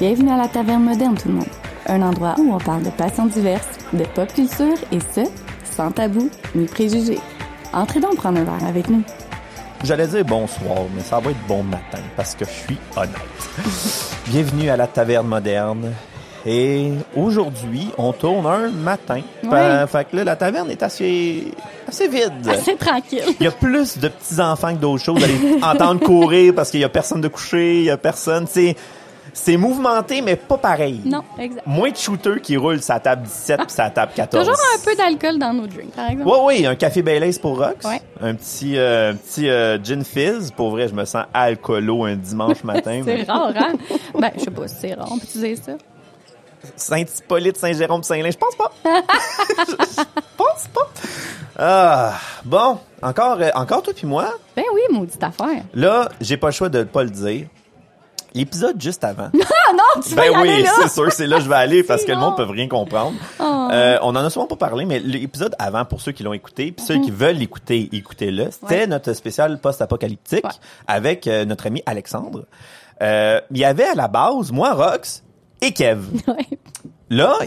Bienvenue à la Taverne Moderne, tout le monde. Un endroit où on parle de passions diverses, de pop culture et ce, sans tabou ni préjugés. Entrez donc prendre un verre avec nous. J'allais dire bonsoir, mais ça va être bon matin parce que je suis honnête. Bienvenue à la Taverne Moderne. Et aujourd'hui, on tourne un matin. Ouais. Fait que là, la taverne est assez, assez vide. Assez tranquille. Il y a plus de petits enfants que d'autres choses. Vous allez entendre courir parce qu'il y a personne de coucher, il y a personne. C'est, c'est mouvementé, mais pas pareil. Non, exact. Moins de shooters qui roulent sa table 17 puis sa table 14. Toujours un peu d'alcool dans nos drinks, par exemple. Oui, oui, un café Baileys pour Rox. Ouais. Un petit, euh, un petit euh, gin fizz. Pour vrai, je me sens alcoolo un dimanche matin. C'est rare, hein? Ben, je sais pas si c'est rare. On peut dire ça? Saint-Hippolyte, Saint-Jérôme, Saint-Lin, je pense pas. je pense pas. Ah, bon, encore, euh, encore toi puis moi. Ben oui, maudite affaire. Là, j'ai pas le choix de pas le dire. L'épisode juste avant. Ah non, tu vas y Ben oui, c'est sûr, c'est là que je vais aller parce que le monde peut rien comprendre. Oh. Euh, on en a souvent pas parlé, mais l'épisode avant, pour ceux qui l'ont écouté, puis ceux qui veulent l'écouter, écoutez-le. C'était Mhm. Ouais. notre spécial post-apocalyptique Ouais. avec euh, notre ami Alexandre. Euh, il y avait à la base, moi, Rox et Kev. Ouais. Là,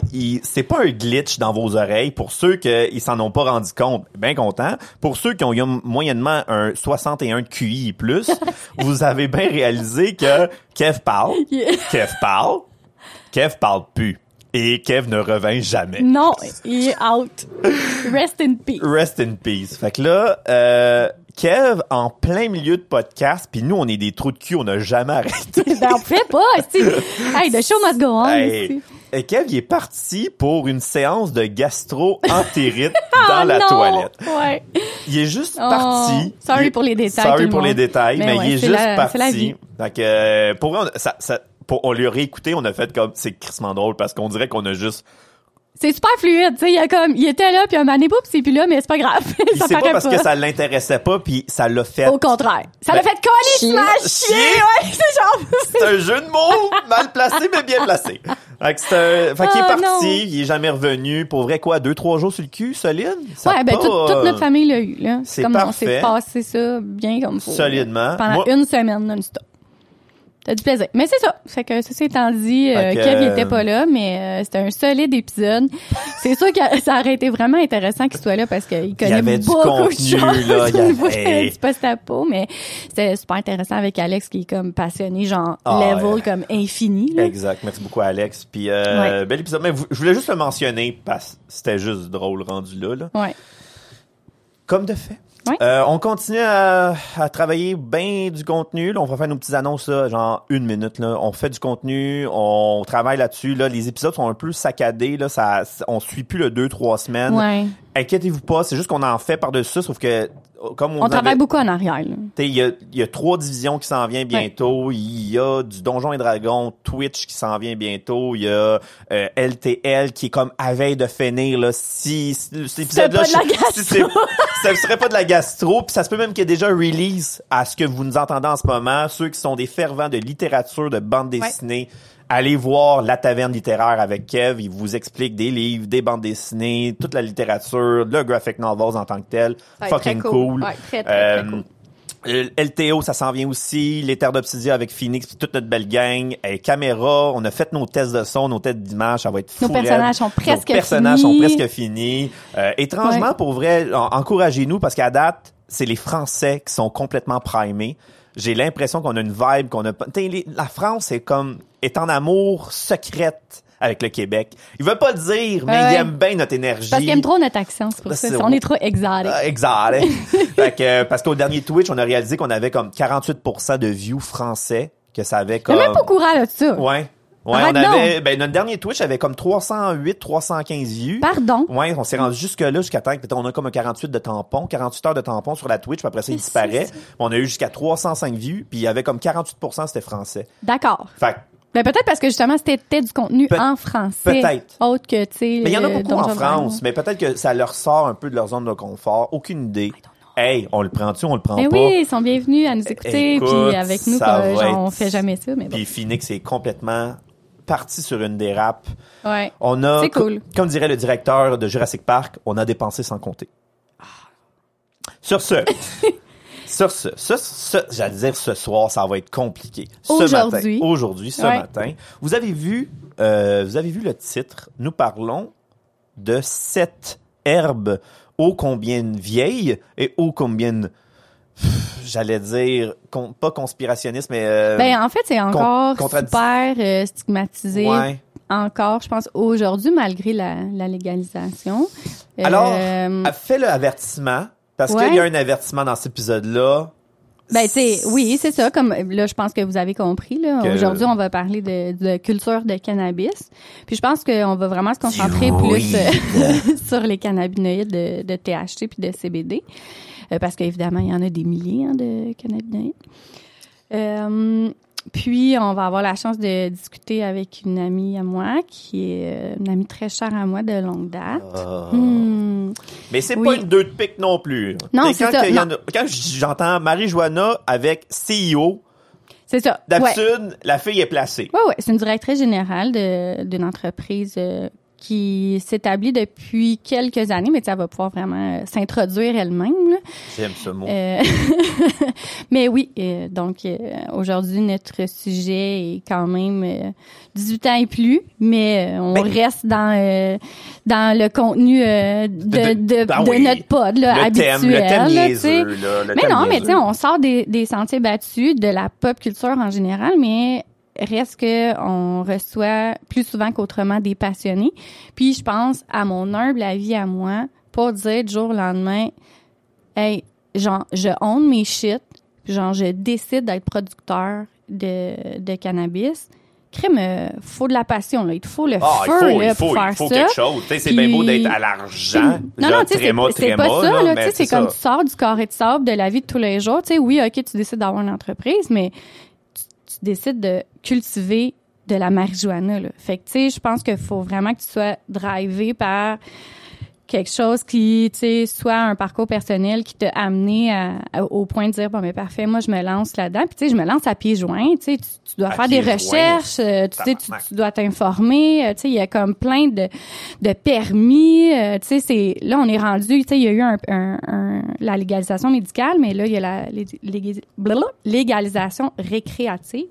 c'est pas un glitch dans vos oreilles. Pour ceux qui s'en ont pas rendu compte, bien content. Pour ceux qui ont eu moyennement un 61 de QI plus, vous avez bien réalisé que Kev parle, Yeah. Kev parle, Kev parle plus. Et Kev ne revint jamais. Non, il est out. Rest in peace. Rest in peace. Fait que là, euh, Kev, en plein milieu de podcast, puis nous, on est des trous de cul, on n'a jamais arrêté. ben, on fait pas. Hey, the show must go on. Hey. Kev, il est parti pour une séance de gastro-entérite dans Ah, la non. toilette. Ouais. Il est juste Oh, parti. sorry Il- pour les détails, Sorry pour les détails, Mais mais, ouais, il est juste la- parti. la vie. Que, euh, pour vrai, on- ça, ça, pour, on lui a réécouté, on a fait comme, c'est crissement drôle parce qu'on dirait qu'on a juste, C'est super fluide, tu sais, il y a comme, il était là, puis un mané, c'est plus là, mais c'est pas grave. ça paraît pas parce que ça l'intéressait pas puis ça l'a fait. Au contraire. Ça l'a Ben, fait coller, chier. chier, ouais, c'est genre... C'est un jeu de mots mal placé mais bien placé. Fait que c'est un, fait qu'il est Ah, parti, non. il est jamais revenu. Pour vrai, quoi, deux, trois jours sur le cul, solide? Ça Ouais, ben, pas, toute, toute euh, notre famille l'a eu, là. c'est comme on parfait. s'est passé ça bien comme faut. Solidement. Pendant Moi- une semaine non-stop. T'as du plaisir. Mais c'est ça. Fait que, ceci étant dit, euh, Kev, il était pas là, mais euh, c'était un solide épisode. c'est sûr que ça aurait été vraiment intéressant qu'il soit là parce qu'il connaît avait du beaucoup contenu, de choses là. Il y au niveau avait- du post-apo, mais c'était super intéressant avec Alex qui est comme passionné, genre Ah, level ouais. comme infini. Là. Exact. Merci beaucoup, Alex. Puis, euh, bel épisode. Mais je voulais juste le mentionner parce que c'était juste drôle rendu là. là. Ouais. Comme de fait. Euh, on continue à, à travailler bien du contenu. Là, on va faire nos petites annonces, là, genre une minute. Là. On fait du contenu, on travaille là-dessus. Là. Les épisodes sont un peu saccadés. Là. Ça, on suit plus le deux, trois semaines. Ouais. Inquiétez-vous pas, c'est juste qu'on en fait par-dessus sauf que comme on, On travaille avait- beaucoup en arrière. Il y a, y a trois divisions qui s'en viennent bientôt. Il y a du Donjon et Dragon, Twitch qui s'en vient bientôt. Il y a euh, LTL qui est comme à veille de finir. Là, si, si cet épisode-là, pas de la je- si c'est- ça serait pas de la gastro, puis ça se peut même qu'il y ait déjà release à ce que vous nous entendez en ce moment. Ceux qui sont des fervents de littérature, de bande dessinée, allez voir La Taverne littéraire avec Kev. Il vous explique des livres, des bandes dessinées, toute la littérature, le graphic novels en tant que tel. Fucking cool. cool. Ouais, très, très, très Euh, cool. euh, LTO, ça s'en vient aussi. Les Terres d'Obsidia avec Phoenix, puis toute notre belle gang. Et caméra, on a fait nos tests de son, nos tests d'image, ça va être fou. Nos personnages sont presque Nos personnages finis. sont presque finis. Euh, étrangement, Ouais. pour vrai, en- encouragez-nous parce qu'à date, c'est les Français qui sont complètement primés. J'ai l'impression qu'on a une vibe qu'on a pas. La France est comme est en amour secrète avec le Québec. Il veut pas le dire, mais Ouais. il aime bien notre énergie. Parce qu'il aime trop notre accent, c'est pour Là, ça. On est trop exotic. Ah, Exact. fait que, euh, parce qu'au dernier Twitch, on a réalisé qu'on avait comme 48% de views français, que ça avait comme... même pas au courant là, de ça. Ouais. Ouais, Arrête on avait, ben, notre dernier Twitch avait comme 308, 315 views. Pardon? Ouais, on s'est rendu jusque là, jusqu'à temps que peut-être on a comme un 48 de tampons, 48 heures de tampons sur la Twitch, puis après ça, il disparaît. On a eu jusqu'à 305 views, puis il y avait comme 48% c'était français. D'accord. Fait que, Ben peut-être parce que justement c'était du contenu en français. peut-être. Autre que, tu sais. Mais il y en a beaucoup en. France, mais peut-être que ça leur sort un peu de leur zone de confort. Aucune idée. Hey, on le prend-tu, on le prend Ben pas? oui, ils sont bienvenus à nous écouter, Écoute, puis avec nous, genre, on être- fait jamais ça, mais bon. Puis Phoenix est complètement parti sur une dérape. Ouais. On a, cool. comme dirait le directeur de Jurassic Park, on a dépensé sans compter. Sur ce, sur ce, ça, ça, j'allais dire ce soir, ça va être compliqué. Ce Aujourd'hui. matin, aujourd'hui, ce Ouais. matin, vous avez vu, euh, vous avez vu le titre. Nous parlons de cette herbe ô combien vieille et ô combien, j'allais dire, con- pas conspirationniste, mais euh, Ben, en fait, c'est encore contradic- super euh, stigmatisé. ouais. Encore, je pense, aujourd'hui, malgré la, la légalisation. Alors, Euh, a fait le avertissement parce Ouais. qu'il y a un avertissement dans cet épisode-là. Ben, tu sais, oui, c'est ça. Comme là, je pense que vous avez compris. Là. Aujourd'hui, on va parler de, de culture de cannabis. Puis je pense qu'on va vraiment se concentrer plus sur les cannabinoïdes de, de THC puis de CBD. Euh, parce qu'évidemment, il y en a des milliers hein, de cannabinoïdes. Euh, puis, on va avoir la chance de discuter avec une amie à moi, qui est euh, une amie très chère à moi de longue date. Ah. Hmm. Mais c'est Oui. pas une deux de pique non plus. Non, c'est quand ça, non. a- quand j'entends Marie-Joanna avec CEO, C'est ça. Ouais. d'habitude, la fille est placée. Oui, oui, c'est une directrice générale d'une entreprise euh, qui s'établit depuis quelques années, mais ça va pouvoir vraiment euh, s'introduire elle-même. J'aime ce mot. Euh, mais oui, euh, donc euh, aujourd'hui, notre sujet est quand même euh, 18 ans et plus, mais euh, on Ben- reste dans euh, dans le contenu euh, de, De- de, ben de oui. notre pod là, le habituel. le thème là, niaiseux, là, le Mais thème non, mais tu sais, on sort des, des sentiers battus de la pop culture en général, mais reste que on reçoit plus souvent qu'autrement des passionnés. Puis je pense à mon humble avis à moi, pas dire du jour au lendemain, hey, genre, je honte mes shit, puis genre, je décide d'être producteur de, de cannabis. Crème, euh, faut de la passion, là. Il te faut le Ah, il feu, faut, là, il faut, pour faire il faut ça. quelque chose. Tu sais, c'est Puis- bien beau d'être à l'argent. Non, non, tu sais, c'est- pas ça, là. mais Tu sais, c'est comme tu sors du carré de sable de la vie de tous les jours. Tu sais, oui, OK, tu décides d'avoir une entreprise, mais décides de cultiver de la marijuana, là. Fait que, tu sais, je pense qu'il faut vraiment que tu sois drivé par quelque chose qui, tu sais, soit un parcours personnel qui t'a amené à- à- au point de dire, bon, mais parfait, moi, je me lance là-dedans. Puis, tu sais, je me lance à pieds joints. Tu sais, tu, dois À faire des recherches, euh, tu sais, tu, tu dois t'informer. euh, Tu sais, il y a comme plein de, de permis. euh, tu sais, c'est là, on est rendu, tu sais, il y a eu un, un- un- la légalisation médicale, mais là, il y a la légalisation récréative.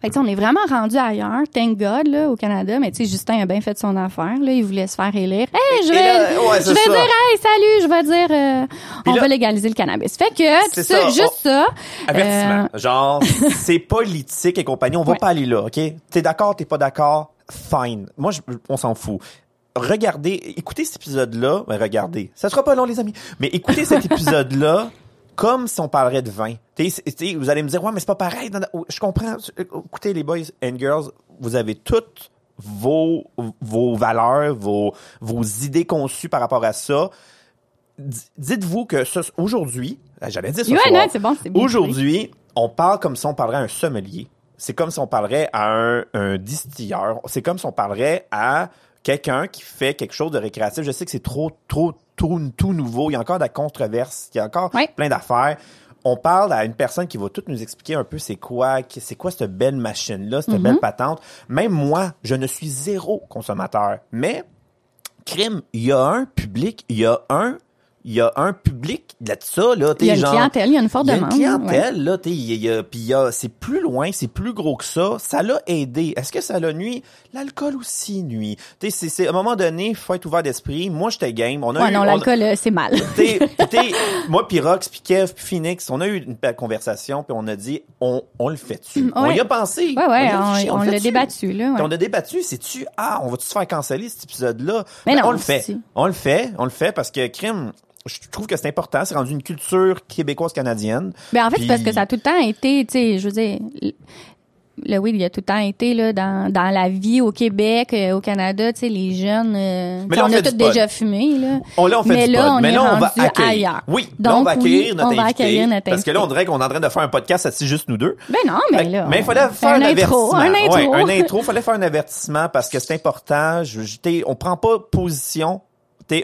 Fait que, tu sais, on est vraiment rendu ailleurs, thank God, là, au Canada. Mais tu sais, Justin a bien fait son affaire, là. Il voulait se faire élire. Hey, je vais, là, ouais, je vais ça. dire, hey, salut, je vais dire, euh, on là- va légaliser le cannabis. Fait que, C'est ça, ça, juste ça. Avertissement. euh, Genre, c'est politique et compagnie. On va Ouais. pas aller là, OK? T'es d'accord, t'es pas d'accord? Fine. Moi, je- on s'en fout. Regardez, écoutez cet épisode-là. Ben, regardez. Ça sera pas long, les amis. Mais écoutez cet épisode-là comme si on parlerait de vin. T'sais, c'est- t'sais, vous allez me dire, ouais, mais c'est pas pareil. Je comprends. Écoutez, les boys and girls, vous avez toutes vos, vos valeurs, vos, vos idées conçues par rapport à ça. Dites-vous que aujourd'hui, j'allais dire ce ouais, soir, non, c'est bon. Aujourd'hui, on parle comme si on parlerait à un sommelier. C'est comme si on parlerait à un, un distilleur. C'est comme si on parlerait à quelqu'un qui fait quelque chose de récréatif. Je sais que c'est trop, trop, tout nouveau. Il y a encore de la controverse. Il y a encore plein d'affaires. On parle à une personne qui va tout nous expliquer un peu c'est quoi, c'est quoi cette belle machine-là, cette Mm-hmm. belle patente. Même moi, je ne suis zéro consommateur. Mais crime, il y a un public, il y a un, il y a un public de ça là. Il y a une genre- clientèle, il y a une forte il y a demande. une ouais. clientèle, là, tu puis il y a- c'est plus loin, c'est plus gros que ça. Ça l'a aidé. Est-ce que ça l'a nuit? L'alcool aussi nuit. Tu sais, c'est- c'est, à un moment donné, il faut être ouvert d'esprit. Moi, j'étais game. On a Ouais, eu, non, on- l'alcool, euh, c'est mal. t'sais, t'sais, moi, puis Rox, puis Kev, puis Phoenix, on a eu une belle conversation, puis on a dit, on, on le? On Ouais. y a pensé. Ouais, ouais, y a réfléchi, on, on le l'a débattu, là. ouais. On a débattu, c'est-tu, ah, on va-tu se faire canceller cet épisode-là? Mais Ben, non, on le fait. On le fait, on le fait parce que crime, je trouve que c'est important, c'est rendu une culture québécoise-canadienne. Ben, en fait, Puis- c'est parce que ça a tout le temps été, tu sais, je veux dire, le- weed, il a tout le temps été là dans, dans la vie au Québec, euh, au Canada, tu sais, les jeunes, euh, tu sais, là, on a tous déjà fumé, là. On, là, on fait Mais du là, on mais est là, on va accueillir. ailleurs. Oui, là, on Donc, va accueillir oui, notre on va accueillir notre parce que là, on dirait qu'on est en train de faire un podcast assis juste nous deux. Ben non, mais là. mais il fallait faire un, intro, avertissement. un intro. Ouais, un intro. fallait faire un avertissement parce que c'est important. Je, on prend pas position.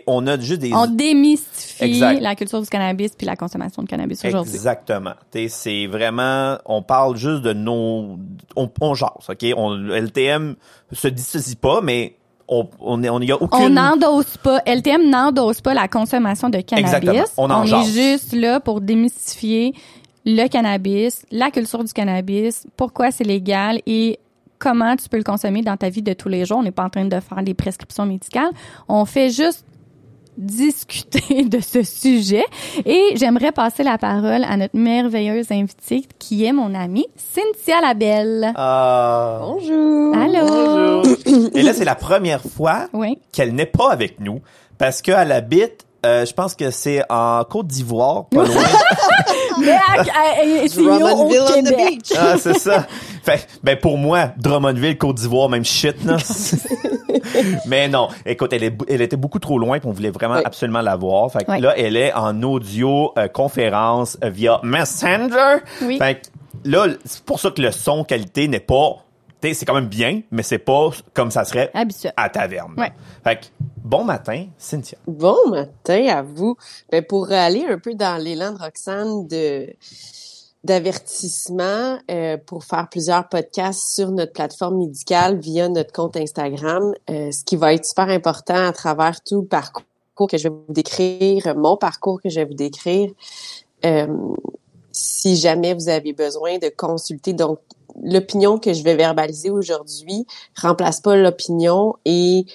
On a juste des... On démystifie Exact. la culture du cannabis puis la consommation de cannabis aujourd'hui. Exactement. C'est vraiment, on parle juste de nos, on, on jase, ok? On, LTM se dissocie pas, mais on, on, est- on y a On aucune. n'endosse pas, LTM n'endosse pas la consommation de cannabis. Exactement. On en est juste là pour démystifier le cannabis, la culture du cannabis, pourquoi c'est légal et comment tu peux le consommer dans ta vie de tous les jours. On n'est pas en train de faire des prescriptions médicales. On fait juste discuter de ce sujet et j'aimerais passer la parole à notre merveilleuse invitée qui est mon amie Cynthia Labelle. Ah. Bonjour. Allô? Bonjour. Et là, c'est la première fois Oui. qu'elle n'est pas avec nous parce qu'elle habite, euh, je pense que c'est en Côte d'Ivoire, pas loin. Mais à- à- c'est au Drummondville on the beach. ah, c'est ça. Fait, ben pour moi, Drummondville, Côte d'Ivoire, même shit, là. Mais non, écoute, elle, est, elle était beaucoup trop loin, puis on voulait vraiment Oui. absolument la voir. Fait que Oui. là, elle est en audio euh, conférence euh, via Messenger. Oui. Fait que là, c'est pour ça que le son qualité n'est pas, c'est quand même bien, mais c'est pas comme ça serait Habituel. à taverne. Ouais. Fait que bon matin, Cynthia. Bon matin à vous. Ben, pour aller un peu dans l'élan de Roxane de d'avertissement euh, pour faire plusieurs podcasts sur notre plateforme médicale via notre compte Instagram, euh, ce qui va être super important à travers tout le parcours que je vais vous décrire, mon parcours que je vais vous décrire. Euh, si jamais vous avez besoin de consulter, donc l'opinion que je vais verbaliser aujourd'hui remplace pas l'opinion et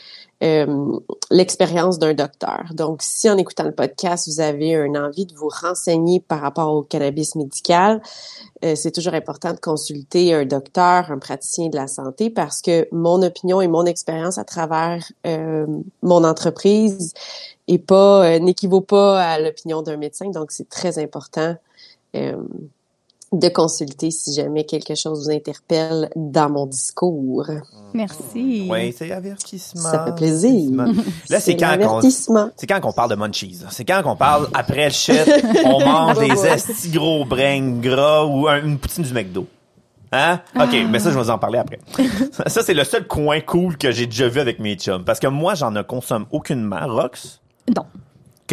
euh, l'expérience d'un docteur. Donc, si en écoutant le podcast, vous avez une envie de vous renseigner par rapport au cannabis médical, euh, c'est toujours important de consulter un docteur, un praticien de la santé, parce que mon opinion et mon expérience à travers euh, mon entreprise est pas euh, n'équivaut pas à l'opinion d'un médecin. Donc, c'est très important euh, de consulter si jamais quelque chose vous interpelle dans mon discours. Merci. Oui, c'est avertissement. Ça fait plaisir. Là, c'est quand qu'on c'est quand qu'on parle de munchies. C'est quand qu'on parle après le shit, on mange des Ouais. estis gros brins gras ou un- une poutine du McDo. Hein? OK, mais ça, je vais vous en parler après. ça, c'est le seul coin cool que j'ai déjà vu avec mes chums. Parce que moi, j'en ne consomme aucunement, Rox? Non.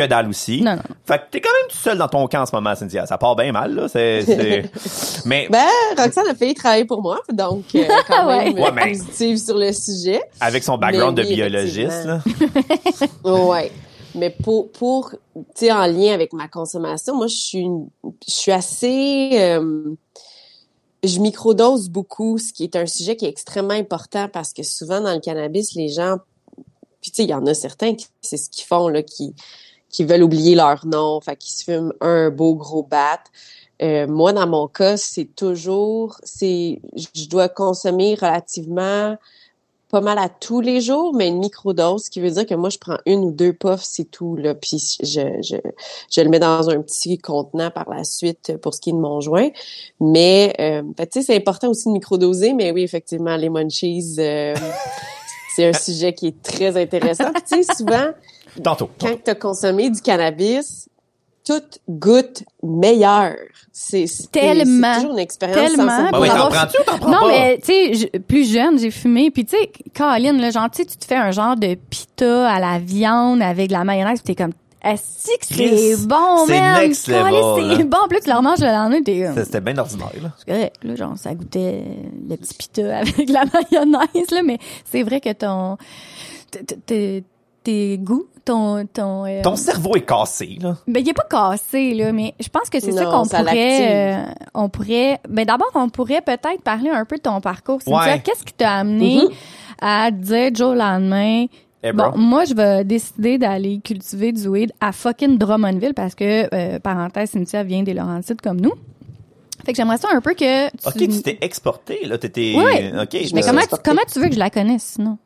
Que dalle aussi. Non, non, non. Fait que t'es quand même tout seul dans ton camp en ce moment, Cynthia. Ça part bien mal, là. C'est, c'est- Mais Ben, Roxane a failli travailler pour moi, donc euh, quand même Ouais, mais- positive sur le sujet. avec son background Mais de biologiste, là. Ouais. Mais pour, pour tu sais, en lien avec ma consommation, moi, je suis, une- je suis assez, euh, je microdose beaucoup, ce qui est un sujet qui est extrêmement important parce que souvent dans le cannabis, les gens, puis tu sais, il y en a certains qui, c'est ce qu'ils font, là, qui, qui veulent oublier leur nom, fait qu'ils se fument un beau gros bat. Euh, moi, dans mon cas, c'est toujours, c'est, je dois consommer relativement pas mal à tous les jours, mais une microdose, ce qui veut dire que moi, je prends une ou deux puffs, c'est tout, là, puis je, je, je le mets dans un petit contenant par la suite pour ce qui est de mon joint. Mais, euh, tu sais, c'est important aussi de microdoser, mais oui, effectivement, les munchies, euh, c'est un sujet qui est très intéressant. Tu sais, souvent, Tantôt. quand tu as consommé du cannabis, tout goûte meilleur. C'est c'est- Tellement. C'est toujours une expérience Tellement. sans Ben oui, t'en avoir- prends-tu ou t'en prends Non, pas? mais tu sais, je- plus jeune, j'ai fumé. Puis tu sais, Caroline, là, genre, tu sais, tu te fais un genre de pita à la viande avec de la mayonnaise, puis t'es comme, est-ce que c'est bon, c'est man? next Caliste, level, c'est là. bon. Là, tu le remanges le lendemain, t'es comme, C'était bien ordinaire, là. c'est correct, là, genre, ça goûtait le petit pita avec la mayonnaise, là, mais c'est vrai que ton, t- t- t- tes goûts, ton, ton, euh, Ton cerveau est cassé, là. ben, il est pas cassé, là, mais je pense que c'est ça qu'on pourrait, euh, on pourrait, ben, d'abord, on pourrait peut-être parler un peu de ton parcours. Cynthia. Ouais. Qu'est-ce qui t'a amené Mhm. à te dire, Joe, le lendemain, Eh, bro. bon, moi, je vais décider d'aller cultiver du weed à fucking Drummondville parce que, euh, parenthèse, Cynthia vient des Laurentides comme nous. Fait que j'aimerais ça un peu que tu... OK, tu t'es exporté, là. T'étais... Oui. OK. je Mais me- comment tu, comment tu veux que je la connaisse, sinon?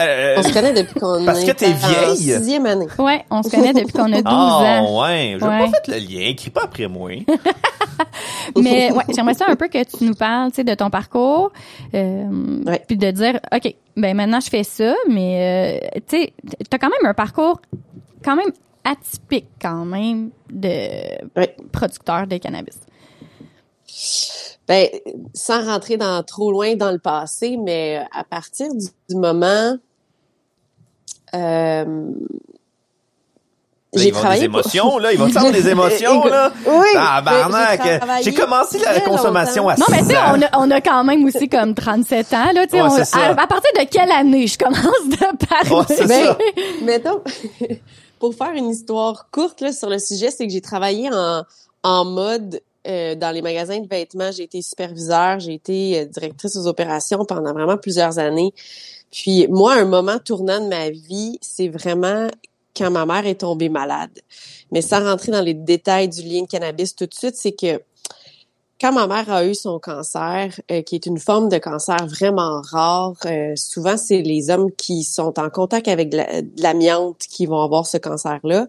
Euh, On se connaît depuis qu'on Parce que est t'es en vieille. sixième année. Ouais, on se connaît depuis qu'on a 12 ans. Ah, ouais. J'ai Ouais. pas fait le lien. Écris pas après moi. Mais ouais, j'aimerais ça un peu que tu nous parles, tu sais, de ton parcours, euh, Ouais. puis de dire, ok, ben maintenant je fais ça, mais euh, tu sais, t'as quand même un parcours quand même atypique quand même de Ouais. producteur de cannabis. Ben, sans rentrer dans trop loin dans le passé, mais à partir du, du moment Là, ils vont des émotions, là. Ils vont avoir des émotions, là. Oui. Ah, barnac. J'ai commencé la consommation à Non, mais tu sais, on a, on a quand même aussi comme 37 ans, là. Tu sais, Ouais, on- c'est ça. à, à partir de quelle année je commence de parler? Ouais, c'est Mais, ça. mettons, pour faire une histoire courte là, sur le sujet, c'est que j'ai travaillé en, en mode euh, dans les magasins de vêtements. J'ai été superviseur, j'ai été euh, directrice aux opérations pendant vraiment plusieurs années. Puis moi, un moment tournant de ma vie, c'est vraiment quand ma mère est tombée malade. Mais sans rentrer dans les détails du lien cannabis tout de suite, c'est que quand ma mère a eu son cancer, euh, qui est une forme de cancer vraiment rare, euh, souvent c'est les hommes qui sont en contact avec de la- de l'amiante qui vont avoir ce cancer-là.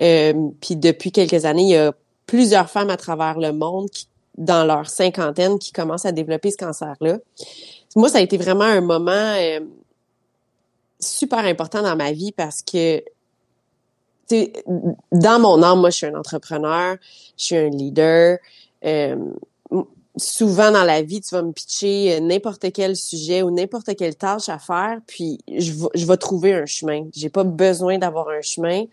Euh, Puis depuis quelques années, il y a plusieurs femmes à travers le monde dans leur cinquantaine qui commencent à développer ce cancer-là. Moi, ça a été vraiment un moment euh, super important dans ma vie parce que dans mon âme, moi, je suis un entrepreneur, je suis un leader. Euh, souvent dans la vie, tu vas me pitcher euh, n'importe quel sujet ou n'importe quelle tâche à faire, puis je vais, je vais trouver un chemin. J'ai pas besoin d'avoir un chemin.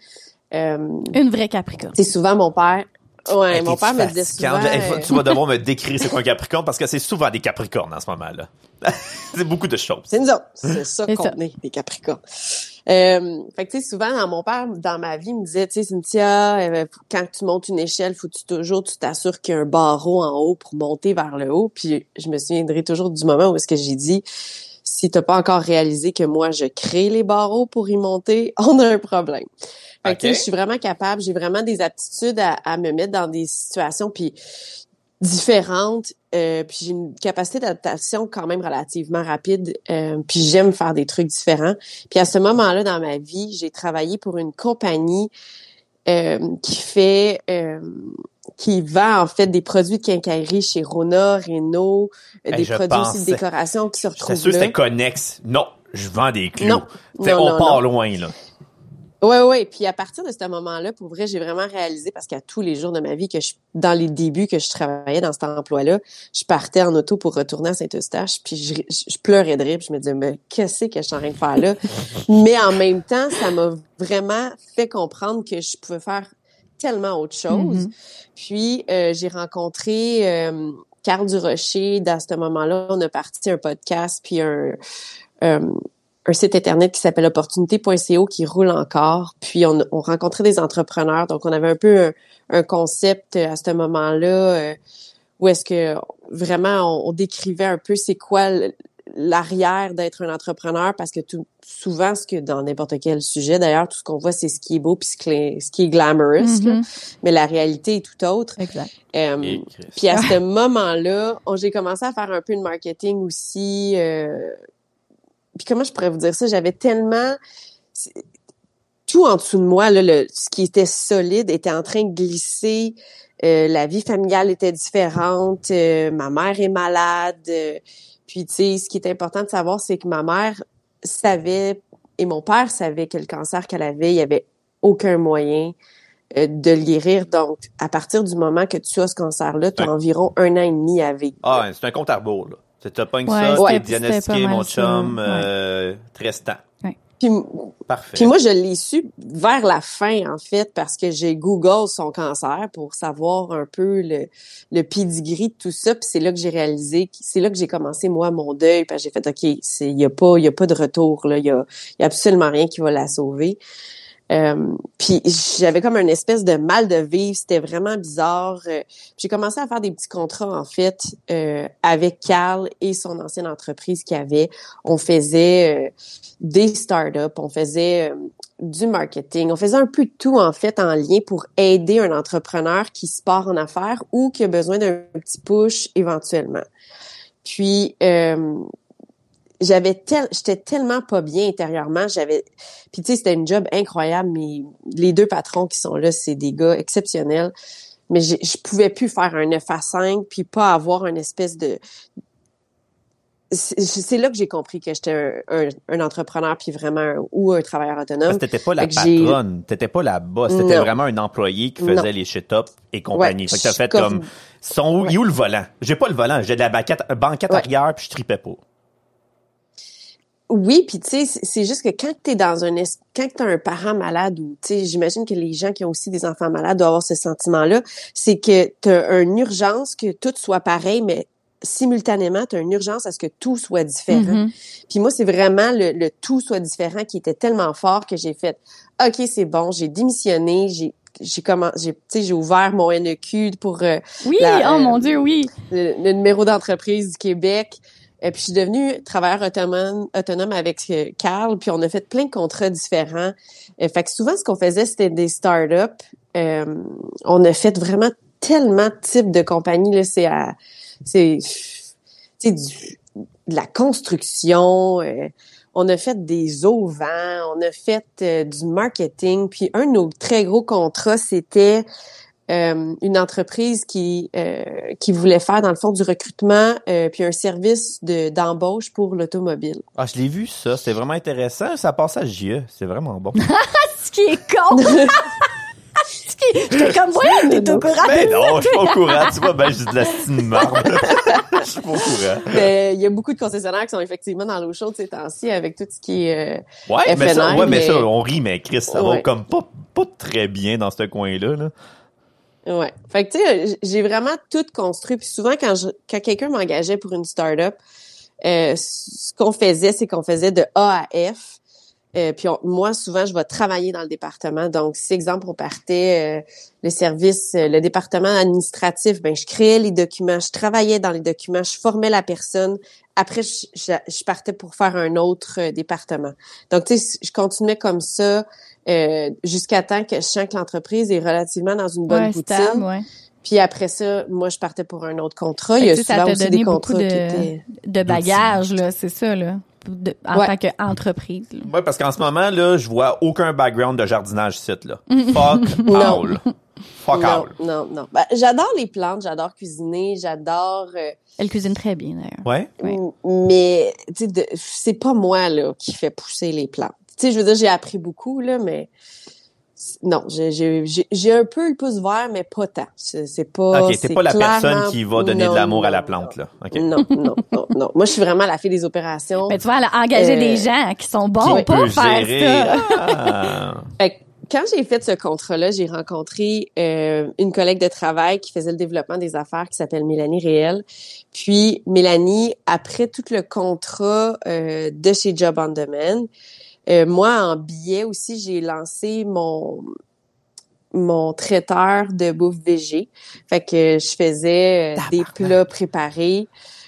Euh, Une vraie Capricorne. c'est souvent mon père. Ouais, Hey, mon père me disait souvent. Hey, euh, Tu vas devoir me décrire c'est quoi un Capricorne parce que c'est souvent des Capricornes en ce moment-là. c'est beaucoup de choses. C'est nous autres. C'est ça qu'on est, les Capricornes. Euh, fait que, tu sais, souvent, dans mon père, dans ma vie, me disait, tu sais, Cynthia, euh, quand tu montes une échelle, faut que tu toujours, tu t'assures qu'il y a un barreau en haut pour monter vers le haut. Puis, je me souviendrai toujours du moment où est-ce que j'ai dit, si t'as pas encore réalisé que moi, je crée les barreaux pour y monter, on a un problème. Fait que, tu sais, Ok. je suis vraiment capable, j'ai vraiment des aptitudes à, à me mettre dans des situations, puis différentes, euh, puis j'ai une capacité d'adaptation quand même relativement rapide, euh, puis j'aime faire des trucs différents. Puis à ce moment-là dans ma vie, j'ai travaillé pour une compagnie euh, qui fait euh, qui vend en fait des produits de quincaillerie chez Rona, Renault, euh, des produits aussi de décoration qui se retrouvent sûr que là. c'était connexe. Non, je vends des clous. Non. Non, on non, part loin, là. Ouais, ouais. Puis à partir de ce moment-là, pour vrai, j'ai vraiment réalisé parce qu'à tous les jours de ma vie, que je, dans les débuts que je travaillais dans cet emploi-là, je partais en auto pour retourner à Saint-Eustache, puis je, je pleurais de rire, puis je me disais, mais qu'est-ce que je suis en train de faire là? mais en même temps, ça m'a vraiment fait comprendre que je pouvais faire tellement autre chose. Mhm. Puis euh, j'ai rencontré euh, Carl Durocher. Dans ce moment-là, on a parti un podcast puis un, euh, un site internet qui s'appelle opportunité.co qui roule encore. Puis on, on rencontrait des entrepreneurs. Donc on avait un peu un, un concept à ce moment-là euh, où est-ce que vraiment on, on décrivait un peu c'est quoi l'arrière d'être un entrepreneur parce que tout, souvent ce que dans n'importe quel sujet d'ailleurs tout ce qu'on voit c'est ce qui est beau puis ce qui est, ce qui est glamorous là. Mhm. mais la réalité est tout autre Exact. euh, Chris. puis à ce moment-là, on- j'ai commencé à faire un peu de marketing aussi. euh, puis comment je pourrais vous dire ça? J'avais tellement... Tout en dessous de moi, là, le, ce qui était solide était en train de glisser. Euh, la vie familiale était différente. euh, ma mère est malade. Puis, tu sais, ce qui est important de savoir, c'est que ma mère savait et mon père savait que le cancer qu'elle avait, il y avait aucun moyen euh, de le guérir. Donc, à partir du moment que tu as ce cancer-là, tu as Ouais. environ un an et demi à vivre. Ah, ouais, c'est un compte à rebours, là. Tu te pognes Ouais, ça, t'es diagnostiqué, mon chum, ouais. euh, Tristan. Puis, Parfait. puis moi, je l'ai su vers la fin, en fait, parce que j'ai Google son cancer pour savoir un peu le, le pedigree de tout ça. Puis c'est là que j'ai réalisé, c'est là que j'ai commencé, moi, mon deuil. Puis j'ai fait, OK, c'est- il n'y a, pas- y a pas de retour, là. Il y a, y a absolument rien qui va la sauver. Euh, puis j'avais comme une espèce de mal de vivre, c'était vraiment bizarre. Euh, j'ai commencé à faire des petits contrats en fait euh, avec Carl et son ancienne entreprise qu'il avait. On faisait euh, des startups, on faisait euh, du marketing, on faisait un peu de tout en fait en lien pour aider un entrepreneur qui se part en affaires ou qui a besoin d'un petit push éventuellement. Puis euh, j'avais tel j'étais tellement pas bien intérieurement j'avais puis tu sais c'était une job incroyable mais les deux patrons qui sont là c'est des gars exceptionnels mais j'ai- je pouvais plus faire un 9 à 5 puis pas avoir une espèce de c'est là que j'ai compris que j'étais un, un, un entrepreneur puis vraiment un- ou un travailleur Parce autonome que t'étais pas la patronne, t'étais pas la boss, t'étais vraiment un employé qui faisait Non. les shit-up et compagnie. Ouais, fait que t'as je- fait comme- comme, sont où, il est où le volant? J'ai pas le volant, j'ai de la banquette, banquette Ouais. arrière puis je tripais pas. Oui, puis tu sais, c'est juste que quand t'es dans un quand t'as un parent malade ou tu sais, j'imagine que les gens qui ont aussi des enfants malades doivent avoir ce sentiment-là, c'est que t'as une urgence que tout soit pareil, mais simultanément, tu as une urgence à ce que tout soit différent. Mm-hmm. Puis moi, c'est vraiment le, le, tout soit différent qui était tellement fort que j'ai fait OK, c'est bon, j'ai démissionné, j'ai j'ai comment j'ai j'ai ouvert mon NEQ pour euh, Oui, oh mon dieu, oui. Le, numéro d'entreprise du Québec. Et puis je suis devenue travailleur autonome autonome avec euh, Carl, puis on a fait plein de contrats différents. Euh, fait que souvent ce qu'on faisait c'était des startups. Euh, on a fait vraiment tellement de types de compagnies là, c'est à c'est c'est de la construction. Euh, on a fait des auvents, on a fait euh, du marketing. Puis un de nos très gros contrats, c'était euh, une entreprise qui qui voulait faire dans le fond du recrutement puis un service de d'embauche pour l'automobile. Ah, je l'ai vu ça, c'est vraiment intéressant. Ça passe à JE, c'est vraiment bon. Ce qui est con. J'étais comme, ouais, t'es au courant. Ben non, je suis pas au courant. Tu vois, ben, j'ai de la marde. Je suis pas au courant. Mais il y a beaucoup de concessionnaires qui sont effectivement dans l'eau chaude ces temps-ci avec tout ce qui est euh, ouais, mais ça, ouais, mais... ça, on rit, mais Chris, ça va comme pas, pas très bien dans ce coin-là, là. Ouais. Fait que, tu sais, j'ai vraiment tout construit. Puis souvent, quand, je, quand quelqu'un m'engageait pour une start-up, euh, ce qu'on faisait, c'est qu'on faisait de A à F. Euh, puis moi, souvent, je vais travailler dans le département. Donc, si, exemple, on partait euh, le service, euh, le département administratif, ben je créais les documents, je travaillais dans les documents, je formais la personne. Après, je, je, partais pour faire un autre euh, département. Donc, tu sais, je continuais comme ça jusqu'à temps que je sens que l'entreprise est relativement dans une bonne ouais, Puis après ça, moi, je partais pour un autre contrat. Il y a souvent aussi des contrats de, qui étaient... de bagages, là, c'est ça, là en tant qu'entreprise. Oui, parce qu'en ce moment, là, je vois aucun background de jardinage site, là. Fuck all. Fuck all. Non, non. Ben, j'adore les plantes, j'adore cuisiner, j'adore... Euh, Elle cuisine très bien, d'ailleurs. Ouais. Mais, tu sais, c'est pas moi, là, qui fait pousser les plantes. Tu sais, je veux dire, j'ai appris beaucoup, là, mais non, j'ai un peu le pouce vert, mais pas tant. C'est pas. Ok, t'es pas la personne qui va donner de l'amour à la plante, là. Non, non, non, non. Moi, je suis vraiment la fille des opérations. Mais tu vois, elle a engagé des euh, gens qui sont bons pour faire ça. Ah. quand j'ai fait ce contrat-là, j'ai rencontré euh, une collègue de travail qui faisait le développement des affaires qui s'appelle Mélanie Réel. Puis Mélanie, après tout le contrat euh, de chez Job on Demand, euh, moi, en billet aussi, j'ai lancé mon mon traiteur de bouffe végé. Fait que je faisais euh, des plats préparés.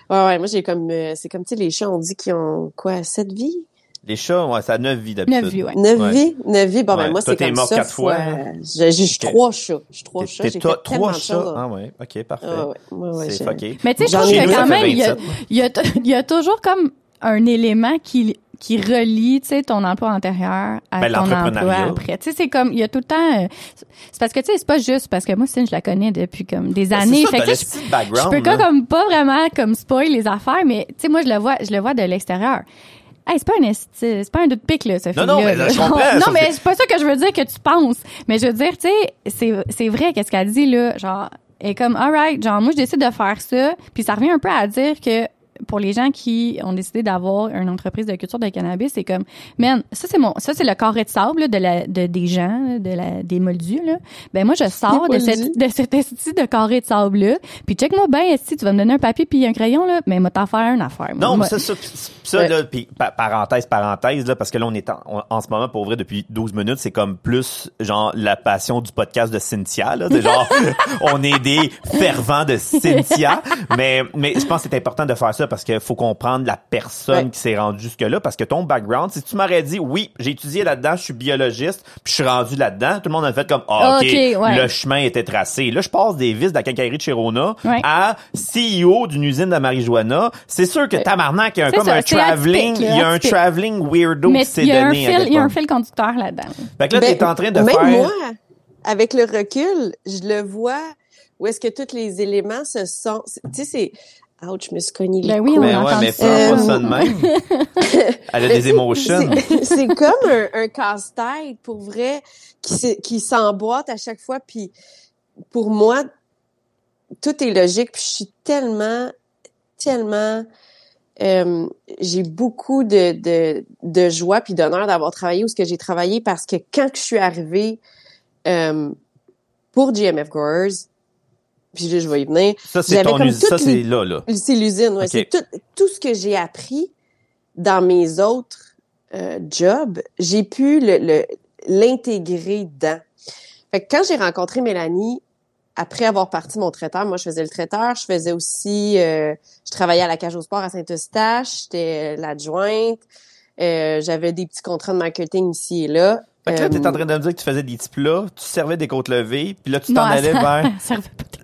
Ouais, ouais, moi j'ai comme euh, c'est comme tu sais les chats on dit qu'ils ont quoi sept vies? Les chats, ouais, ça a neuf vies d'habitude. Neuf vies, ouais. Neuf vies, neuf vies? Bon ben moi c'est comme mort ça. Quatre fois. J'ai trois chats. J'ai trois chats. J'ai trois chats. Ah ouais, ok, parfait. c'est fucké. Mais tu sais, je trouve que quand même il y a, il y a, il y a toujours comme un élément qui qui relie, tu sais, ton emploi antérieur à ben, ton emploi après. Tu sais, c'est comme, il y a tout le temps, euh, c'est parce que, tu sais, c'est pas juste parce que moi, Cine, je la connais depuis comme des ben, années. Ça, fait que je, peux pas comme pas vraiment comme spoil les affaires, mais tu sais, moi, je le vois, je le vois de l'extérieur. Hey, c'est pas un c'est pas un doute pic là, ce Non, non, mais je comprends. non, mais c'est pas ça que je veux dire que tu penses. Mais je veux dire, tu sais, c'est, c'est vrai qu'est-ce qu'elle dit là, genre, est comme, alright, genre, moi, je décide de faire ça, puis ça revient un peu à dire que pour les gens qui ont décidé d'avoir une entreprise de culture de cannabis, c'est comme, man, ça c'est mon, ça c'est le carré de sable de la, de des gens, de la, des moldus là. Ben moi je sors de cette, de cet esti de carré de sable là, puis check moi ben si tu vas me donner un papier puis un crayon là, mais ben, moi t'en faire une affaire. Non, mais ça, ça, ça là, puis parenthèse, parenthèse là, parce que là on est en, en ce moment pour vrai depuis 12 minutes, c'est comme plus genre la passion du podcast de Cynthia là, c'est genre on est des fervents de Cynthia, mais mais je pense que c'est important de faire ça parce qu'il faut comprendre la personne qui s'est rendue jusque-là, parce que ton background, si tu m'aurais dit, oui, j'ai étudié là-dedans, je suis biologiste, puis je suis rendu là-dedans, tout le monde a fait comme, ah, OK, le chemin était tracé. Là, je passe des vis de la quincaillerie de Chirona à CEO d'une usine de marijuana. C'est sûr que tabarnak, il y a un, comme un traveling, il y a un traveling weirdo qui s'est donné. Il y a un fil conducteur là-dedans. Fait que là, ben, t'es en train de même faire... moi, avec le recul, je le vois où est-ce que tous les éléments se sont... Tu sais, c'est Ouch, je me suis cognée ben oui, on mais ouais, mais pas ça de même. Elle a des émotions. C'est comme un, un casse-tête, pour vrai, qui, qui s'emboîte à chaque fois. Puis pour moi, tout est logique. Puis je suis tellement, tellement euh, j'ai beaucoup de, de, de joie puis d'honneur d'avoir travaillé où ce que j'ai travaillé parce que quand je suis arrivée euh, pour GMF Growers, puis là, je vais y venir. Ça, c'est ton comme usine. Ça, c'est là, là. C'est l'usine, ouais. C'est tout, tout ce que j'ai appris dans mes autres euh, jobs, j'ai pu le, le- l'intégrer dedans. Fait que quand j'ai rencontré Mélanie, après avoir parti mon traiteur, moi je faisais le traiteur, je faisais aussi, euh, je travaillais à la cage au sport à Saint-Eustache, j'étais euh, l'adjointe, euh, j'avais des petits contrats de marketing ici et là. Fait que là, Euh, t'es en train de me dire que tu faisais des petits plats, tu servais des côtes levées, puis là, tu t'en allais ça, vers...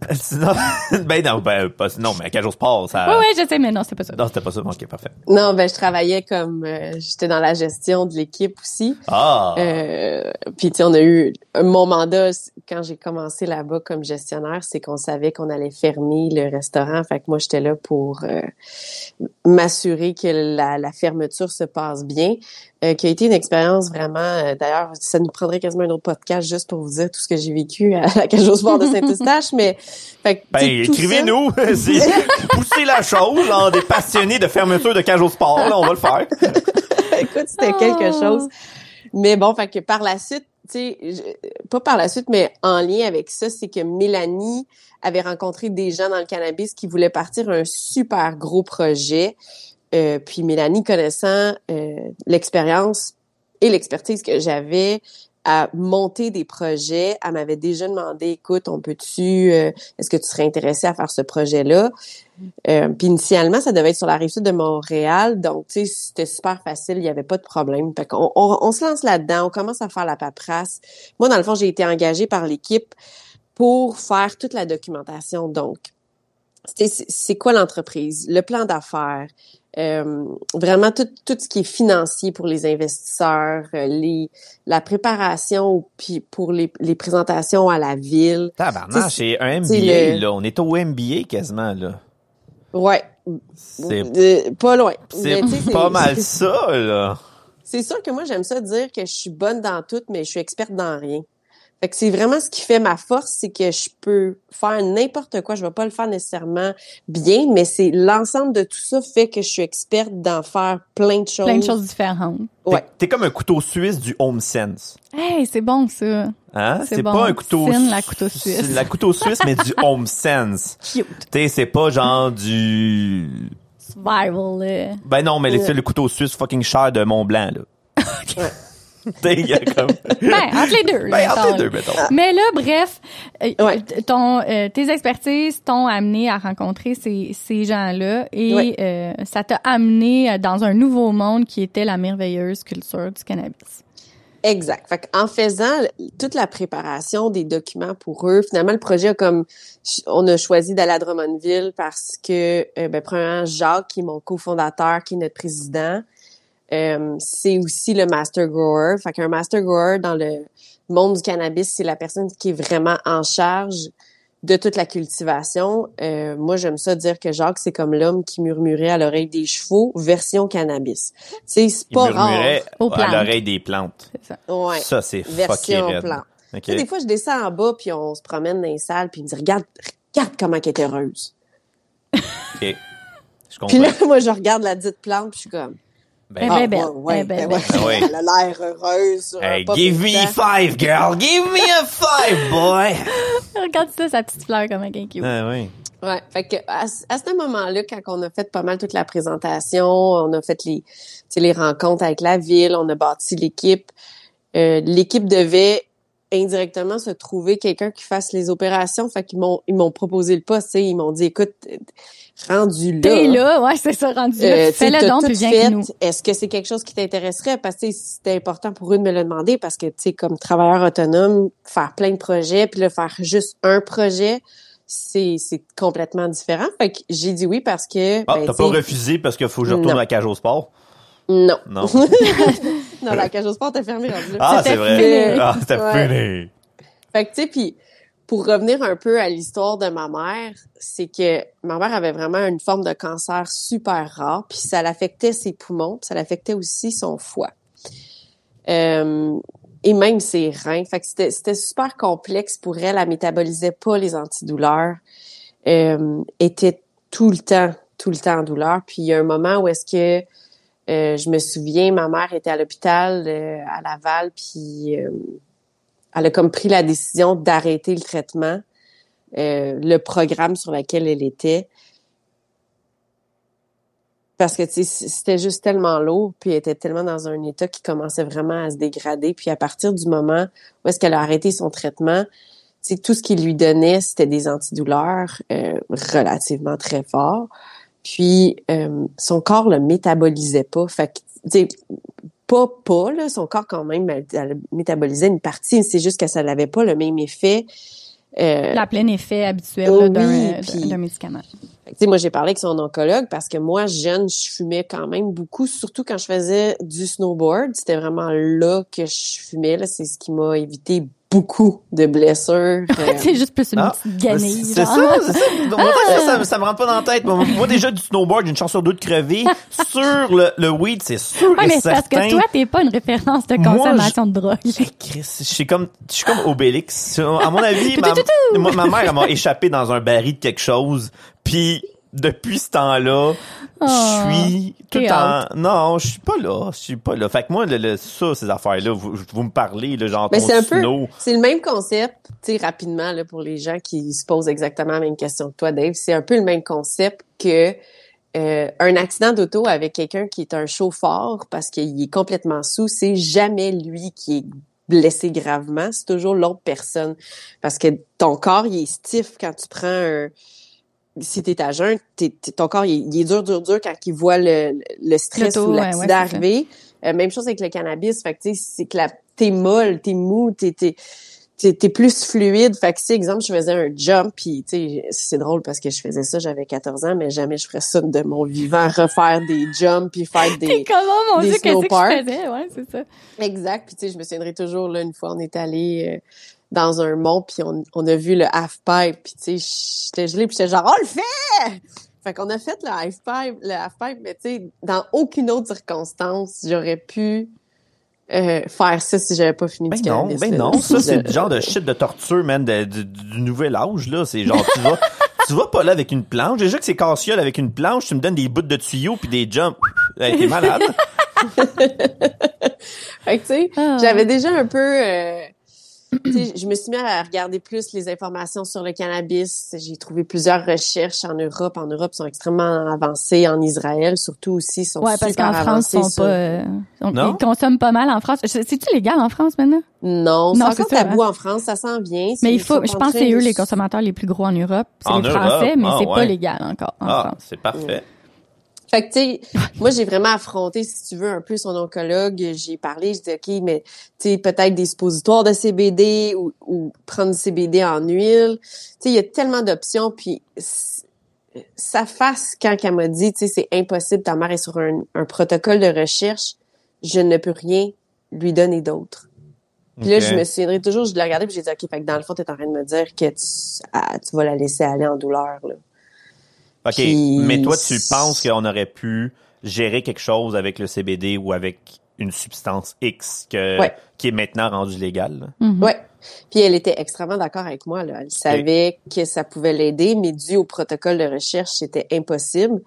ben non, ben, pas, non, mais à au sport, ça... Ouais, ouais, je sais, mais non, c'est pas ça. Non, c'était pas ça. Ok, parfait. Non, ben je travaillais comme, euh, j'étais dans la gestion de l'équipe aussi. Ah! Euh, puis tu sais, on a eu mon mandat quand j'ai commencé là-bas comme gestionnaire, c'est qu'on savait qu'on allait fermer le restaurant. Fait que moi, j'étais là pour euh, m'assurer que la, la fermeture se passe bien. euh, qui a été une expérience vraiment. euh, D'ailleurs, ça nous prendrait quasiment un autre podcast juste pour vous dire tout ce que j'ai vécu à la cage au sport de Saint-Eustache. mais fait que, Ben, écrivez-nous. C'est- Poussez la chose, là, des passionnés de fermeture de cage au sport, là, on va le faire. Écoute, c'était quelque chose. Mais bon, fait que par la suite, tu pas par la suite, mais en lien avec ça, c'est que Mélanie avait rencontré des gens dans le cannabis qui voulaient partir un super gros projet. Euh, puis Mélanie, connaissant euh, l'expérience et l'expertise que j'avais à monter des projets, elle m'avait déjà demandé, écoute, on peut-tu, euh, est-ce que tu serais intéressé à faire ce projet-là? Euh, puis initialement, ça devait être sur la rive sud de Montréal, donc tu sais, c'était super facile, il n'y avait pas de problème. Fait qu'on on, on se lance là-dedans, on commence à faire la paperasse. Moi, dans le fond, j'ai été engagée par l'équipe pour faire toute la documentation. Donc, c'est quoi l'entreprise, le plan d'affaires, euh, vraiment tout, tout ce qui est financier pour les investisseurs, euh, les, la préparation puis pour les, les présentations à la ville. Tabarnak, C'est- un MBA, le- là. On est au MBA quasiment, là. Ouais, C'est pas loin. c'est- pas mal ça, là. C'est sûr que moi, j'aime ça dire que je suis bonne dans tout, mais je suis experte dans rien. Fait que c'est vraiment ce qui fait ma force, c'est que je peux faire n'importe quoi. Je vais pas le faire nécessairement bien, mais c'est l'ensemble de tout ça fait que je suis experte d'en faire plein de choses. Plein de choses différentes. Ouais. T'es- T'es comme un couteau suisse du home sense. Hey, c'est bon, ça. Hein? C'est C'est bon. pas un couteau Fine, la couteau suisse. C'est la couteau suisse, mais du home sense. Cute. T'sais, c'est pas genre du... Survival, là. Ben non, mais c'est le couteau suisse fucking cher de Mont Blanc, là. il y a comme... Ben, entre les deux. là, Ben, entre les deux, mettons. Mais là, bref, euh, Ouais. t- ton, euh, tes expertises t'ont amené à rencontrer ces, ces gens-là et Ouais. euh, ça t'a amené euh, dans un nouveau monde qui était la merveilleuse culture du cannabis. Exact. Fait en faisant toute la préparation des documents pour eux, finalement, le projet a comme, on a choisi d'aller à Drummondville parce que, euh, ben, premièrement, Jacques, qui est mon cofondateur, qui est notre président, euh, c'est aussi le master grower. Fait qu'un master grower dans le monde du cannabis, c'est la personne qui est vraiment en charge de toute la cultivation. Euh, moi, j'aime ça dire que Jacques, c'est comme l'homme qui murmurait à l'oreille des chevaux, version cannabis. Tu sais, c'est Il pas rare. murmurait à l'oreille des plantes. C'est ça. Ouais. Ça, c'est Version raide. plan. OK. Tu sais, des fois, je descends en bas, puis on se promène dans les salles, puis il me dit, regarde, regarde comment elle est heureuse. OK. Je Puis là, moi, je regarde la dite plante, puis je suis comme, Ben, ben, ah, belle. ouais, ouais, Eh ben, ben ouais. belle. Ah ouais. elle a l'air heureuse hey, give me five, girl! Give me a five, boy! Regarde ça, sa petite fleur comme un cute. Ah oui. Ouais, fait que à, ce- à ce moment-là, quand on a fait pas mal toute la présentation, on a fait les, tu sais, les rencontres avec la ville, on a bâti l'équipe. euh, l'équipe devait indirectement se trouver quelqu'un qui fasse les opérations. Fait qu'ils m'ont ils m'ont proposé le poste. tu sais, Ils m'ont dit, écoute, euh, rendu là. T'es là, ouais, c'est ça, rendu Euh, là. Fais-le t'as donc, tout puis viens fait. nous. Est-ce que c'est quelque chose qui t'intéresserait? Parce que tu sais, c'était important pour eux de me le demander parce que, tu sais, comme travailleur autonome, faire plein de projets, puis là, faire juste un projet, c'est c'est complètement différent. Fait que j'ai dit oui parce que... Ah, ben, t'as tu pas refusé parce qu'il faut que je retourne Non. à la cage au sport? Non. Non. non, la cage au sport t'es fermée rendu. Ah, c'est vrai. fini. Ah, c'était Ouais. fini. Fait que, tu sais, puis pour revenir un peu à l'histoire de ma mère, c'est que ma mère avait vraiment une forme de cancer super rare, puis ça l'affectait ses poumons, puis ça l'affectait aussi son foie. Euh, et même ses reins. Fait que c'était, c'était super complexe pour elle. Elle métabolisait pas les antidouleurs. Euh, était tout le temps tout le temps en douleur. Puis il y a un moment où est-ce que euh, je me souviens, ma mère était à l'hôpital euh, à Laval, puis euh, elle a comme pris la décision d'arrêter le traitement, le programme sur lequel elle était. Parce que c'était juste tellement lourd, puis elle était tellement dans un état qui commençait vraiment à se dégrader. Puis à partir du moment où est-ce qu'elle a arrêté son traitement, tout ce qu'il lui donnait, c'était des antidouleurs relativement très forts. Puis euh, son corps le métabolisait pas. Fait que, pas pas là, son corps quand même elle, métabolisait une partie. C'est juste que ça n'avait pas le même effet. Euh, la plein effet habituel d'un médicament. Tu moi j'ai parlé avec son oncologue parce que moi jeune, je fumais quand même beaucoup, surtout quand je faisais du snowboard. C'était vraiment là que je fumais. C'est ce qui m'a évité beaucoup de blessures. c'est juste plus une ah, petite ganille. C'est ça, c'est ça. ça, ça, me rentre pas dans la tête. Moi, déjà, du snowboard, j'ai une chance sur deux de crever. sur le, le weed, c'est sûr ouais, mais parce que toi, t'es pas une référence de consommation de drogue. Chris, je suis comme, je suis comme Obélix. À mon avis, ma, ma mère, m'a échappé dans un baril de quelque chose. Puis depuis ce temps-là, je ah, suis tout en non, je suis pas là, je suis pas là. Fait que moi le, ça ces affaires là, vous, vous me parlez le genre Mais c'est un peu c'est le même concept, tu sais rapidement là pour les gens qui se posent exactement la même question que toi Dave, c'est un peu le même concept que euh, un accident d'auto avec quelqu'un qui est un chauffeur parce qu'il est complètement sous, c'est jamais lui qui est blessé gravement, c'est toujours l'autre personne. Parce que ton corps il est stiff quand tu prends un si t'es à jeun, ton corps il, est dur, dur, dur quand il voit le, le stress ou l'accident arriver. Euh, même chose avec le cannabis. Fait que c'est que la t'es molle, t'es mou, t'es t'es plus fluide. Fait que si, exemple, je faisais un jump, puis c'est drôle parce que je faisais ça, j'avais 14 ans, mais jamais je ferais ça de mon vivant, refaire des jumps, puis faire des comment, mon des Dieu, qu'est-ce que je faisais? Ouais, c'est ça. Exact. Puis tu sais, je me souviendrai toujours, là, une fois, on est allé... Euh, dans un mont, puis on, on, a vu le half-pipe, puis tu sais, j'étais gelée, puis j'étais genre « On le fait! » Fait qu'on a fait le half-pipe, le half-pipe, mais tu sais, dans aucune autre circonstance, j'aurais pu euh, faire ça si j'avais pas fini ben non, Ben non, ça c'est le genre de shit de torture, man, de, du nouvel âge, là. C'est genre, tu vas, tu vas pas là avec une planche. Déjà que c'est cassiole avec une planche, tu me donnes des bouts de tuyaux puis des jumps. t'es malade. fait que tu sais, ah. j'avais déjà un peu... Euh, je me suis mis à regarder plus les informations sur le cannabis. J'ai trouvé plusieurs recherches en Europe. En Europe, ils sont extrêmement avancés. En Israël, surtout aussi, sont ouais, parce qu'en France, ils sont pas. Euh, ils consomment pas mal en France. C'est-tu légal en France maintenant? Non, c'est encore tabou hein. en France. Ça s'en vient. Mais il faut. Je pense que c'est eux les consommateurs les plus gros en Europe. C'est les Français, mais ah, c'est pas légal encore en ah, France. C'est parfait. Fait que, tu sais, moi, j'ai vraiment affronté, si tu veux, un peu son oncologue. J'ai parlé, je dis, OK, mais, tu sais, peut-être des suppositoires de CBD ou, ou prendre du CBD en huile. Tu sais, il y a tellement d'options. Puis, sa face, quand elle m'a dit, tu sais, c'est impossible, ta mère est sur un, protocole de recherche, je ne peux rien lui donner d'autre. Puis là, je me souviendrai toujours, je l'ai regardé puis j'ai dit, OK, fait que dans le fond, tu es en train de me dire que tu, ah, tu vas la laisser aller en douleur, là. OK, mais toi, tu penses qu'on aurait pu gérer quelque chose avec le CBD ou avec une substance X que, qui est maintenant rendue légale? Mm-hmm. Oui. Puis elle était extrêmement d'accord avec moi. Là. Elle savait que ça pouvait l'aider, mais dû au protocole de recherche, c'était impossible.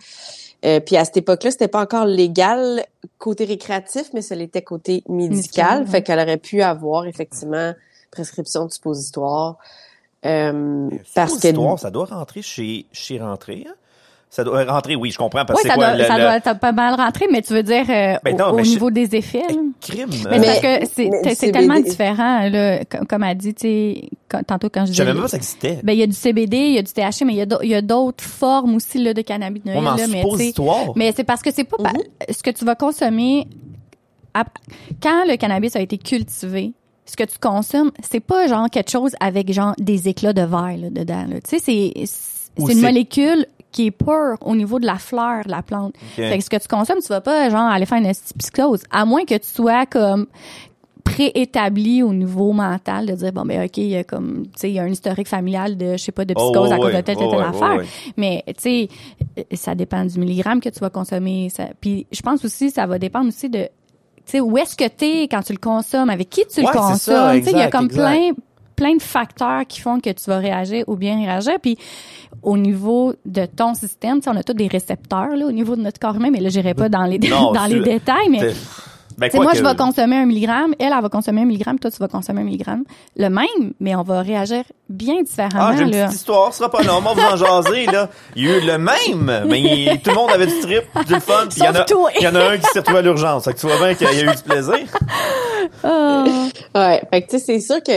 Euh, puis à cette époque-là, c'était pas encore légal côté récréatif, mais ça l'était côté médical. Fait qu'elle aurait pu avoir effectivement prescription de suppositoire. Euh, parce que ça doit rentrer chez chez rentrer. Hein? Ça doit rentrer, oui, je comprends. Parce oui, ça, doit, ça doit pas mal rentrer, mais tu veux dire euh, ben au, niveau des effets. Crime. Mais, parce que c'est tellement différent, là, comme, a dit, tu sais, tantôt quand je disais. Je savais même pas ça existait. Ben il y a du CBD, il y a du THC, mais il y a d'autres formes aussi là de cannabinoïdes. On là, mais mais c'est parce que c'est pas mm-hmm. ce que tu vas consommer quand le cannabis a été cultivé ce que tu consommes, c'est pas genre quelque chose avec genre des éclats de verre là, dedans. Tu sais, c'est c'est une molécule qui est pure au niveau de la fleur de la plante. Fait que ce que tu consommes, tu vas pas genre aller faire une psychose, à moins que tu sois comme préétabli au niveau mental de dire bon ben ok il y a comme tu sais il y a un historique familial de je sais pas de psychose à cause de telle telle, telle affaire. mais tu sais ça dépend du milligramme que tu vas consommer ça. Puis je pense aussi ça va dépendre aussi de tu sais où est-ce que tu es quand tu le consommes avec qui tu le consommes. tu sais il y a comme plein plein de facteurs qui font que tu vas réagir ou bien réagir. Puis au niveau de ton système, on a tous des récepteurs là, au niveau de notre corps humain, mais là, j'irai pas dans les, Non, dans les détails, mais Ben, tu sais, quoi moi, que- je vais consommer un milligramme, elle, elle va consommer un milligramme, toi, tu vas consommer un milligramme. Le même, mais on va réagir bien différemment. Ah, j'ai une là. petite histoire, ce sera pas long, on va vous en jaser, là. Il y a eu le même, mais il- tout le monde avait du trip, du fun, puis il y en a, y en a un qui s'est retrouvé à l'urgence. Fait que tu vois bien qu'il y a eu du plaisir. Ah. Ouais, fait que tu sais, c'est sûr que,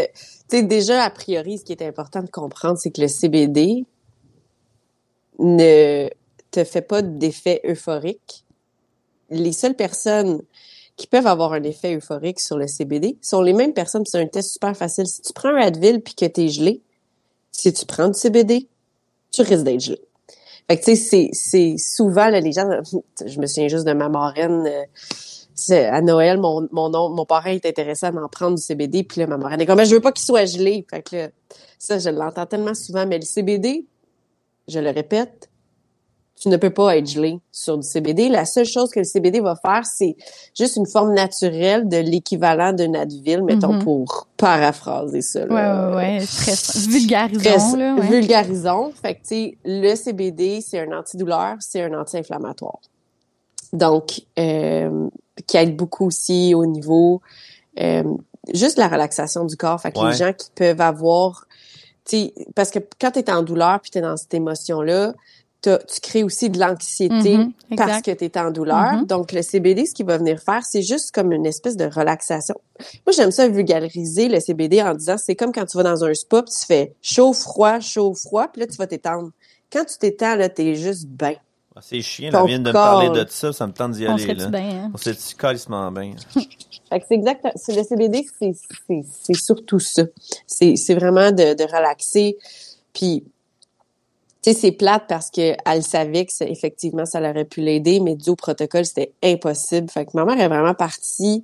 sais, déjà, a priori, ce qui est important de comprendre, c'est que le CBD ne te fait pas d'effet euphorique. Les seules personnes qui peuvent avoir un effet euphorique sur le CBD sont les mêmes personnes, c'est un test super facile. Si tu prends un Advil puis que t'es gelé, si tu prends du CBD, tu risques d'être gelé. Fait que tu sais, c'est, souvent, là, les gens, je me souviens juste de ma marraine, euh, à Noël, mon, mon, mon parrain est intéressé à m'en prendre du CBD, puis là, ma marraine est comme, Ben, je veux pas qu'il soit gelé. Fait que là, ça, je l'entends tellement souvent, mais le CBD, je le répète, tu ne peux pas être gelé sur du CBD. La seule chose que le CBD va faire, c'est juste une forme naturelle de l'équivalent d'un Advil, mettons, Mhm. pour paraphraser ça. Ouais, là. ouais, ouais. Très, vulgarisons, Très- là. Ouais. vulgarisons. Fait que, tu sais, le CBD, c'est un antidouleur, c'est un anti-inflammatoire. Donc, euh, qui aide beaucoup aussi au niveau euh, juste la relaxation du corps. Fait que Ouais. les gens qui peuvent avoir, tu sais, parce que quand tu es en douleur puis tu es dans cette émotion-là, t'as- tu crées aussi de l'anxiété Mhm, parce que tu es en douleur. Mhm. Donc, le CBD, ce qu'il va venir faire, c'est juste comme une espèce de relaxation. Moi, j'aime ça vulgariser le CBD en disant, c'est comme quand tu vas dans un spa, puis tu fais chaud, froid, chaud, froid, puis là, tu vas t'étendre. Quand tu t'étends, là, t'es juste bien. Ah, C'est chiant, là, vient de me parler de ça, ça me tente d'y On aller, serait-tu là. bien, hein? On s'est-tu calissement bien? Fait que c'est exact. C'est le CBD, c'est c'est c'est surtout ça. C'est c'est vraiment de, de relaxer. Puis tu sais, c'est plate parce que elle savait que ça- effectivement ça l'aurait pu l'aider, mais dû au protocole, c'était impossible. Fait que ma mère est vraiment partie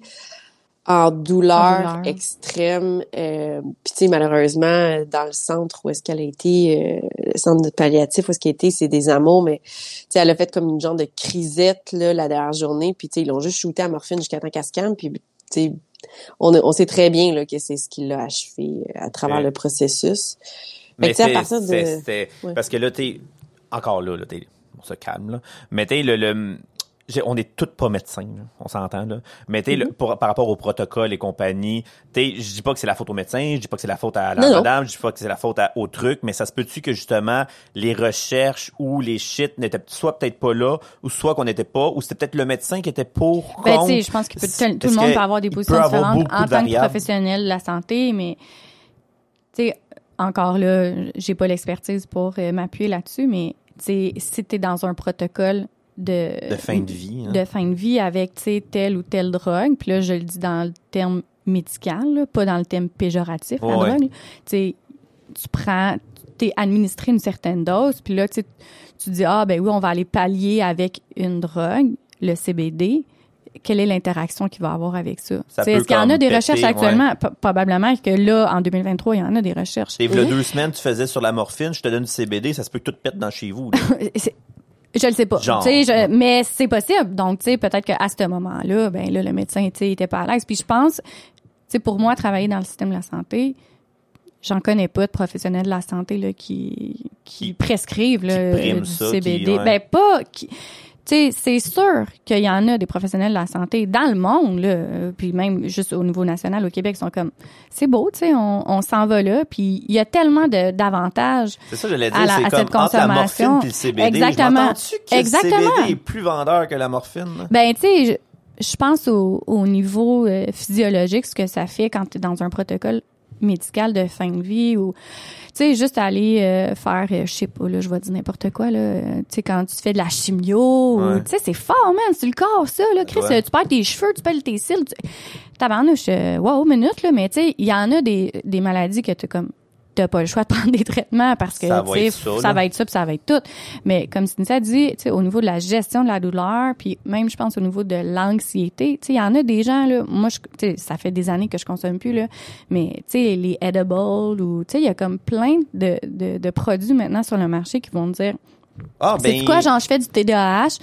en douleur, En douleur. extrême. Euh, Puis tu sais, malheureusement, dans le centre où est-ce qu'elle a été, euh, le centre de palliatif où est-ce qu'elle a été, c'est des amours, mais tu sais, elle a fait comme une genre de crisette là, la dernière journée. Puis tu sais, ils l'ont juste shooté à morphine jusqu'à temps qu'elle se calme. Puis tu sais, on, on sait très bien là, que c'est ce qui l'a achevé euh, à travers Ouais. le processus. Mais tu sais, à c'est- partir de- Ouais. parce que là, t'es, encore là, là, t'es, on se calme, là. Mais t'es le, le, on est tous pas médecins, là, on s'entend, là. Mais t'es, Mm-hmm. par rapport au protocole et compagnie, t'es, je dis pas que c'est la faute au médecin, je dis pas que c'est la faute à la Non, madame, je dis pas que c'est la faute à, au truc, mais ça se peut-tu que justement, les recherches ou les shit n'étaient soit peut-être pas là, ou soit qu'on n'était pas, ou c'était peut-être le médecin qui était pour, Ben, tu sais, je pense que tout, le monde peut avoir des positions différentes en tant que professionnel de la santé, mais tu sais, encore là, j'ai pas l'expertise pour euh, m'appuyer là-dessus, mais tu si t'es dans un protocole de de fin de vie. hein. de fin de vie avec telle ou telle drogue, puis là je le dis dans le terme médical, là, pas dans le terme péjoratif la Ouais. drogue. là. Tu prends t'es administré une certaine dose, puis là tu dis ah ben oui, on va aller pallier avec une drogue, le CBD. Quelle est l'interaction qu'il va avoir avec ça? Est-ce qu'il y en a des péter, recherches ouais. actuellement? P- probablement que là, en 2023, il y en a des recherches. Et là, deux semaines, tu faisais sur la morphine, je te donne du CBD, ça se peut que tout pète dans chez vous. Je le sais pas. Genre. Je- mais c'est possible. Donc, tu sais, peut-être qu'à ce moment-là, ben là, le médecin, tu sais, était pas à l'aise. Puis je pense, tu sais, pour moi, travailler dans le système de la santé, j'en connais pas de professionnels de la santé là, qui, qui Qui- prescrivent là, qui priment du ça, CBD. qui- ouais. Ben pas. Qui, sais, c'est sûr qu'il y en a des professionnels de la santé dans le monde, là, puis même juste au niveau national au Québec, qui sont comme, c'est beau, tu sais, on, on s'en va là, puis il y a tellement de- d'avantages. C'est ça, j'allais dire, À la- c'est à comme cette entre la consommation. morphine le CBD. Exactement. Je que Exactement. le CBD est plus vendeur que la morphine? là? Ben, tu sais, je, je pense au, au niveau euh, physiologique, ce que ça fait quand tu es dans un protocole médical de fin de vie ou, tu sais, juste aller euh, faire, euh, je sais pas, là, je vais dire n'importe quoi, là, euh, tu sais, quand tu fais de la chimio, Ouais. tu sais, c'est fort, man, c'est le corps, ça, là, Chris, Ouais. tu perds tes cheveux, tu perds tes cils, tu... tabarnouche, euh, wow, minute, là, mais tu sais, il y en a des, des maladies que tu comme, t'as pas le choix de prendre des traitements parce que, Ça va être ça, ça va être ça, puis ça va être tout. Mais comme Cynthia dit, au niveau de la gestion de la douleur, puis même, je pense, au niveau de l'anxiété, il y en a des gens, là, moi, je, ça fait des années que je consomme plus, là, mais, les edibles ou, il y a comme plein de, de, de produits maintenant sur le marché qui vont dire, Ah, C'est ben. quoi, genre, je fais du TDAH,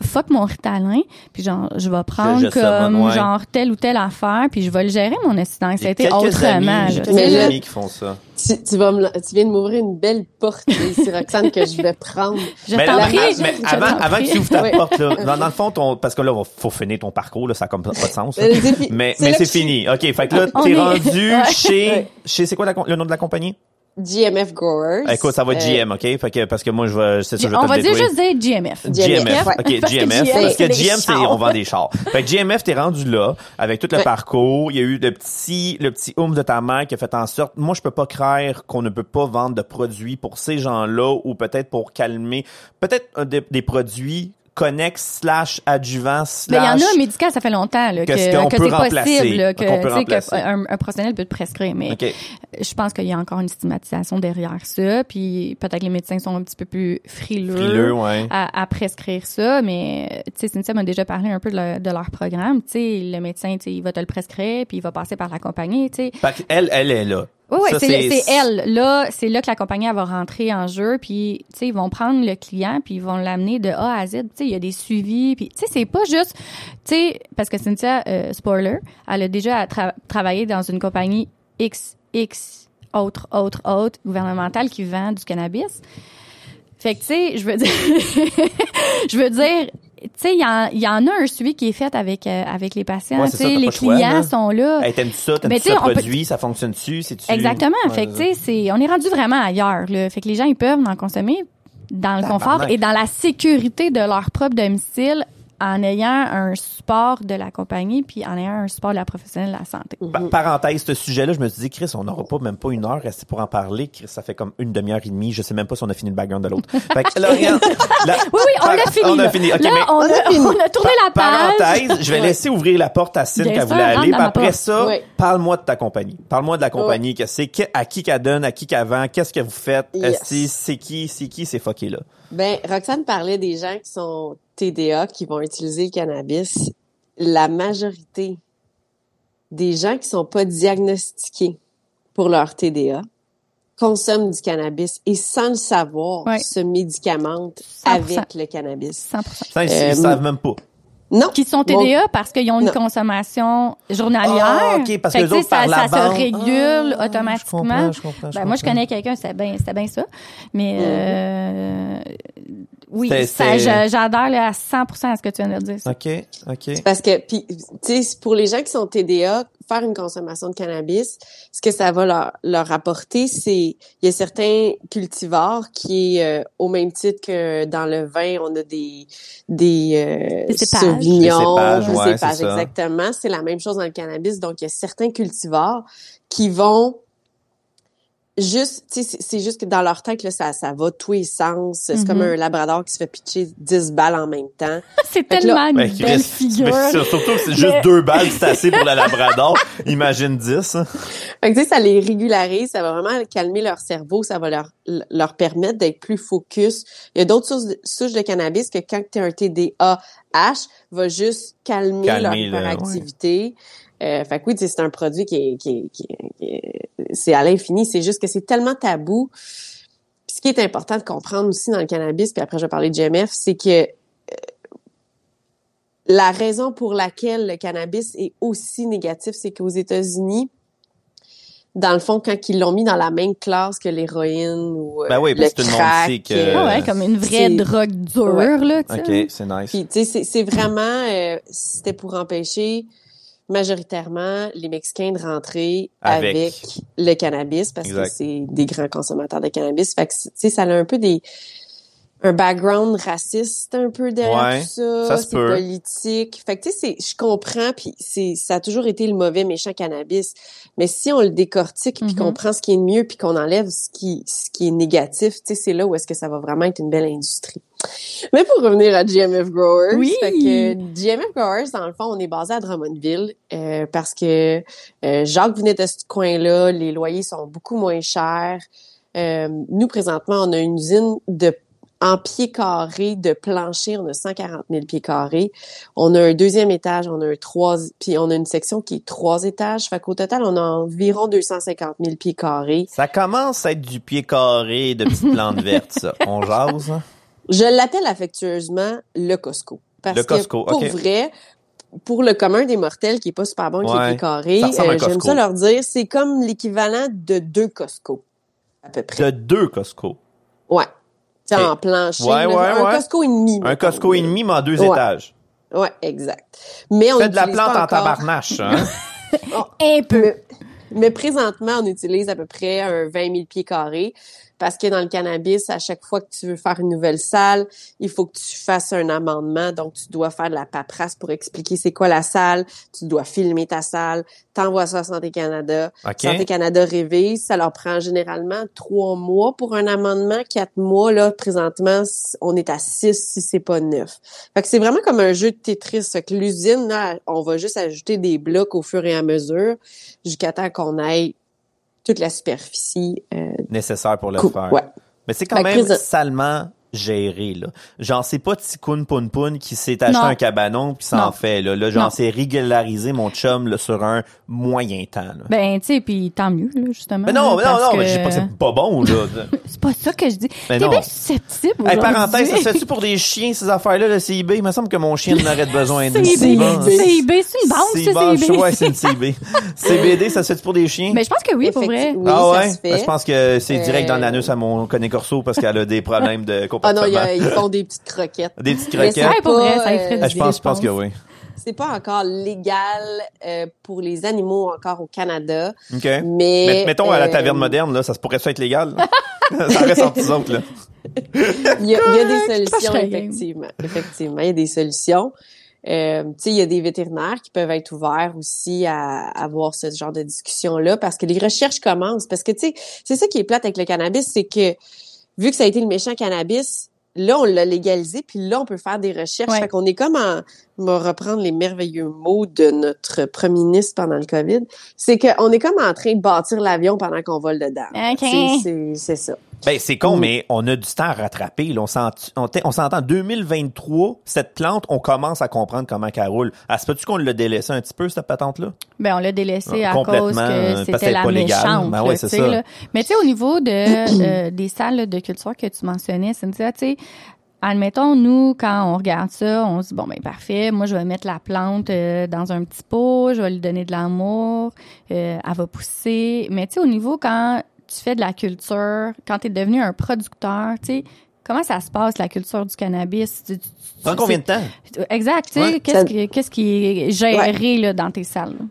fuck mon Ritalin, puis genre, je vais prendre Je- je comme, ouais. genre, telle ou telle affaire, puis je vais le gérer, mon j'ai Ça a été autrement, amis, j'ai quelques amis qui font ça. Tu, tu vas me, tu viens de m'ouvrir une belle porte ici, Roxane, que je vais prendre. Je mais, là, prie, mais je avant, avant que tu ouvres ta porte, là, dans, dans le fond, ton, parce que là, faut finir ton parcours, là, ça a comme pas de sens. là. C'est Mais, c'est mais c'est fini. OK, fait que là, t'es rendu chez, chez, c'est quoi la le nom de la compagnie? GMF Growers. Écoute, ça va être Euh, GM, OK? Fait que, parce que moi, je vais, c'est ça, je vais On te va dire juste dire GMF. GMF, ouais. ok, Parce que GMF, GM, parce que GM, c'est, on vend des chars. Fait que GMF, t'es rendu là, avec tout le Ouais. parcours, il y a eu le petit, le petit oomph de ta mère qui a fait en sorte, moi, je peux pas croire qu'on ne peut pas vendre de produits pour ces gens-là, ou peut-être pour calmer, peut-être des, des produits connexes slash adjuvants Mais il y en slash... a médical, ça fait longtemps là, que, que peut c'est possible, là, que, que un, un professionnel peut te prescrire. Mais OK. je pense qu'il y a encore une stigmatisation derrière ça. Puis peut-être que les médecins sont un petit peu plus frileux, Frileux, ouais. à, à prescrire ça. Mais tu sais, Cynthia m'a déjà parlé un peu de, leur- de leur programme. Tu sais, le médecin, tu sais, il va te le prescrire, puis il va passer par la compagnie. Tu sais, qu'elle, elle est là. Oui, oui, c'est le- c'est elle. Là, c'est là que la compagnie elle va rentrer en jeu. Puis, tu sais, ils vont prendre le client puis ils vont l'amener de A à Z. Tu sais, il y a des suivis. Puis, tu sais, c'est pas juste, tu sais, parce que Cynthia, euh, spoiler, elle a déjà tra- travaillé dans une compagnie X, X, autre, autre, autre, gouvernementale qui vend du cannabis. Fait que, tu sais, je veux dire, je veux dire, tu sais, il y, y en a un suivi qui est fait avec, euh, avec les patients. Ouais, c'est ça, les choix, clients là. sont là. Hey, t'aimes-tu ça? T'aimes-tu Mais tu sais, ça, peut- produit? Ça fonctionne-tu? C'est-tu... Exactement. Ouais, fait que, tu sais, c'est, on est rendu vraiment ailleurs, là. Fait que les gens, ils peuvent en consommer dans le confort et dans la sécurité de leur propre domicile en ayant un support de la compagnie puis en ayant un support de la professionnelle de la santé. Pa- Parenthèse, ce sujet-là, je me suis dit, Chris, on n'aura pas même pas une heure restée pour en parler. Chris, ça fait comme une demi-heure et demie. Je sais même pas si on a fini le background de l'autre. Fait que, là, regarde, la- Oui, oui, on par- a fini. On a fini. OK, Là, mais on, a, on a tourné la page. parenthèse, je vais laisser ouvrir la porte à Cine sûr, voulait rentre aller. après porte. ça, Oui. parle-moi de ta compagnie. Parle-moi de la compagnie. que c'est que- à qui qu'elle donne, à qui qu'elle vend, qu'est-ce que vous faites? Yes. Est-ce que C'est qui, c'est qui ces fuckés là? Ben, Roxane parlait des gens qui sont TDA, qui vont utiliser le cannabis. La majorité des gens qui sont pas diagnostiqués pour leur TDA consomment du cannabis et sans le savoir, Ouais. se médicamentent 100%. avec le cannabis. 100%. Ça, ils, Euh, ils savent même pas. Non. Qui sont Bon, TDA parce qu'ils ont une Non. consommation journalière. Ah, OK, parce Fait que autres, par ça, la ça se régule Ah, automatiquement. je comprends, je comprends, je Ben, moi, je connais quelqu'un, c'était bien, bien ça. Mais euh, oui, C'était- ça, c'était- j'a- j'adhère là, à 100% à ce que tu viens de dire. ça. OK, OK. Parce que, puis, tu sais, pour les gens qui sont TDA, faire une consommation de cannabis, ce que ça va leur, leur apporter, c'est, il y a certains cultivars qui, euh, au même titre que dans le vin, on a des, des, euh, Des cépages. sauvignons, Des cépages, des ouais, cépages, exactement. C'est la même chose dans le cannabis. Donc, il y a certains cultivars qui vont juste, tu sais, c'est- juste que dans leur tête, là, ça, ça va tous les sens. C'est comme un labrador qui se fait pitcher 10 balles en même temps. C'est que là- tellement une Ben, belle Chris, figure. mais surtout que c'est juste Mais- deux balles, c'est assez pour le Labrador. Imagine 10. hein. Fait que, tu sais, ça les régularise, ça va vraiment calmer leur cerveau, ça va leur, leur permettre d'être plus focus. Il y a d'autres sources de, souches de cannabis que quand tu as un TDAH, va juste calmer, Calmer leur le- hyperactivité. Euh, fait que oui, tu sais, c'est un produit qui est, qui est- qui est- qui est- c'est à l'infini. C'est juste que c'est tellement tabou. Puis ce qui est important de comprendre aussi dans le cannabis, puis après je vais parler de GMF, c'est que euh, la raison pour laquelle le cannabis est aussi négatif, c'est qu'aux États-Unis, dans le fond, quand ils l'ont mis dans la même classe que l'héroïne ou euh, Ben oui, le parce tout le monde sait que- Ah ouais, comme une vraie drogue dure, Ouais. là, tu. OK, c'est nice. Puis, tu sais, c'est- c'est vraiment, euh, c'était pour empêcher majoritairement les Mexicains de rentrer Avec. avec, le cannabis parce Exact. que c'est des grands consommateurs de cannabis. Fait que, tu sais, ça a un peu des un background raciste un peu derrière Ouais, tout ça, ça se c'est peut. politique. Fait que tu sais, c'est- je comprends puis c'est ça a toujours été le mauvais méchant cannabis. Mais si on le décortique puis Mhm. qu'on prend ce qui est de mieux puis qu'on enlève ce qui ce qui est négatif, tu sais, c'est là où est-ce que ça va vraiment être une belle industrie. Mais pour revenir à GMF Growers, Oui. fait que GMF Growers, dans le fond, on est basé à Drummondville euh, parce que euh, Jacques venait de ce coin-là, les loyers sont beaucoup moins chers. Euh, nous, présentement, on a une usine de en pieds carrés de plancher, on a 140 000 pieds carrés. On a un deuxième étage, on a un trois, puis on a une section qui est trois étages. Fait qu'au total, on a environ 250 000 pieds carrés. Ça commence à être du pied carré de petites plantes vertes, ça. On jase, hein? Je l'appelle affectueusement le Costco. Parce Le Costco, que pour vrai, pour le commun des mortels qui est pas super bon, qui Ouais, est carré, un j'aime ça leur dire, c'est comme l'équivalent de deux Costco, à peu près. De deux Costco. Ouais. Ok. en plancher. Ouais, là, ouais, un ouais. Costco et demi. Un. Costco et demi, mais en deux Ouais. étages. Ouais, exact. Mais on Fais de la plante en tabarnache, hein? Un peu. Mais, mais présentement, on utilise à peu près un 20 000 pieds carrés parce que dans le cannabis, à chaque fois que tu veux faire une nouvelle salle, il faut que tu fasses un amendement. Donc, tu dois faire de la paperasse pour expliquer c'est quoi la salle. Tu dois filmer ta salle. T'envoies ça à Santé Canada. OK. Santé Canada révise. Ça leur prend généralement trois mois pour un amendement. Quatre mois, là, présentement, on est à six si c'est pas neuf. Fait que c'est vraiment comme un jeu de Tetris. Fait que l'usine, là, on va juste ajouter des blocs au fur et à mesure jusqu'à temps qu'on aille toute la superficie. Euh, Nécessaire pour le faire. ouais. Mais c'est quand même présent- salement géré, là. Genre, c'est pas Ticoun Poun Poun qui s'est acheté Non. un cabanon puis s'en Non. fait, là. Là, genre, Non. c'est régularisé, mon chum, là, sur un moyen temps, là. Ben, tu sais, puis tant mieux, là, justement. mais non, mais non, parce non, que- mais je dis pas c'est pas bon, là. C'est pas ça que je dis. Mais T'es non. bien susceptible hey, parenthèse, ça se fait-tu pour des chiens, ces affaires-là, le CIB? Il me semble que mon chien n'aurait de besoin d'une CIB, CIB, c'est une banque, C'est CIB. Ouais, c'est une CIB. CBD, ça se fait pour des chiens? Mais je pense que oui, pour vrai. Ah ouais? Ben, je pense que c'est direct dans Euh, l'anus à mon Conné Corso parce qu'elle a des problèmes de Ah non, il y a- ils font des petites croquettes. Des petites Mais croquettes. c'est vrai, ça pas, du Ah, euh, je pense, je pense que oui. C'est pas encore légal euh, pour les animaux encore au Canada, OK. mais Mais mettons à la euh, taverne moderne, là, ça se pourrait ça être légal? ça reste entre nous autres, là. Il y a, il y a des solutions, effectivement. Effectivement, il y a des solutions. Euh, tu sais, il y a des vétérinaires qui peuvent être ouverts aussi à, à avoir ce genre de discussion-là parce que les recherches commencent. Parce que, tu sais, c'est ça qui est plate avec le cannabis, c'est que vu que ça a été le méchant cannabis, là, on l'a légalisé, puis là, on peut faire des recherches. Ouais. Fait qu'on est comme en... On va reprendre les merveilleux mots de notre premier ministre pendant le COVID. C'est qu'on est comme en train de bâtir l'avion pendant qu'on vole dedans. OK. C'est- C'est c'est ça. Ben, c'est con, mais on a du temps à rattraper. Là. On s'entend 2023, cette plante, on commence à comprendre comment qu'elle roule. Ah, c'est pas-tu qu'on l'a délaissé un petit peu, cette patente-là? Ben, on l'a délaissé Ah, à cause complètement, que que c'était la méchante. Ben ouais, là, là. Mais tu sais, au niveau de, euh, des salles de culture que tu mentionnais, Cynthia, tu sais, admettons, nous, quand on regarde ça, on se dit, bon, ben parfait, moi, je vais mettre la plante euh, dans un petit pot, je vais lui donner de l'amour, euh, elle va pousser. Mais tu sais, au niveau quand tu fais de la culture, quand tu es devenu un producteur, tu sais, comment ça se passe, la culture du cannabis? Tu- tu- tu- Dans combien de temps? Exact, tu sais, Ouais. qu'est-ce Ça- qui, qu'est-ce qui est géré là, dans tes salles? là?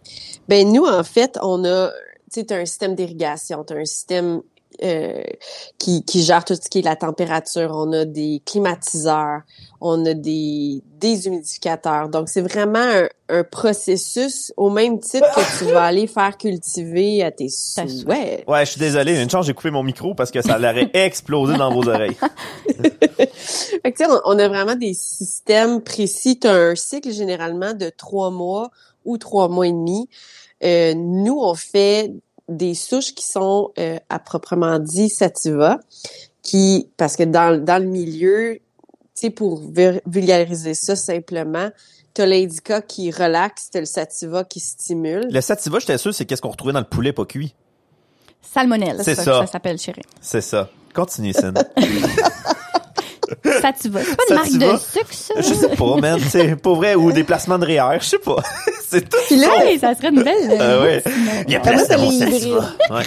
Ben nous, en fait, on a, tu sais, t'as un système d'irrigation, t'as un système euh, qui, qui gère tout ce qui est la température. On a des climatiseurs, on a des déshumidificateurs. Donc, c'est vraiment un, un processus au même type que tu vas aller faire cultiver à tes souhaits. Ouais, je suis désolé. Une chance, j'ai coupé mon micro parce que ça l'aurait explosé dans vos oreilles. Fait que, tu sais, on, on a vraiment des systèmes précis. Tu as un cycle généralement de trois mois ou trois mois et demi. Euh, nous, on fait des souches qui sont euh, à proprement dit sativa, qui parce que dans, dans le milieu, tu sais, pour vu- vulgariser ça simplement, t'as l'indica qui relaxe, t'as le sativa qui stimule. Le sativa, j'étais sûr, c'est qu'est-ce qu'on retrouvait dans le poulet pas cuit. Salmonelle, C'est ça, ça s'appelle chérie. C'est ça. Continue, Sin. Sativa. C'est pas une marque de sucre, ça? Je sais pas, man. C'est pas vrai. Ou des placements de REER. Je sais pas. c'est tout. Puis là, ça serait une belle. Ah euh, ouais. Il y a place ça, dans mon. Ouais.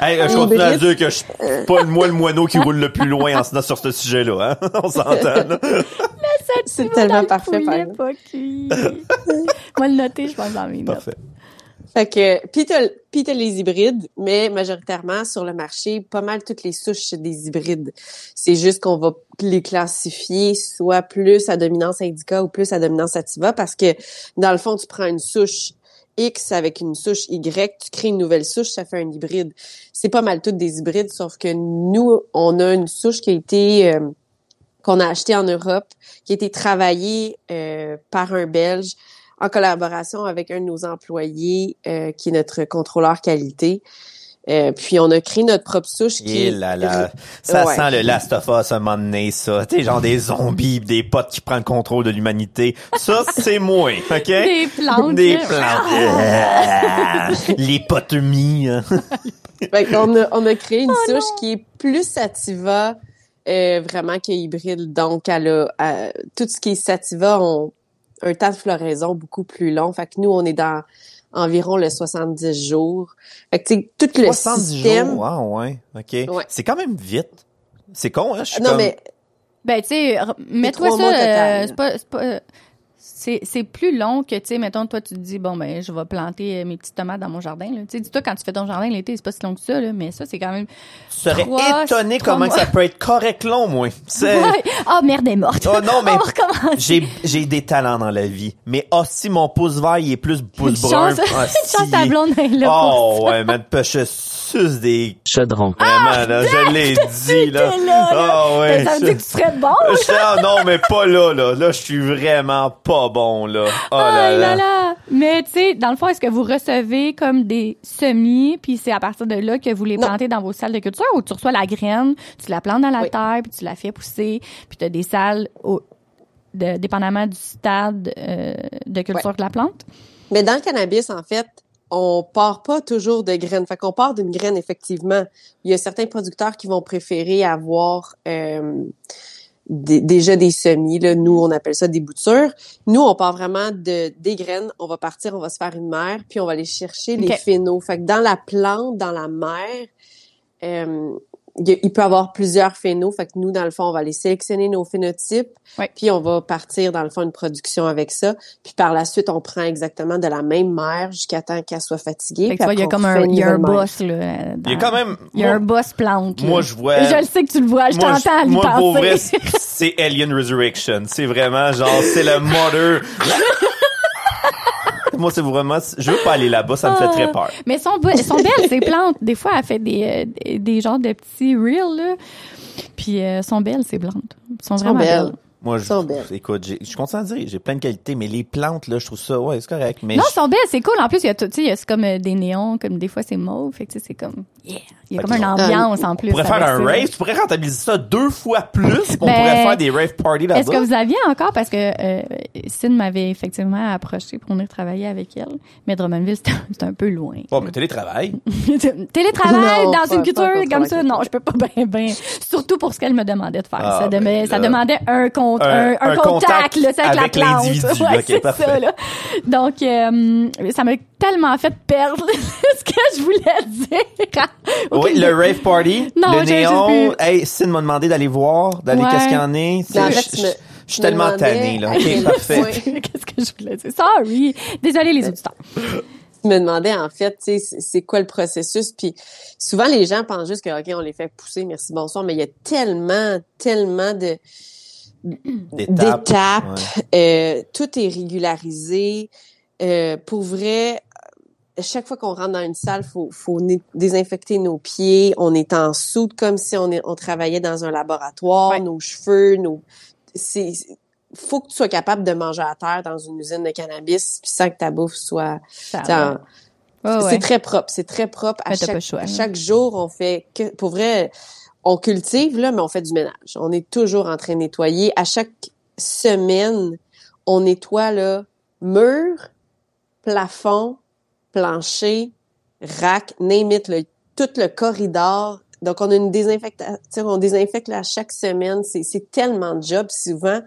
Hey, je continue à dire que je suis pas le- moi le moineau qui roule le plus loin en, sur ce sujet-là. Hein? On s'entend. là. c'est tellement le parfait, par pas cuit. Moi, le noter, je pense, dans mes notes. Parfait. Fait que, puis t'as, les hybrides, mais majoritairement sur le marché, pas mal toutes les souches c'est des hybrides. C'est juste qu'on va les classifier soit plus à dominance indica ou plus à dominance sativa parce que dans le fond, tu prends une souche X avec une souche Y, tu crées une nouvelle souche, ça fait un hybride. C'est pas mal toutes des hybrides, sauf que nous, on a une souche qui a été euh, qu'on a acheté en Europe, qui a été travaillée euh, par un Belge en collaboration avec un de nos employés euh, qui est notre contrôleur qualité. Euh, puis on a créé notre propre souche qui là là, ça Ouais. sent le Last of Us un moment donné, ça. T'es genre des zombies, des potes qui prennent le contrôle de l'humanité. Ça, c'est moi, OK? Des plantes. Des plantes. Les potes mis. Fait qu'on a, on a créé une souche qui est plus sativa euh, vraiment qui est hybride. Donc, elle a, tout ce qui est sativa ont un temps de floraison beaucoup plus long. Fait que nous, on est dans environ le 70 jours. Fait que, tu sais, tout le 70 système... jours, wow, ouais, ok. Ouais. C'est quand même vite. C'est con, hein? Je suis non, comme... mais Ben, tu sais, mets-toi trois ça, mois total, euh, c'est pas, c'est pas, euh, c'est, c'est plus long que, tu sais, mettons, toi, tu te dis, bon, ben, je vais planter euh, mes petites tomates dans mon jardin. Tu sais, dis-toi, quand tu fais ton jardin l'été, c'est pas si long que ça, là, mais ça, c'est quand même... Tu serais trois- étonné trois comment mois. ça peut être correct long, moi. C'est... Ouais. Ah, merde, elle est morte. Oh non, mais j'ai, j'ai des talents dans la vie. Mais oh, si mon pouce vert, il est plus pouce brun. chance, ah, chance si, ta il est- blonde là Oh, ouais, man, je suce des... chaudron, Vraiment, là, je l'ai dit, là. Ah, ouais. Ça veut je- dire que tu serais bon. ah, non, mais pas là, là. Là, je suis vraiment pas bon, là. Oh Ah là là. là là. Mais tu sais, dans le fond, est-ce que vous recevez comme des semis, puis c'est à partir de là que vous les Non. plantez dans vos salles de culture, ou tu reçois la graine, tu la plantes dans la Oui. terre, puis tu la fais pousser, puis tu as des salles, au, de- dépendamment du stade euh, de culture Ouais. de la plante? Mais dans le cannabis, en fait, on part pas toujours de graines. Fait qu'on part d'une graine, effectivement. Il y a certains producteurs qui vont préférer avoir euh, des- déjà des semis. Là. Nous, on appelle ça des boutures. Nous, on part vraiment de des graines. On va partir, on va se faire une mère, puis on va aller chercher les phénos. Fait que dans la plante, dans la mère, euh, il peut y avoir plusieurs phénos. Fait que nous, dans le fond, on va aller sélectionner nos phénotypes, Ouais. puis on va partir, dans le fond, une production avec ça. Puis par la suite, on prend exactement de la même mère jusqu'à temps qu'elle soit fatiguée. Fait que vois, il y a comme un, il y a un boss, là. Il y a dans- quand même... Il y a moi- un boss plante. Moi, je vois... Et je le sais que tu le vois, je Moi, t'entends à lui moi, penser. pour vrai, c'est- c'est Alien Resurrection. C'est vraiment genre, c'est le mother. Moi, c'est vraiment, je veux pas aller là-bas, ça me fait très peur. Mais elles sont, sont belles, ces plantes. Des fois, elle fait des, euh, des, des genres de petits reels, là. Puis, euh, elles sont belles, ces plantes. Elles sont sont vraiment belles. belles. Moi, je, Sont belles. écoute, je suis content de dire, j'ai plein de qualités, mais les plantes, là, je trouve ça, ouais, c'est correct. Mais Non, je- elles sont belles, c'est cool. En plus, il y a tout, tu sais, il y a c'est comme euh, des néons, comme des fois c'est mauve. Fait que tu sais, c'est comme, yeah. Il y a Fait comme une ambiance en plus. on pourrait faire un ça. rave, tu pourrais rentabiliser ça deux fois plus, qu'on Ben, pourrait faire des rave parties Est-ce que là-bas. vous aviez encore, parce que euh, Cine m'avait effectivement approché pour venir travailler avec elle, mais Drummondville, c'était c'était un peu loin. Bon, mais télétravail. Télétravail Non, dans pas- une pas culture comme ça, non, je peux pas bien, bien. Surtout pour ce qu'elle me demandait de faire. Ah, ça, ben ça là. demande un, con- Un- un, un un contact, contact là, c'est avec, avec la plante. Ouais, Ok, c'est parfait. ça, là. Donc, euh, ça m'a tellement fait perdre ce que je voulais dire. Oui, le rave party, Non, le néon. Hey, Cine m'a demandé d'aller voir, d'aller Ouais. qu'est-ce qu'il y en fait, je- suis tellement demandais tanné, là. à Ok, parfait. Qu'est-ce que je voulais dire? Sorry. Désolée, les auditeurs. Je me demandais en fait, tu sais, c'est- c'est quoi le processus? Puis souvent les gens pensent juste que ok, on les fait pousser, merci bonsoir, mais il y a tellement, tellement de D'étapes. Euh, tout est régularisé. Euh, pour vrai, chaque fois qu'on rentre dans une salle, faut, faut désinfecter nos pieds. On est en soude comme si on, est, on travaillait dans un laboratoire. Ouais. Nos cheveux, nos, c'est, faut que tu sois capable de manger à terre dans une usine de cannabis, puis sans que ta bouffe soit Ça. Ouais, c'est très propre, c'est très propre. À chaque, à là. chaque jour, on fait que, pour vrai, on cultive là, mais on fait du ménage. On est toujours en train de nettoyer. À chaque semaine, on nettoie là mur, plafond, plancher, rack, name it, le- tout le corridor. Donc, on a une désinfectation, on désinfecte là, chaque semaine. C'est, tellement de job. Souvent,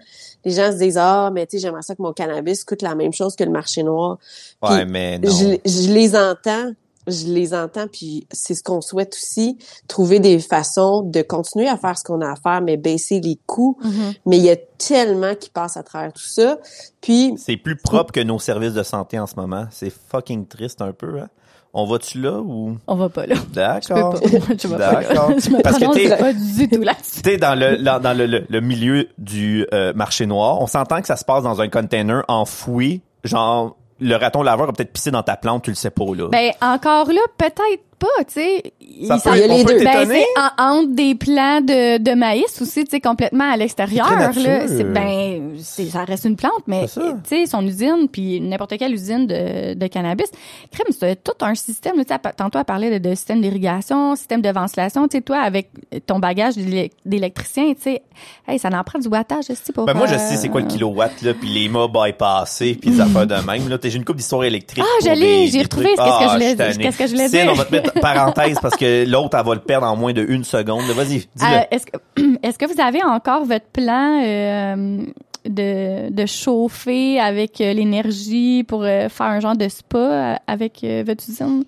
les gens se disent, ah, mais tu sais, j'aimerais ça que mon cannabis coûte la même chose que le marché noir. Ouais, mais non. Je, je les entends, je les entends, puis c'est ce qu'on souhaite aussi, trouver des façons de continuer à faire ce qu'on a à faire, mais baisser les coûts. Mhm. Mais il y a tellement qui passe à travers tout ça. Puis, C'est plus propre que nos services de santé en ce moment. C'est fucking triste un peu, hein? On va-tu là ou? On va pas là. D'accord. pas. Je vais pas là. D'accord. Parce que t'es- pas du tout. Tu sais, dans le dans, dans le, le, le milieu du euh, marché noir, on s'entend que ça se passe dans un container enfoui, genre le raton laveur a peut-être pissé dans ta plante, tu le sais pas là. Ben, encore là, peut-être pas, tu sais. Ça Il- peut- il y a on les peut deux. Ben, en- entre des plants de, de maïs aussi, tu sais, complètement à l'extérieur. Là. C'est ben, ça reste une plante, mais tu sais, son usine, puis n'importe quelle usine de, de cannabis, crème, c'est tout un système. Tu sais, tantôt, elle parlait de, de système d'irrigation, système de ventilation. Tu sais, toi, avec ton bagage d'élec- d'électricien, tu sais, hey, ça en prend du wattage aussi pour. Ben moi je euh, sais c'est quoi le kilowatt là, puis les mâts bypassés, puis les affaires de même là. J'ai une coupe d'histoire électrique. Ah, des- j'ai retrouvé trucs. ce que je Ah, voulais- qu'est-ce que je voulais dire. on va te mettre parenthèse parce que l'autre, elle va le perdre en moins de une seconde. Vas-y, dis-le. Euh, est-ce que est-ce que vous avez encore votre plan euh, de, de chauffer avec euh, l'énergie pour euh, faire un genre de spa avec euh, votre usine?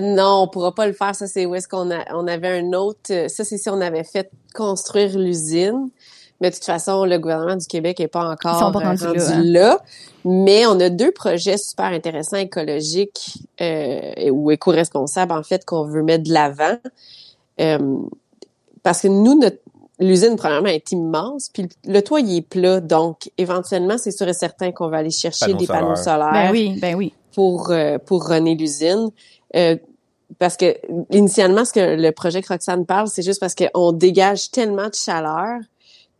Non, on pourra pas le faire. Ça, c'est où est-ce qu'on a, on avait un autre. Ça, c'est si on avait fait construire l'usine. Mais de toute façon, le gouvernement du Québec est pas encore Ils sont pas euh, rendus rendu là, hein. là. Mais on a deux projets super intéressants écologiques euh, et- ou éco-responsables en fait qu'on veut mettre de l'avant. Euh, parce que nous, notre l'usine premièrement est immense, puis le, toit il est plat, donc éventuellement c'est sûr et certain qu'on va aller chercher Panneaux des panneaux solaires Ben oui, ben oui. pour euh, pour runner l'usine. Euh, parce que initialement, ce que le projet Roxane parle, c'est juste parce qu'on dégage tellement de chaleur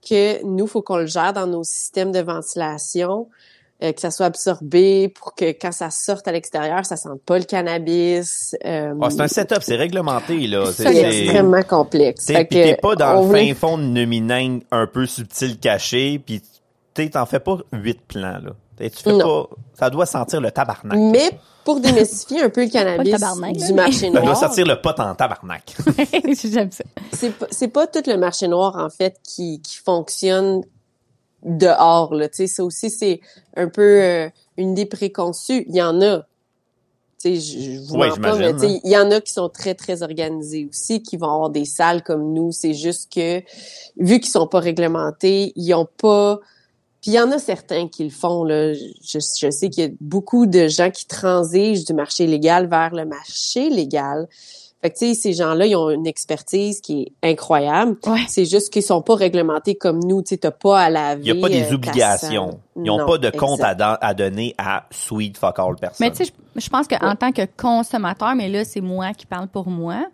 que nous, faut qu'on le gère dans nos systèmes de ventilation, euh, que ça soit absorbé pour que quand ça sorte à l'extérieur, ça sente pas le cannabis. Euh, Ah, c'est un setup, c'est réglementé, là. C'est extrêmement complexe. T'es que pas dans le fin fond de Numineng un peu subtil caché, puis t'es t'en fais pas huit plans, là. Tu fais Non. pas... Ça doit sentir le tabarnak. Mais pour démystifier un peu le cannabis du marché Ça doit noir, sortir le pot en tabarnak. J'aime ça. c'est pas, c'est pas tout le marché noir en fait qui, qui fonctionne dehors là tu sais ça aussi c'est un peu euh, une idée préconçue il y en a tu sais je, je vous Ouais, pas mais tu sais il y en a qui sont très très organisés aussi qui vont avoir des salles comme nous c'est juste que vu qu'ils sont pas réglementés ils ont pas puis il y en a certains qui le font là je, je sais qu'il y a beaucoup de gens qui transigent du marché légal vers le marché légal fait que, tu sais, ces gens-là, ils ont une expertise qui est incroyable. Ouais. C'est juste qu'ils sont pas réglementés comme nous. Tu sais, t'as pas à laver. Il y a pas euh, des ta obligations. Ils ont Non, pas de compte à, exact. don- à donner à sweet fuck all personne. Mais tu sais, je, je pense qu'en tant que consommateur, mais là, c'est moi qui parle pour moi.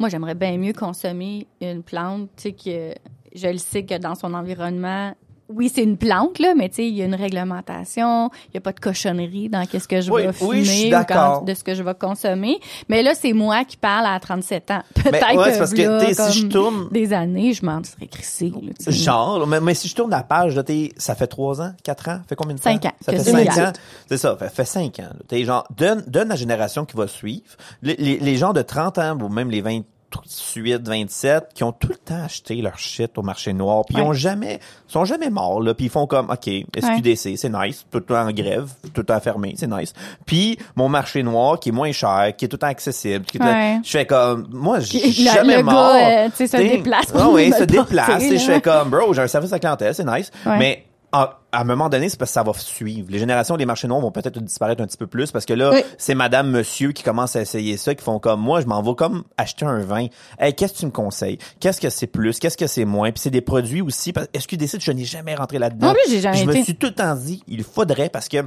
Moi, j'aimerais bien mieux consommer une plante, tu sais, que je le sais que dans son environnement, oui, c'est une plante, là, mais tu sais, il y a une réglementation, il y a pas de cochonnerie dans qu'est-ce que je Oui, vais oui, je suis fumer ou quand- de ce que je vais consommer. Mais là, c'est moi qui parle à 37 ans. Peut-être ouais, c'est parce que, là, sais, si je comme tourne- des années, je m'en serais crissé. Genre, mais, mais si je tourne la page, là, ça fait trois ans, quatre ans, fait combien de temps? Cinq ans, Ça fait cinq ans? C'est ça, fait, fait cinq ans. là. T'es genre, donne, donne la génération qui va suivre. Les, les, les gens de 30 ans, ou même les 28, 27, qui ont tout le temps acheté leur shit au marché noir, puis ils ont jamais, sont jamais morts, là, puis ils font comme, OK, SQDC, c'est nice, tout le temps en grève, tout le temps fermé, c'est nice. Puis mon marché noir, qui est moins cher, qui est tout le temps accessible, qui est le je fais comme, moi, le- jamais le mort. gars, euh, tu sais, se déplace Ah oui, se déplace. et Je fais comme, bro, j'ai un service à clientèle, c'est nice. Mais à, à un moment donné, c'est parce que ça va suivre. Les générations des marchés noirs vont peut-être disparaître un petit peu plus parce que là, Oui. c'est madame, monsieur qui commence à essayer ça, qui font comme moi, je m'en vais comme acheter un vin. Hey, qu'est-ce que tu me conseilles? Qu'est-ce que c'est plus? Qu'est-ce que c'est moins? Puis c'est des produits aussi. parce- Est-ce que décide, je n'ai jamais rentré là-dedans? Non plus, j'ai jamais je me suis tout le temps dit, il faudrait parce que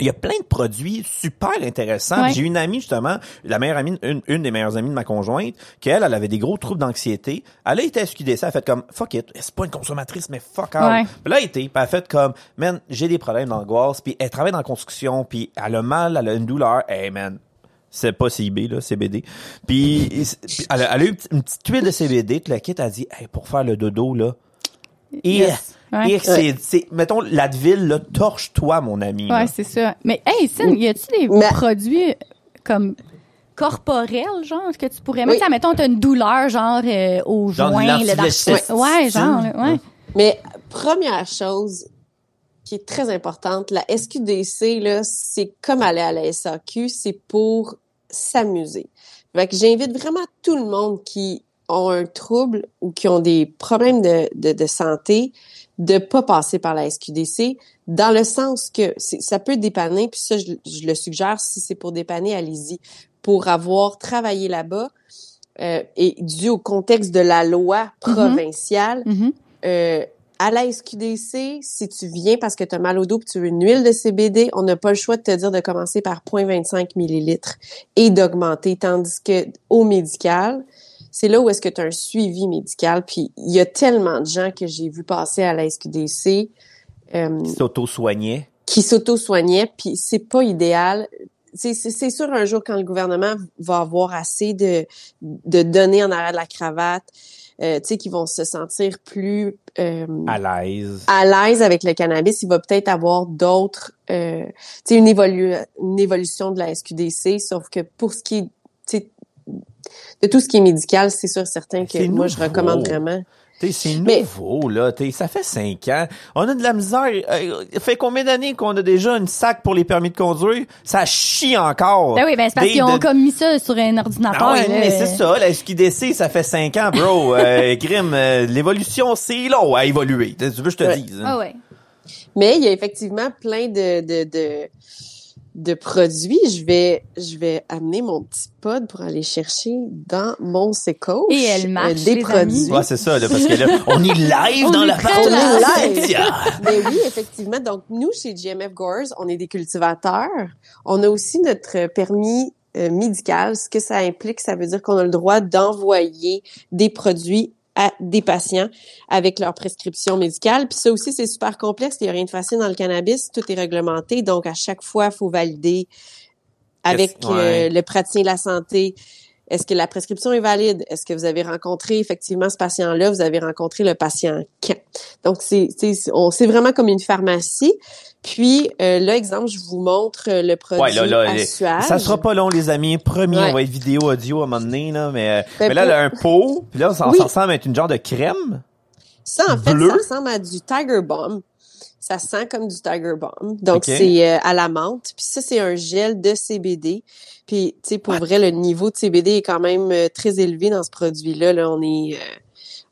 il y a plein de produits super intéressants. Ouais. J'ai une amie, justement, la meilleure amie, une, une des meilleures amies de ma conjointe, qu'elle, elle avait des gros troubles d'anxiété. Elle a été à SQDC, elle a fait comme, fuck it, c'est pas une consommatrice, mais fuck out. Ouais. Puis là, elle a été, puis elle a fait comme, man, j'ai des problèmes d'angoisse, puis elle travaille dans la construction, puis elle a mal, elle a une douleur, hey man, c'est pas CIB, là, CBD. Puis, puis elle, a, elle a eu une petite- tuile de CBD, tout le kit, elle a dit, hey, pour faire le dodo, là, Yes. Ouais. et c'est, c'est, mettons, l'Advil, là, torche-toi, mon ami. là. Ouais, c'est ça. Mais, hey, Sin, y a-tu des Mais- produits comme corporels, genre, que tu pourrais mettre? Oui. Ça, mettons, t'as une douleur, genre, euh, au Genre joint, là, dans. Ouais, genre, là, ouais. Mais première chose qui est très importante, la SQDC, là, c'est comme aller à la SAQ, c'est pour s'amuser. Fait que j'invite vraiment tout le monde qui ont un trouble ou qui ont des problèmes de, de, de santé de pas passer par la SQDC dans le sens que ça peut dépanner, puis ça, je, je le suggère, si c'est pour dépanner, allez-y. Pour avoir travaillé là-bas, euh, et dû au contexte de la loi provinciale, Mhm. euh, à la SQDC, si tu viens parce que tu as mal au dos et tu veux une huile de CBD, on n'a pas le choix de te dire de commencer par 0.25 millilitres et d'augmenter. Tandis que au médical, c'est là où est-ce que tu as un suivi médical. Puis il y a tellement de gens que j'ai vu passer à la SQDC euh, S'auto-soigner. qui s'auto-soignaient, puis c'est pas idéal. C'est, sûr un jour quand le gouvernement va avoir assez de, de données en arrière de la cravate, euh, tu sais, qui vont se sentir plus euh, à l'aise. à l'aise avec le cannabis, il va peut-être avoir d'autres, euh, tu sais, une, évolu une évolution de la SQDC, sauf que pour ce qui est, de tout ce qui est médical, c'est sûr certain que C'est moi je recommande vraiment. T'sais, C'est Mais- nouveau, là. T'sais, ça fait cinq ans. On a de la misère. Euh, fait combien d'années qu'on a déjà une sac pour les permis de conduire? Ça chie encore. Ben oui, ben c'est parce Des- qu'ils ont de- comme mis ça sur un ordinateur. Ah oui, mais c'est ça. La SQDC, ça fait cinq ans, bro. Euh, Grim, euh, l'évolution, c'est long à évoluer. Tu veux que je te Ouais. dise? hein? Ah ouais. Mais il y a effectivement plein de, de, de, de produits. Je vais, je vais amener mon petit pod pour aller chercher dans mon sécoche. Et elle marche, des les produits. amis. Ouais, c'est ça, là, parce que là, on est live On dans est l'appartement. très live. Cynthia. Mais oui, effectivement. Donc, nous, chez GMF Gores, on est des cultivateurs. On a aussi notre permis euh, médical. Ce que ça implique, ça veut dire qu'on a le droit d'envoyer des produits à des patients avec leur prescription médicale. Puis ça aussi, c'est super complexe. Il n'y a rien de facile dans le cannabis. Tout est réglementé. Donc, à chaque fois, il faut valider avec ouais. euh, le praticien de la santé. Est-ce que la prescription est valide? Est-ce que vous avez rencontré effectivement ce patient-là? Vous avez rencontré le patient quand? Donc, c'est, c'est, on, c'est vraiment comme une pharmacie. Puis, euh, là, exemple, je vous montre euh, le produit Ouais, là, là, à les- suage. Ça sera pas long, les amis. Premier, Ouais. on va être vidéo, audio à un moment donné, là. Mais, euh, Ben, mais là, a un pot. Puis là, ça, Oui. ressemble à être une genre de crème? Ça, en fait, bleu? ça ressemble à du Tiger Bomb. Ça sent comme du Tiger Bomb. Donc, c'est euh, à la menthe. Puis ça, c'est un gel de CBD. Puis, tu sais, pour vrai, le niveau de CBD est quand même euh, très élevé dans ce produit-là. Là, on est, euh,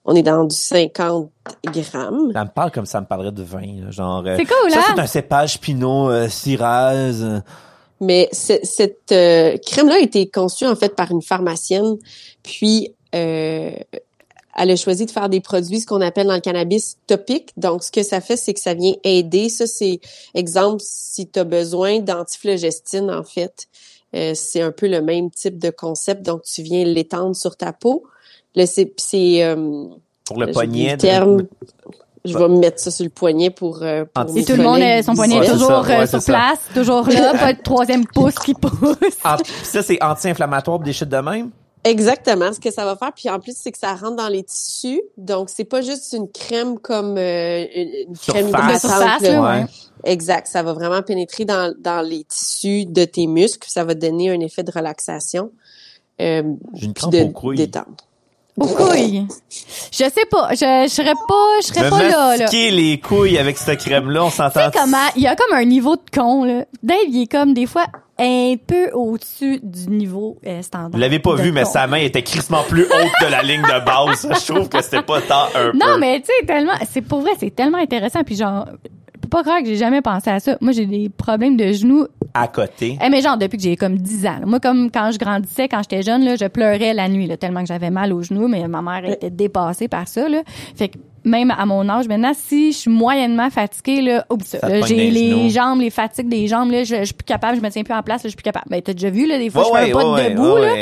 on est dans du 50 grammes. Ça me parle comme ça me parlerait de vin, là, genre. euh, C'est cool, ça, hein? c'est un cépage Pinot euh, euh, Mais ce- cette euh, crème-là a été conçue, en fait, par une pharmacienne. Puis, euh, elle a choisi de faire des produits, ce qu'on appelle dans le cannabis topique. Donc, ce que ça fait, c'est que ça vient aider. Ça, c'est, exemple, si tu as besoin d'antiflogestine, en fait, euh, c'est un peu le même type de concept. Donc, tu viens l'étendre sur ta peau. Le, c'est, c'est, euh, pour le poignet. de- terme. Je vais me mettre ça sur le poignet pour, euh, pour Et tout le monde, son poignet Ouais, est toujours ça, euh, sur ça. place, toujours là, pas de troisième pouce qui pousse. Ah, ça, c'est anti-inflammatoire des shit de même? Exactement, ce que ça va faire. Puis en plus, c'est que ça rentre dans les tissus. Donc, c'est pas juste une crème comme euh, une, crème Surface. De hydratante. surface, Ouais. Exact. Ça va vraiment pénétrer dans, dans les tissus de tes muscles. Ça va te donner un effet de relaxation. Euh, J'ai une crampe de aux couilles. détente. Aux couilles. Je sais pas, je, je serais pas, je serais pas là, là. les couilles avec cette crème-là, on Tu s'entend. sais comment, il y a comme un niveau de con, là. Dave, il est comme, des fois, un peu au-dessus du niveau euh, standard. Vous l'avez pas de vu, mais con. sa main était crissement plus haute que la ligne de base. Je trouve que c'était pas tant un Non, peu. mais tu sais, tellement, c'est pour vrai, c'est tellement intéressant. Puis genre, je peux pas croire que j'ai jamais pensé à ça. Moi, j'ai des problèmes de genoux. À côté. Eh, mais genre, depuis que j'ai comme 10 ans. là. Moi, comme quand je grandissais, quand j'étais jeune, là, je pleurais la nuit, là, tellement que j'avais mal aux genoux, mais ma mère était dépassée par ça, là. Fait que même à mon âge, maintenant, si je suis moyennement fatiguée, là, oublie ça. Ça te Là, pogne j'ai les les genoux. jambes, les fatigues des jambes, là, je, je suis plus capable, je me tiens plus en place, là, je suis plus capable. Ben, t'as déjà vu, là, des fois, je fais un pas de debout, là.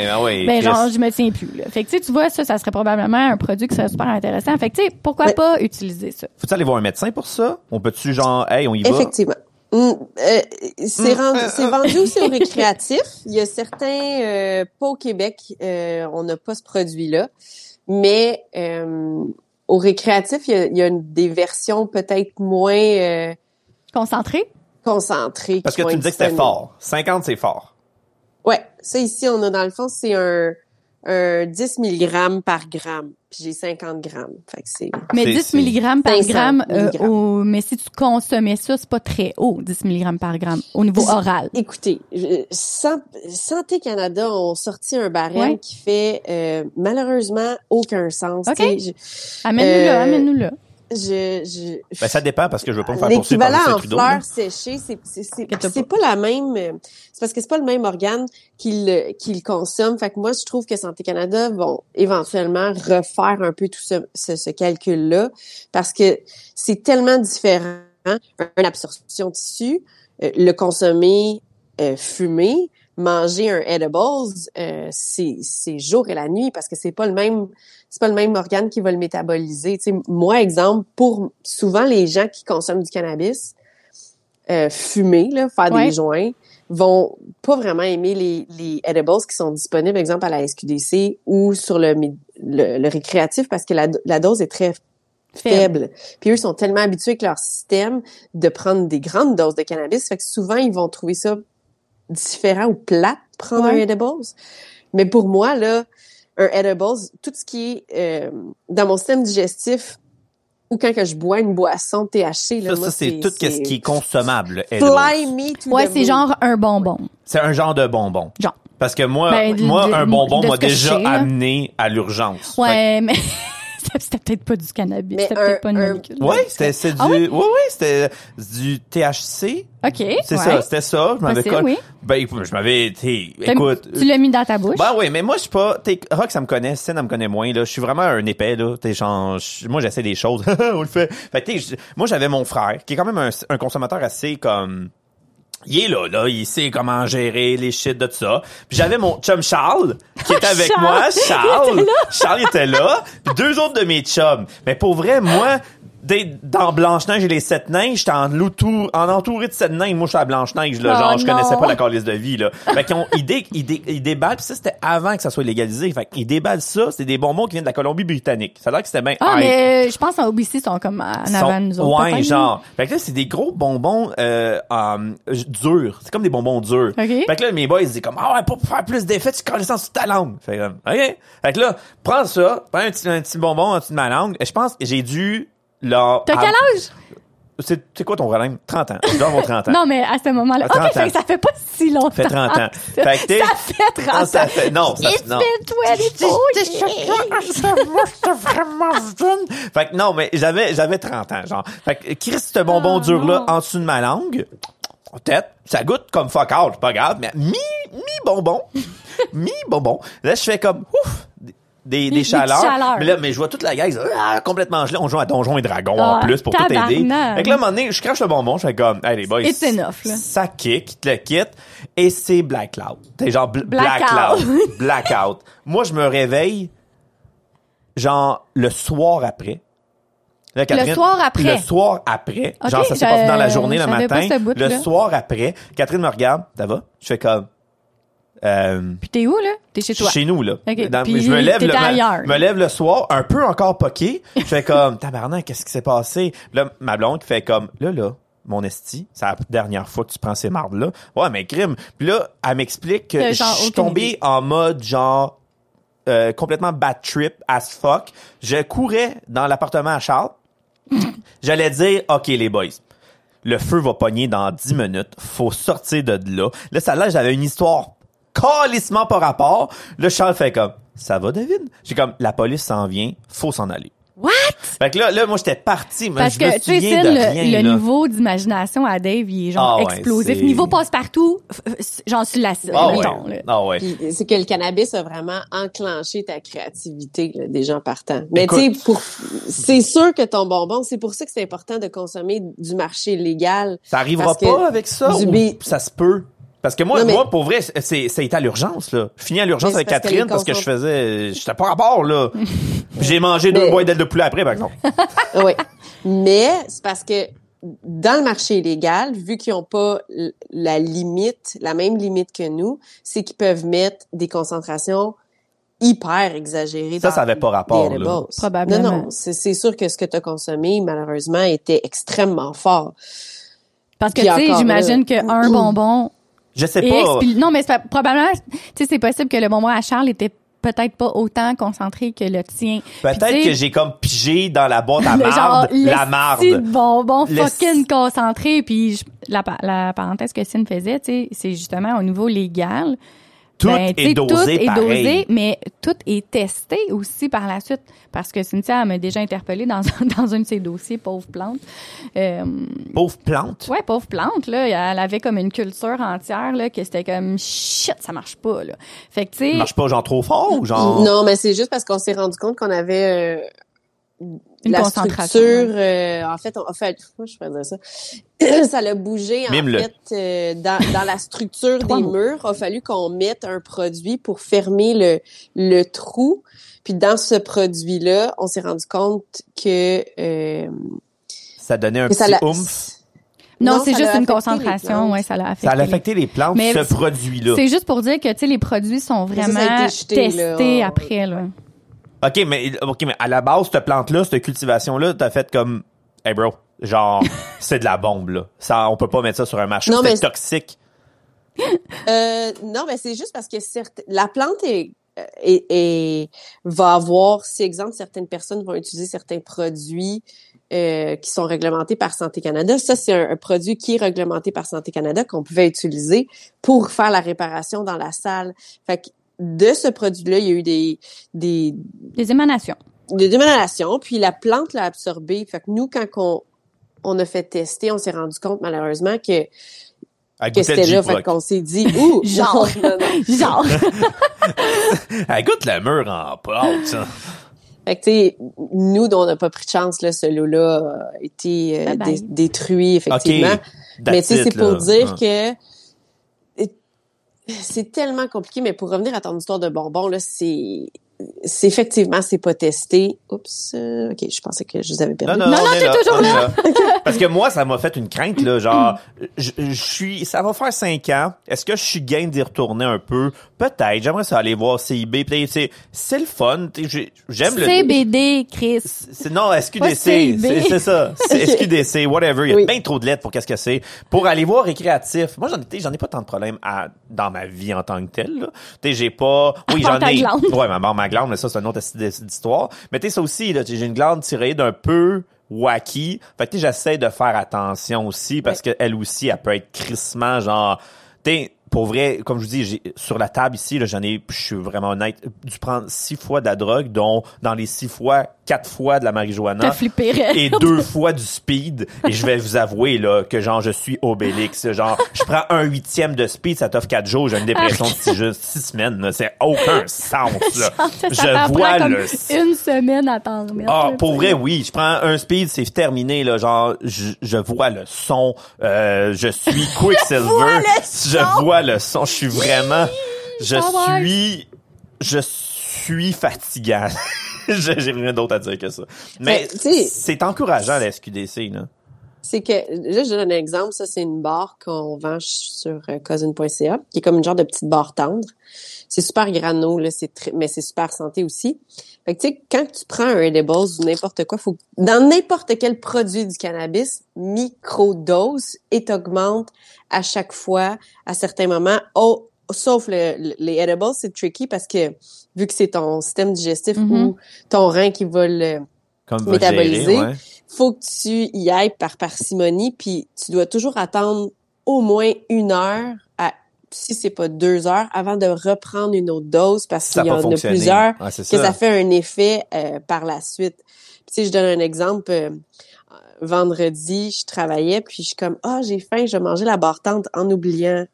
Ben, genre, je me tiens plus, là. Fait que, tu sais, tu vois, ça, ça serait probablement un produit qui serait super intéressant. Fait que, tu sais, pourquoi pas utiliser ça? Faut-tu aller voir un médecin pour ça? On peut-tu genre, hey, on y va? Effectivement. Euh, c'est rendu- euh, c'est vendu aussi au récréatif. Il y a certains, euh, pas au Québec, euh, on n'a pas ce produit-là, mais euh, au récréatif, il y a, il y a une- des versions peut-être moins euh, Concentré? concentrées. Parce que tu me disais que c'était fort. 50, c'est fort. Ouais, ça ici, on a dans le fond, c'est un, un 10 mg par gramme. Puis j'ai 50 grammes. Fait que c'est... Mais C'est- 10 c'est- mg par 500 gramme, euh, milligrammes. au- mais si tu consommais ça, c'est pas très haut, 10 mg par gramme, au niveau C'est- oral. Écoutez, je- San- Santé Canada ont sorti un barème Ouais. qui fait euh, malheureusement aucun sens. OK. Tu sais, Je, là, Euh, là. je, Ben, ça dépend parce que je veux pas me faire poursuivre par L'équivalent en Trudeau. là. fleurs séchées, c'est c'est pas? la même. euh, C'est parce que c'est pas le même organe qu'il qu'il consomme. Fait que moi, je trouve que Santé Canada vont éventuellement refaire un peu tout ce, ce, ce calcul-là parce que c'est tellement différent. Une absorption de tissu, euh, le consommer euh, fumé, manger un edibles, euh, c'est c'est jour et la nuit parce que c'est pas le même c'est pas le même organe qui va le métaboliser. Tu sais, moi, exemple, pour souvent les gens qui consomment du cannabis, euh, fumer, là, faire Ouais. des joints, vont pas vraiment aimer les, les edibles qui sont disponibles, exemple, à la SQDC ou sur le, le, le récréatif parce que la, la dose est très faible. Puis eux sont tellement habitués avec leur système de prendre des grandes doses de cannabis, fait que souvent ils vont trouver ça différent ou plate prendre Ouais. un edibles. Mais pour moi, là, un edibles, tout ce qui est euh, dans mon système digestif ou quand que je bois une boisson THC, là, Ça, moi, ça c'est tout ce qui est consommable. Fly me to Ouais, c'est genre un bonbon. C'est un genre de bonbon. Genre. Parce que moi, Ben, moi de- un bonbon m'a déjà sais, là. amené à l'urgence. Fait Ouais, c'était peut-être pas du cannabis. Mais C'était peut-être pas une un- molécule. Ouais, c'était c'est du Ah ouais oui? ouais, c'était du THC. OK. C'est ouais. ça, c'était ça, je m'avais oui. Ben je m'avais écoute, Tu l'as mis dans ta bouche? Ben oui, mais moi je suis pas t'sais, Rock ça me connaît, Sin elle me connaît moins là, je suis vraiment un épais là, t'es moi j'essaie des choses, on le fait. Fait que, t'sais, je- moi j'avais mon frère qui est quand même un, un consommateur assez comme il est là, là, il sait comment gérer les shit de tout ça. Puis j'avais mon chum Charles, qui était avec Charles! moi. Il Charles, était là! Charles était là. Puis deux autres de mes chums. Mais pour vrai, moi, dès- dans Blanche-Neige et les Sept Neiges, j'étais en, loutou- en entouré de Sept Neiges. Moi, je suis à Blanche-Neige, là. Oh genre, je non! connaissais pas la calice de vie, là. Fait qu'ils ont, ils, dé- ils, dé- ils déballent, puis ça, c'était avant que ça soit légalisé. Fait qu'ils déballent ça, c'est des bonbons qui viennent de la Colombie-Britannique. Ça a l'air que c'était bien Ah, mais je pense qu'en OBC, ils sont comme en avant nous autres. Ouais, genre. Fait que là, c'est des gros bonbons euh, euh, durs. C'est comme des bonbons durs. OK. Fait que là, mes boys, ils disent comme, ah ouais, pour faire plus d'effet, tu colles ça sur ta langue. Fait que, OK. Fait que là, prends ça, prends un petit, un petit bonbon en dessous de ma langue. Et je pense que j'ai dû, là... T'as à- quel âge? C'est c'est quoi ton problème? 30 ans. Je dois avoir 30 ans. Non, mais à ce moment-là. À 30 OK, fait ans. que ça fait pas si longtemps. Ça fait 30 ans. Fait que ça fait 30 Non, ans. ça fait- non, ça- It's non. been 24 Fait que non, mais j'avais j'avais 30 ans, genre. Fait que Chris, ce bonbon Oh, dur-là, en dessous de ma langue, peut-être, ça goûte comme fuck c'est pas grave, mais mi, mi-bonbon, mi-bonbon. Là, je fais comme, ouf, des, des, Des chaleurs. Mais là, mais je vois toute la guise ah, complètement gelée. On joue à Donjons et Dragons en Ah, plus pour tout aider. Fait que là, à un moment donné, je crache le bonbon, je fais comme, hey les boys. It's enough, là. Ça kick, te le quitte, et c'est Blackout. T'es genre bl- Blackout. Blackout. Blackout. Moi, je me réveille, genre, le soir après. Là, Catherine, soir après? Le soir après. Genre, ça s'est passé dans la journée, le matin. le soir après, Catherine me regarde, ça va? Je fais comme, euh, Puis t'es où, là? T'es chez toi. chez nous, là. Ok, Dans- puis je me lève, le, ailleurs. me lève le soir, un peu encore poqué. Je fais comme, tabarnak, qu'est-ce qui s'est passé? Là, ma blonde fait comme, là, là, mon esti, c'est la dernière fois que tu prends ces mardes-là. Ouais, mais crime. Puis là, elle m'explique que je suis tombé idée. en mode, genre, euh, complètement bad trip as fuck. Je courais dans l'appartement à Charles. J'allais dire, OK, les boys, le feu va pogner dans 10 minutes. Faut sortir de là. Là, ça là, j'avais une histoire calissement par rapport. Là, Charles fait comme, ça va, David? J'ai comme, la police s'en vient, faut s'en aller. What? Fait que là, là, moi, j'étais parti. mais Parce je me que, tu sais, souviens de le, rien, le là. niveau d'imagination à Dave, il est genre Ah ouais, explosif. Niveau passe-partout, f- genre sur l'acide, Ah ouais. mettons. Ah ouais. C'est que le cannabis a vraiment enclenché ta créativité là, des gens partant. Mais tu sais, pour c'est sûr que ton bonbon, c'est pour ça que c'est important de consommer du marché légal. Ça arrivera pas avec ça du ou bi- ça se peut? Parce que moi, Non, mais- moi, pour vrai, c'est, ça a été à l'urgence, là. Je finis à l'urgence avec parce Catherine parce que je faisais, j'étais pas rapport, là. J'ai mangé deux boîtes d'ailes de poulet après, par exemple. oui. Mais c'est parce que dans le marché légal, vu qu'ils n'ont pas la limite, la même limite que nous, c'est qu'ils peuvent mettre des concentrations hyper exagérées. Ça, ça avait pas rapport, là. Probablement. Non, non, c'est c'est sûr que ce que tu as consommé, malheureusement, était extrêmement fort. Parce que, tu sais, j'imagine là. qu'un bonbon Je sais pas. non, mais c'est pas- probablement, tu sais, c'est possible que le bonbon à Charles était peut-être pas autant concentré que le tien. Peut-être que j'ai comme pigé dans la boîte à marde, la marde. de bonbon Le- fucking concentré. Puis je- la, pa- la parenthèse que Cine faisait, tu sais, c'est justement au niveau légal. Tout Ben, est dosé tout est pareil. dosé, mais tout est testé aussi par la suite. Parce que Cynthia m'a déjà interpellée dans, un- dans un de ses dossiers, pauvre plante. Euh, Pauvre plante? ouais, pauvre plante, là, elle avait comme une culture entière, là, que c'était comme shit, ça marche pas, là. Fait que, tu sais, Ça marche pas genre trop fort ou genre? Non, mais c'est juste parce qu'on s'est rendu compte qu'on avait euh, Une la concentration, structure. euh, en fait, on a fait, je dire ça. ça l'a bougé en fait euh, dans, dans la structure des mots. murs. Il a fallu qu'on mette un produit pour fermer le le trou. Puis dans ce produit-là, on s'est rendu compte que, euh, Ça donnait un petit l'a- oomph? non, Non, c'est juste une concentration, ouais, ça l'a affecté. Ça a affecté les plantes, Mais ce c'est- produit-là. C'est juste pour dire que, tu sais, les produits sont ça, vraiment ça jeté, testés après, là. OK, mais OK, mais à la base cette plante là, cette cultivation là, t'as fait comme hey bro, genre c'est de la bombe là. Ça on peut pas mettre ça sur un marché, Non, c'est mais- toxique. Euh, non, mais c'est juste parce que certes, la plante est, est, est- va avoir, si exemple, certaines personnes vont utiliser certains produits euh, qui sont réglementés par Santé Canada. Ça, c'est un, un produit qui est réglementé par Santé Canada qu'on pouvait utiliser pour faire la réparation dans la salle. Fait que de ce produit-là, il y a eu des, des, Des émanations. des émanations, puis la plante l'a absorbé. Fait que nous, quand on, on a fait tester, on s'est rendu compte malheureusement que, Elle que c'était là. Fait qu'on s'est dit, ouh, Genre. non, non, non. Genre. Elle goûte le mur en pâte, ça. Fait que, tu sais, nous, dont on n'a pas pris de chance, là, ce lot-là a été euh, Bye bye. dé- détruit, effectivement. Mais tu sais, c'est pour dire Ouais. que euh, c'est tellement compliqué, mais pour revenir à ton histoire de bonbons, là, c'est c'est effectivement, c'est pas testé. Oups, euh, OK, je pensais que je vous avais perdu. non, on est t'es toujours est Parce que moi, ça m'a fait une crainte, là, genre, je, je suis, ça va faire cinq ans. Est-ce que je suis game d'y retourner un peu? Peut-être. J'aimerais ça aller voir CIB. Peut-être, c'est, c'est le fun. Tu sais, j'ai- J'aime le, CBD, Chris. c'est, non, SQDC. C'est, c'est ça. C'est. SQDC, whatever. Il y a Oui. bien trop de lettres pour qu'est-ce que c'est. Pour aller voir récréatif. Moi, j'en ai, tu sais, j'en ai pas tant de problèmes à, dans ma vie en tant que tel, là. Tu sais, j'ai pas, oui, j'en ai. Ouais, ma mort, ma glande, mais ça, c'est une autre d'histoire. Mais tu sais, ça aussi, là, j'ai une glande tirée d'un peu wacky. Fait que tu sais, j'essaie de faire attention aussi parce que elle aussi, elle peut être crissement genre, tu sais, pour vrai, comme je vous dis, j'ai, sur la table ici, là, j'en ai, je suis vraiment honnête, dû prendre six fois de la drogue, dont dans les six fois, quatre fois de la marijuana et deux fois du speed. Et je vais vous avouer là que genre je suis Obélix. Genre je prends un huitième de speed, ça t'offre quatre jours, j'ai une dépression de six, six semaines. C'est aucun sens. Là. Ça Je vois le. une semaine à t'en remettre. Ah, pour vrai, oui. Je prends un speed, c'est terminé, là. Genre, je, je vois le son. Euh, je suis Quicksilver. je vois le son. Je suis vraiment, je suis, je suis fatigant. J'ai rien d'autre à dire que ça. Mais sais- c'est encourageant, la SQDC, là. C'est que, là, je donne un exemple. Ça, c'est une barre qu'on vend sur euh, cousin.ca, qui est comme une genre de petite barre tendre. C'est super grano, là, c'est mais c'est super santé aussi. Fait que, tu sais, quand tu prends un edibles ou n'importe quoi, faut, dans n'importe quel produit du cannabis, micro-dose et t'augmente à chaque fois, à certains moments. Oh, sauf le- le- les edibles, c'est tricky parce que, vu que c'est ton système digestif ou ton rein qui va le, Comme Métaboliser. gérer, ouais. faut que tu y ailles par parcimonie, puis tu dois toujours attendre au moins une heure, à, si c'est pas deux heures, avant de reprendre une autre dose, parce qu'il y en a plusieurs Ouais, que ça. ça fait un effet euh, par la suite. Puis, tu sais, je donne un exemple. euh, vendredi, je travaillais, puis je suis comme, ah, j'ai faim, je vais manger la barre tente en oubliant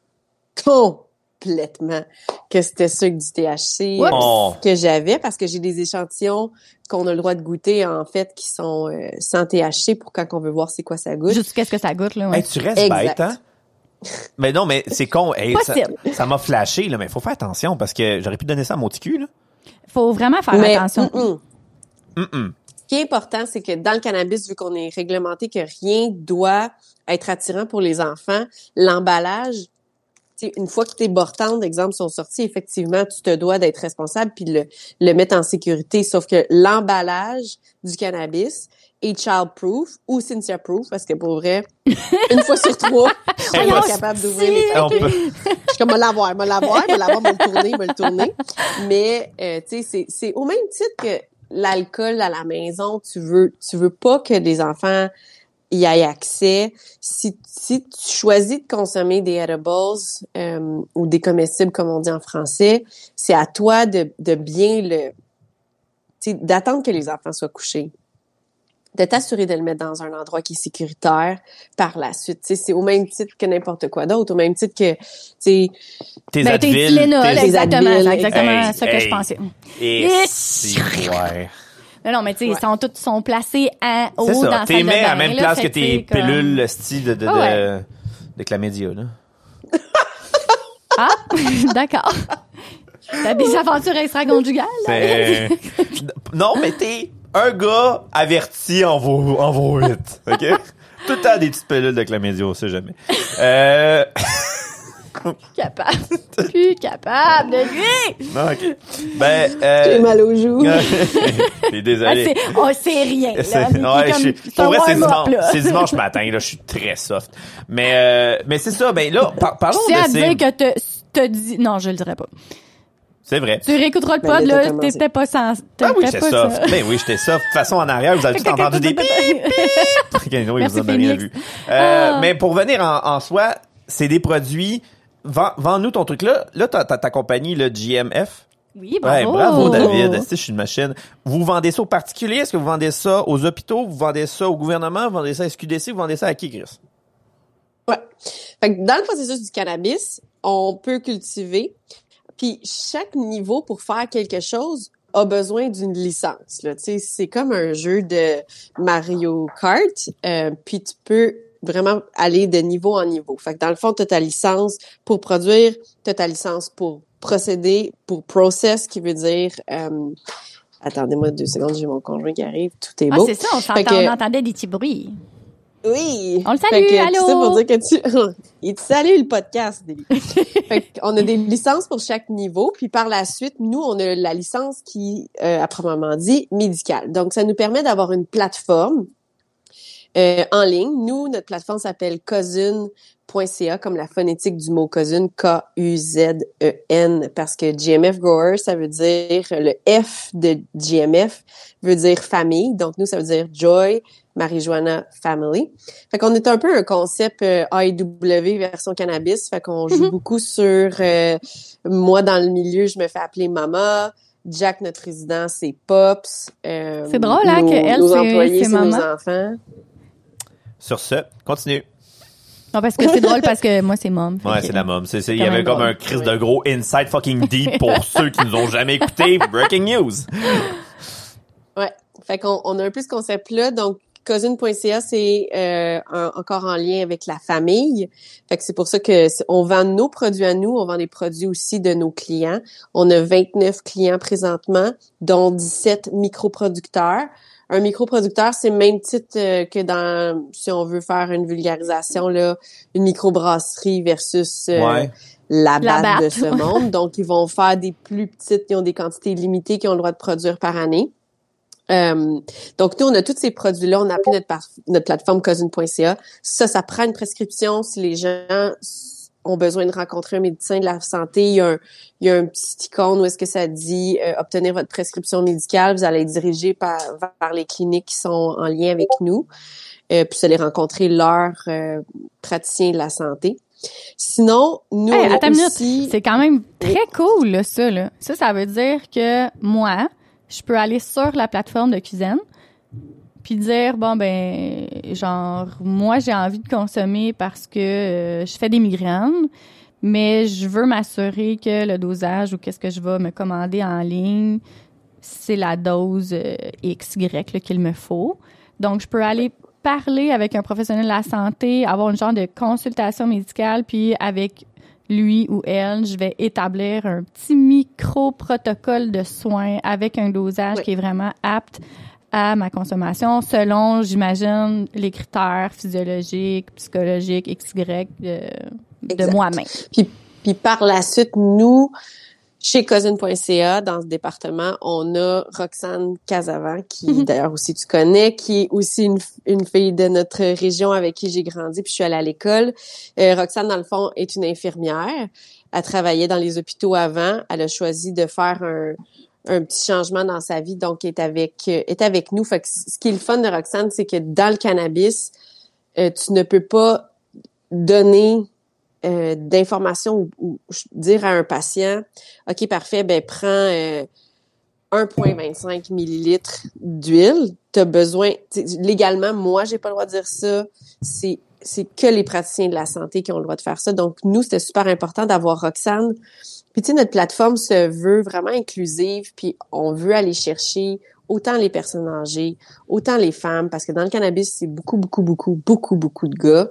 complètement que c'était ça que du THC Oh. que j'avais, parce que j'ai des échantillons qu'on a le droit de goûter, en fait, qui sont euh, sans THC pour quand on veut voir c'est quoi ça goûte. Juste qu'est-ce que ça goûte, là, ouais. Hey, tu restes Exact. bête, hein? Mais non, mais c'est con. Hey, ça m'a flashé, là, mais faut faire attention parce que j'aurais pu donner ça à mon ticu, là. Faut vraiment faire Mais, attention. Ce qui est important, c'est que dans le cannabis, vu qu'on est réglementé que rien doit être attirant pour les enfants, l'emballage, tu sais, une fois que tes bortantes, d'exemple, sont sorties, effectivement, tu te dois d'être responsable puis de le, le mettre en sécurité. Sauf que l'emballage du cannabis est child-proof ou Cynthia-proof, parce que pour vrai, une fois sur trois, on est capable d'ouvrir les paquets. Je suis comme, me l'avoir, me l'avoir, me l'avoir, me le tourner, me le tourner. Mais, euh, tu sais, c'est, c'est au même titre que l'alcool à la maison, tu veux, tu veux pas que les enfants y aient accès. Si, si tu choisis de consommer des edibles euh, ou des comestibles, comme on dit en français, c'est à toi de, de bien le, tu sais, d'attendre que les enfants soient couchés de t'assurer de le mettre dans un endroit qui est sécuritaire par la suite. Tu sais, c'est au même titre que n'importe quoi d'autre, au même titre que, tu sais, Tes Ben, t'es Advil, Tylenol, tes- exactement. Advil, C'est exactement hey, ça que je pensais. Et Et- si, ouais. Mais non, mais tu sais, Ouais. ils sont tous sont placés à haut C'est dans ça. la T'es de mets à la même là, place que tes pilules, le style de, de, Ah ouais. de, de chlamydia, là. Ah, d'accord. T'as des aventures extra-conjugales, non, mais t'es un gars averti en vaut, en vaut huit, OK? Tout le temps des petites pilules de chlamydia, on sait jamais. Euh... capable. Plus capable de lui. Non, ok. Ben, J'ai euh, mal aux joues. je suis Ah, désolé. c'est, oh, c'est rien, là. C'est- ouais, c'est comme- c'est pour vrai, c'est dimanche, c'est matin, là, je suis très soft. Mais, euh, mais c'est ça, ben là, par- parlons Je tiens à de dire que te- t'as dit, non, je le dirais pas. C'est vrai. Tu réécouteras le Ben, pod, là, t'étais pas sans, Ah oui, j'étais soft. Ben oui, j'étais soft. De toute façon, en arrière, vous avez tout entendu des bip. Oui, Merci, vous en avez rien vu. Euh, Ah. Mais pour venir en, en soi, c'est des produits. Vends- Vends-nous ton truc là. Là, t'as ta, ta compagnie, le GMF. Oui, Ouais, bravo. bravo David. Je suis une machine? Vous vendez ça aux particuliers? Est-ce que vous vendez ça aux hôpitaux? Vous vendez ça au gouvernement? Vous vendez ça à SQDC? Vous vendez ça à qui, Chris? Ouais. Fait que dans le processus du cannabis, on peut cultiver. Puis chaque niveau pour faire quelque chose a besoin d'une licence. Là. Tu sais, C'est comme un jeu de Mario Kart. euh, puis tu peux vraiment aller de niveau en niveau. Fait que dans le fond, tu as ta licence pour produire, tu as ta licence pour procéder, pour process, qui veut dire... euh, attendez-moi deux secondes, j'ai mon conjoint qui arrive, tout est Ah, beau. c'est ça, on, que- on entendait des petits bruits. Oui. On le salue, que, allô? pour dire que tu, il te salue le podcast, Déby. fait qu'on a des licences pour chaque niveau, puis par la suite, nous, on a la licence qui, euh, à proprement dit, médicale. Donc, ça nous permet d'avoir une plateforme euh, en ligne. Nous, notre plateforme s'appelle cousin.ca, comme la phonétique du mot cousin, K-U-Z-E-N, parce que GMF Grower, ça veut dire, le F de GMF veut dire famille. Donc, nous, ça veut dire Joy, Marijuana Family. Fait qu'on est un peu un concept euh, AEW version cannabis. Fait qu'on joue Mhm. beaucoup sur euh, moi dans le milieu, je me fais appeler Mama. Jack, notre résident, c'est Pops. Euh, C'est drôle, hein, nos- que elle, nos employés, c'est nos enfants. Sur ce, continue. Non, parce que c'est drôle parce que moi, c'est mom. Ouais, c'est la mom. C'est, c'est- il y avait comme drôle. un crise de gros inside fucking deep pour ceux qui nous ont jamais écouté. Breaking news. Ouais. Fait qu'on on a un peu ce concept-là. Donc, cousin.ca, c'est euh, en- encore en lien avec la famille. Fait que c'est pour ça que on vend nos produits à nous, on vend des produits aussi de nos clients. On a 29 clients présentement, dont 17 microproducteurs. Un microproducteur, c'est le même titre euh, que dans, si on veut faire une vulgarisation, là, une microbrasserie versus euh, Ouais. la La batte de ce monde. Donc, ils vont faire des plus petites, ils ont des quantités limitées qu'ils ont le droit de produire par année. Euh, donc, nous, on a tous ces produits-là. On a appelé notre, notre plateforme cousin.ca. Ça, ça prend une prescription si les gens ont besoin de rencontrer un médecin de la santé. Il y a un, il y a un petit icône où est-ce que ça dit euh, obtenir votre prescription médicale. Vous allez être dirigé par, vers les cliniques qui sont en lien avec nous. Euh, puis vous allez rencontrer leur euh, praticien de la santé. Sinon, nous, Hey, on aussi... C'est quand même très cool, là, ça, là. Ça, ça veut dire que moi, je peux aller sur la plateforme de cuisine puis dire, bon, ben, genre, moi, j'ai envie de consommer parce que euh, je fais des migraines, mais je veux m'assurer que le dosage ou qu'est-ce que je vais me commander en ligne, c'est la dose euh, XY qu'il me faut. Donc, je peux aller parler avec un professionnel de la santé, avoir une genre de consultation médicale, puis avec lui ou elle, je vais établir un petit micro-protocole de soins avec un dosage Oui. qui est vraiment apte à ma consommation selon, j'imagine, les critères physiologiques, psychologiques, XY de, de Exact. moi-même. Puis, puis par la suite, nous, chez cousin.ca, dans ce département, on a Roxane Casavant, qui d'ailleurs aussi tu connais, qui est aussi une, une fille de notre région avec qui j'ai grandi, puis je suis allée à l'école. Euh, Roxane, dans le fond, est une infirmière. Elle travaillait dans les hôpitaux avant. Elle a choisi de faire un, un petit changement dans sa vie, donc est avec euh, est avec nous. Fait que ce qui est le fun de Roxane, c'est que dans le cannabis, euh, tu ne peux pas donner euh, d'informations ou, ou dire à un patient, OK, parfait, ben prends euh, 1,25 millilitres d'huile. Tu as besoin, légalement, moi, j'ai pas le droit de dire ça. C'est c'est que les praticiens de la santé qui ont le droit de faire ça. Donc, nous, c'était super important d'avoir Roxane. Puis, tu sais, notre plateforme se veut vraiment inclusive, puis on veut aller chercher autant les personnes âgées, autant les femmes, parce que dans le cannabis, c'est beaucoup, beaucoup, beaucoup, beaucoup, beaucoup de gars.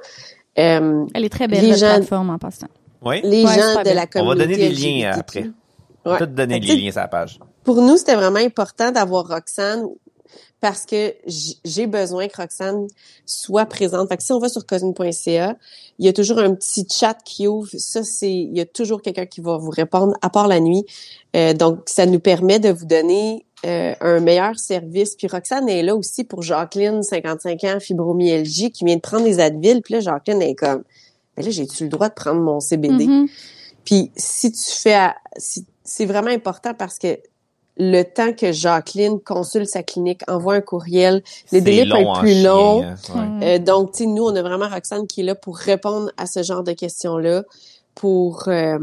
Euh, Elle est très belle, Les gens- plateforme, en passant. Oui. les Ouais, gens de la On communauté va donner des liens après. On Ouais. va te donner Fait que les liens sur la page. Pour nous, c'était vraiment important d'avoir Roxane. Parce que j'ai besoin que Roxane soit présente. Fait que si on va sur cosine.ca, il y a toujours un petit chat qui ouvre. Ça, c'est, il y a toujours quelqu'un qui va vous répondre, à part la nuit. Euh, donc, ça nous permet de vous donner euh, un meilleur service. Puis Roxane est là aussi pour Jacqueline, 55 ans, fibromyalgie, qui vient de prendre des Advil. Puis là, Jacqueline est comme, mais là, j'ai-tu le droit de prendre mon CBD? Mhm. Puis si tu fais, à- si- c'est vraiment important parce que le temps que Jacqueline consulte sa clinique, envoie un courriel, les délais peuvent long être plus chien, longs. hein. Ouais. Euh, donc, tu sais, nous, on a vraiment Roxane qui est là pour répondre à ce genre de questions-là, pour euh,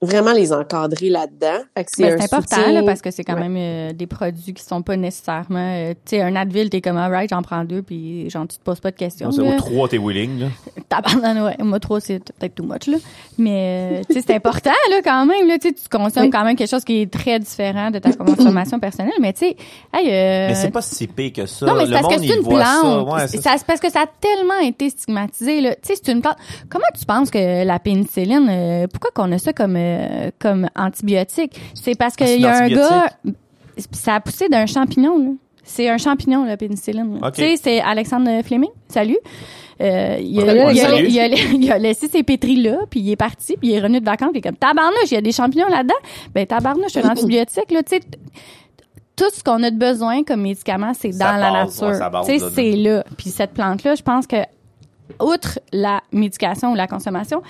vraiment les encadrer là-dedans. C'est Ben, c'est important là, parce que c'est quand Ouais. même euh, des produits qui sont pas nécessairement euh, tu sais un Advil t'es comme alright j'en prends deux puis genre tu te poses pas de questions au 3, t'es willing, là. Tabarnak, ouais. Moi, trop, c'est peut-être too much, là. Mais, euh, tu sais, c'est important, là, quand même, là. Tu consommes Oui. quand même quelque chose qui est très différent de ta consommation personnelle. Mais, tu sais, hey, euh, Mais c'est pas si pire que ça. non, mais c'est parce que c'est une plante. Ouais, ça- parce que ça a tellement été stigmatisé, là. Tu sais, c'est une plante. Comment tu penses que la pénicilline, euh, pourquoi qu'on a ça comme, euh, comme antibiotique? C'est parce qu'il y a un gars, ça a poussé d'un champignon, là. C'est un champignon, la pénicilline. là. Ok. Tu sais, c'est Alexandre Fleming. Salut. Euh, il, a, Ouais, il, a, ouais, salut. il, a, il a laissé ses pétris là, puis il est parti, puis il est revenu de vacances, puis il est comme tabarnouche, il y a des champignons là-dedans. Ben tabarnouche, c'est un antibiotique là, tu sais. t- Tout ce qu'on a de besoin comme médicament, c'est Ça dans la base, nature. Tu sais, là, là. c'est là. Puis cette plante-là, je pense que outre la médication ou la consommation,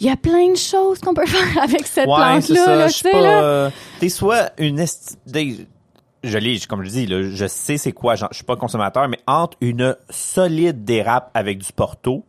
il y a plein de choses qu'on peut faire avec cette Ouais, plante-là. ça. Là, Je tu sais, pas. là. euh, T'es soit une Je lis, comme je dis, là, je sais c'est quoi. Je suis pas consommateur, mais entre une solide dérape avec du Porto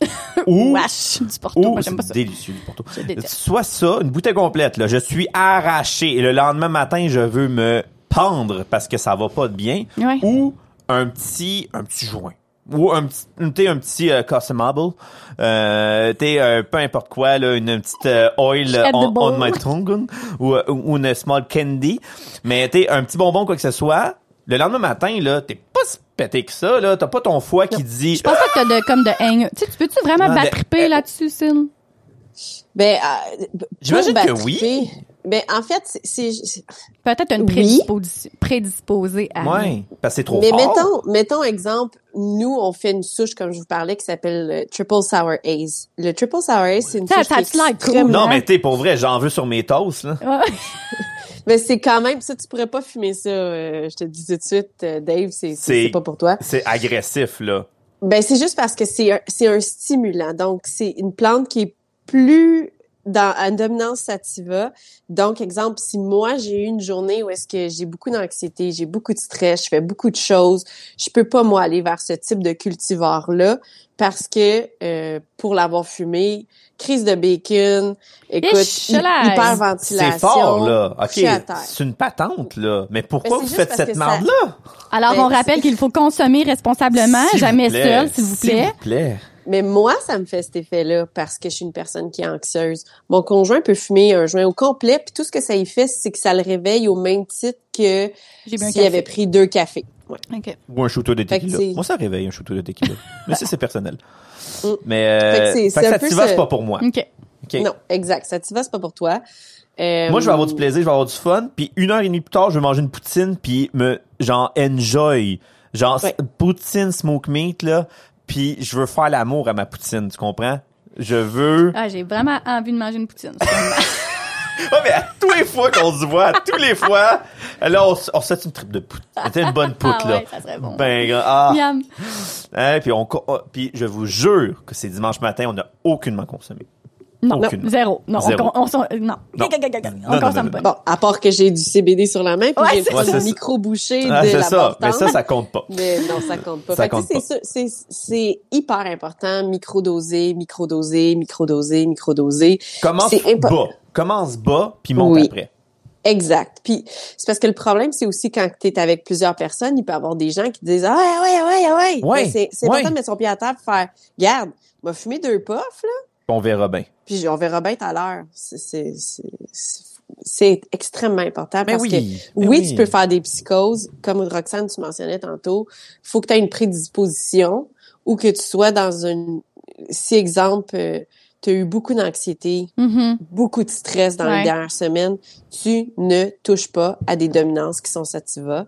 ou Wesh, du porto, ou moi j'aime pas c'est ça. délicieux du Porto. Soit ça, une bouteille complète. Là, je suis arraché et le lendemain matin, je veux me pendre parce que ça va pas de bien. Ouais. Ou un petit, un petit joint. Ou un petit, un petit, un petit euh, consumable. Euh, t'es euh, peu importe quoi, là, une, petite euh, oil on, on my tongue ou, euh, ou une small candy. Mais t'es un petit bonbon quoi que ce soit. Le lendemain matin, là, t'es pas si pété que ça, là. T'as pas ton foie qui dit. Je pense pas que t'as de, comme de hang. Tu sais, tu peux-tu vraiment battriper euh, là-dessus, Syn? Ben, euh, J'imagine que battriper, Ben, en fait, c'est- c'est, c'est- Peut-être une Oui. prédisposi- prédisposée à. Ouais, parce que c'est trop mais fort. mettons, mettons exemple, nous, on fait une souche, comme je vous parlais, qui s'appelle le Triple Sour Ace. Le Triple Sour Ace, c'est une Ça- souche ça qui est cool? Non, hein? mais t'es pour vrai, j'en veux sur mes toasts, là. Ouais. Mais c'est quand même, ça, tu pourrais pas fumer ça, euh, je te dis tout de suite, euh, Dave, c'est, c'est, C'est- c'est pas pour toi. C'est agressif, là. Ben, c'est juste parce que c'est un, c'est un stimulant. Donc, c'est une plante qui est plus dans à une dominance sativa. Donc, exemple, si moi, j'ai eu une journée où est-ce que j'ai beaucoup d'anxiété, j'ai beaucoup de stress, je fais beaucoup de choses, je peux pas, moi, aller vers ce type de cultivar-là parce que, euh, pour l'avoir fumé, crise de bacon, écoute, là, hyperventilation. C'est fort, là. OK. C'est une patente, là. Mais pourquoi Mais vous faites cette ça- merde-là? Alors, Ben, on rappelle qu'il faut consommer responsablement, jamais seul, s'il vous plaît. S'il vous plaît. Mais moi, ça me fait cet effet-là parce que je suis une personne qui est anxieuse. Mon conjoint peut fumer un joint au complet, puis tout ce que ça y fait, c'est que ça le réveille au même titre que s'il avait pris deux cafés. Ouais. OK. Ou un shooter de tequila. Moi, ça réveille un shooter de tequila. Mais ça, c'est personnel. Mm. Mais Fait que euh, fait que un ça t'y va, ce- c'est pas pour moi. OK. OK. Non, exact. Ça t'y va, c'est pas pour toi. Euh, Moi, je vais avoir du plaisir, je vais avoir du fun, puis une heure et demie plus tard, je vais manger une poutine, puis me genre enjoy, genre Ouais. poutine smoke meat là, puis je veux faire l'amour à ma poutine, tu comprends? Je veux. Ah, j'ai vraiment envie de manger une poutine. Ouais, mais à tous les fois qu'on se voit, à tous les fois, là, on, on se fait une tripe de poutine. C'était une bonne poutre Ah là. ouais, ça serait bon. Ben, grand- ah, Miam. hein, puis on, ah, puis je vous jure que c'est dimanche matin, on n'a aucunement consommé. Non, Aucune. zéro. Non, Zéro. on, on, on- non. Non. on non, consomme non, pas. Bon, à part que j'ai du CBD sur la main, puis Ouais, j'ai Ouais, une ça. micro-bouchée Ah, de c'est la ça, mais ça, ça compte pas. Mais non, ça compte pas. Ça Fait que, compte sais, c'est c'est c'est hyper important, micro-doser, micro-doser, micro-doser, micro-doser. Commence bas. Commence bas, puis monte Oui. après? Exact. Puis c'est parce que le problème, c'est aussi quand tu es avec plusieurs personnes, il peut y avoir des gens qui disent Ah ouais, ouais, ouais, ouais. Ouais, C'est c'est ouais. important de mettre son pied à et faire Garde, m'a fumé deux puffs, là, On verra bien. Puis on verra bien tout à l'heure. C'est- C'est c'est- c'est- c'est extrêmement important Mais parce oui, que mais oui, oui. tu peux faire des psychoses, comme Roxane, tu mentionnais tantôt. faut que tu aies une prédisposition ou que tu sois dans une... Si, exemple, tu as eu beaucoup d'anxiété, Mhm. beaucoup de stress dans Ouais. les dernières semaines, tu ne touches pas à des dominances qui sont sativa.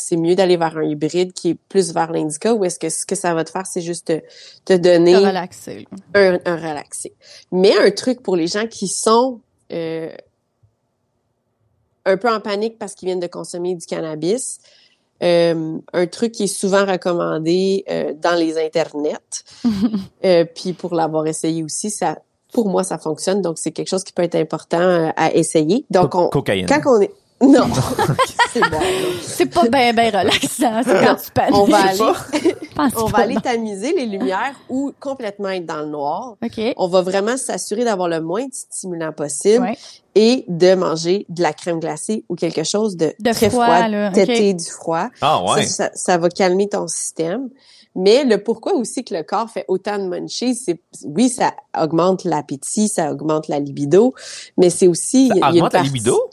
C'est mieux d'aller vers un hybride qui est plus vers l'indica ou est-ce que ce que ça va te faire, c'est juste te, te donner Te relaxer. un, un relaxé. Mais un truc pour les gens qui sont euh, un peu en panique parce qu'ils viennent de consommer du cannabis, euh, un truc qui est souvent recommandé euh, dans les internets, euh, puis pour l'avoir essayé aussi, ça, pour moi, ça fonctionne. Donc, c'est quelque chose qui peut être important euh, à essayer. Donc, on, Cocaïne. quand on est... Non, c'est bon. là. C'est pas bien, bien relaxant, c'est quand tu paniques. On va aller, on va aller tamiser les lumières ou complètement être dans le noir. OK. On va vraiment s'assurer d'avoir le moins de stimulants possible Ouais. et de manger de la crème glacée ou quelque chose de, De très froid, froid, là, du froid. Ah ouais. Ça, ça, ça va calmer ton système. Mais le pourquoi aussi que le corps fait autant de munchies, c'est oui, ça augmente l'appétit, ça augmente la libido, mais c'est aussi Ça il y a- une augmente la libido?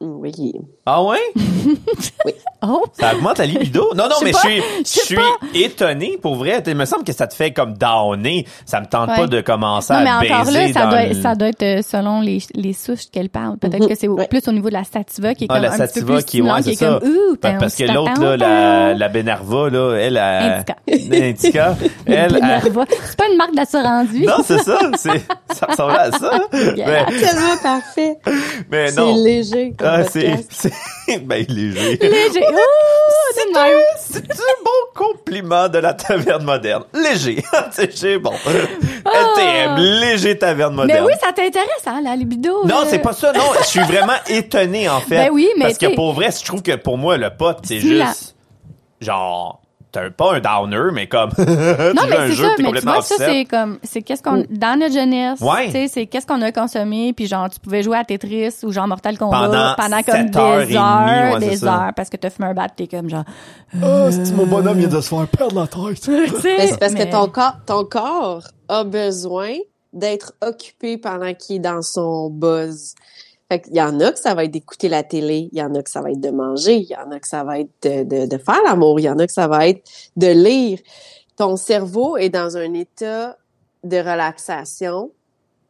Oui. Ah ouais? Oh! Ça augmente la libido? Non, non, mais pas, je suis, je suis pas. étonné, pour vrai. Il me semble que ça te fait comme downer. Ça me tente Ouais. pas de commencer Non, mais à encore baiser là, ça dans doit, le- ça doit être euh, selon les, les souches qu'elle parle. Peut-être Mhm. que c'est Ouais. plus au niveau de la sativa qui est Ah, comme la un sativa petit peu plus qui est, ouais, qui est ça. comme, ouh, Parce que l'autre, là, la, la Benarva, là, elle, a... Indica. Indica. Elle, Benarva. C'est pas une marque d'assurance vie. Non, c'est ça. C'est, ça ressemble à ça. mais, Tellement parfait. mais C'est non. léger comme Ah, c'est, podcast. c'est, ben, léger. Léger. C'est de même. C'est un bon compliment de la taverne moderne. Léger. c'est c'est bon. LTM, léger taverne Mais moderne. oui, ça t'intéresse, hein, la libido. Non, euh. c'est pas ça. Non, je suis vraiment étonné en fait. Ben oui, mais parce que pour vrai, je trouve que pour moi le pot c'est la- juste genre t'as pas un downer mais comme Non, tu mais c'est jeu ça, mais tu vois, ça, c'est comme, c'est qu'est-ce qu'on, dans notre jeunesse, Ouais. tu sais, c'est qu'est-ce qu'on a consommé, puis genre, tu pouvais jouer à Tetris ou genre Mortal Kombat Pendant comme sept heures et des demie, heures, ouais, des heures, parce que t'as fumé un bat, t'es comme genre, Ah, c'est mon bonhomme vient de se faire perdre la tête. Mais c'est parce mais- que ton corps, ton corps a besoin d'être occupé pendant qu'il est dans son buzz. Fait qu'il y en a que ça va être d'écouter la télé, il y en a que ça va être de manger, il y en a que ça va être de, de, de faire l'amour, il y en a que ça va être de lire. Ton cerveau est dans un état de relaxation.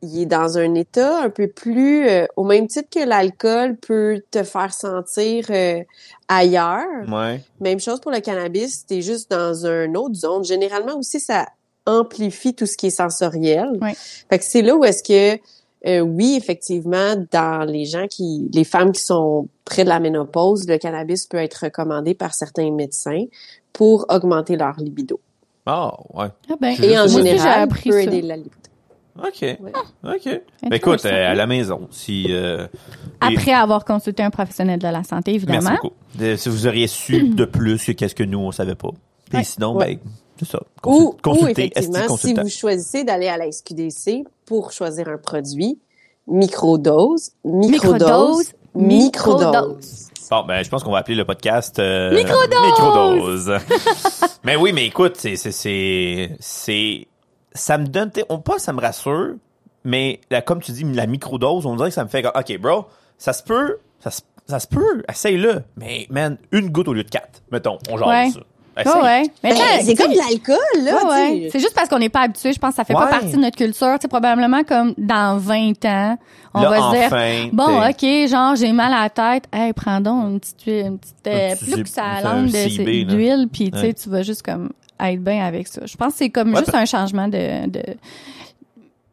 Il est dans un état un peu plus, euh, au même titre que l'alcool peut te faire sentir euh, ailleurs. Ouais. Même chose pour le cannabis, t'es juste dans une autre zone. Généralement aussi, ça amplifie tout ce qui est sensoriel. Ouais. Fait que c'est là où est-ce que, euh, oui, effectivement, dans les gens qui, les femmes qui sont près de la ménopause, le cannabis peut être recommandé par certains médecins pour augmenter leur libido. Ah ouais. Ah ben, Et en général, appris peut ça. aider la libido. OK. Ouais. OK. Ben, écoute, euh, à la maison si euh, et- Après avoir consulté un professionnel de la santé, Merci évidemment. beaucoup. De- si vous auriez su de plus que qu'est-ce que nous on savait pas. Et Ouais. sinon Ouais. ben c'est ça. Ou, Consul- ou consultez, effectivement, si vous choisissez d'aller à la SQDC pour choisir un produit, microdose, microdose, Microdose, microdose. Bon, ben, je pense qu'on va appeler le podcast euh, Microdose! Microdose. mais oui, mais écoute, c'est, c'est, c'est, c'est, ça me donne, on pas, ça me rassure, mais là, comme tu dis, la microdose, on dirait que ça me fait, ok, bro, ça se peut, ça se, ça se peut, essaye-le, mais man, une goutte au lieu de quatre, mettons, on genre Ouais. ça. Ouais, Essaye. ouais. Mais Ben, c'est comme de l'alcool, là, ouais. C'est juste parce qu'on n'est pas habitué. Je pense que ça fait Ouais. pas partie de notre culture. C'est probablement comme dans 20 ans, on Là, va se dire, bon, ok, genre j'ai mal à la tête, hey, prends donc une petite huile, une petite euh, Un petit plouc zip- ça langue d'huile, puis tu sais, tu vas juste comme être bien avec ça. Je pense que c'est comme Ouais, juste un changement de, de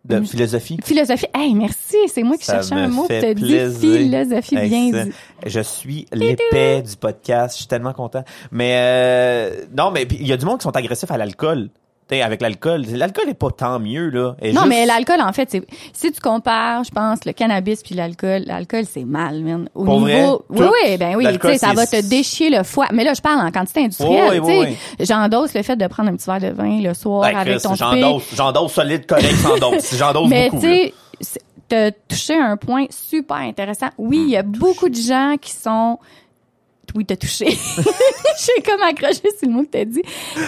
de philosophie. philosophie. Hey, merci, c'est moi qui Ça cherchais un mot. fait dit philosophie bien dit. Je suis l'épais du podcast. Je suis tellement content. Mais euh, non, mais il y a du monde qui sont agressifs à l'alcool. T'sais, avec l'alcool, l'alcool est pas tant mieux là. Non, juste- mais l'alcool, en fait, c'est si tu compares, je pense, le cannabis puis l'alcool, l'alcool, c'est mal, man. Au Pour vrai? niveau, oui, oui, ben oui, tu sais, ça va te déchirer le foie. Mais là, je parle en quantité industrielle, Oui, oui, tu sais. J'endosse le fait de prendre un petit verre de vin le soir Ben, avec Chris, ton j'en souper. dose, j'en dose solide, correct, sans dose. J'en dose Mais beaucoup. tu t'as touché un point super intéressant. Oui, il y a beaucoup de gens qui sont oui, t'as touché. J'ai comme accroché sur le mot que t'as dit.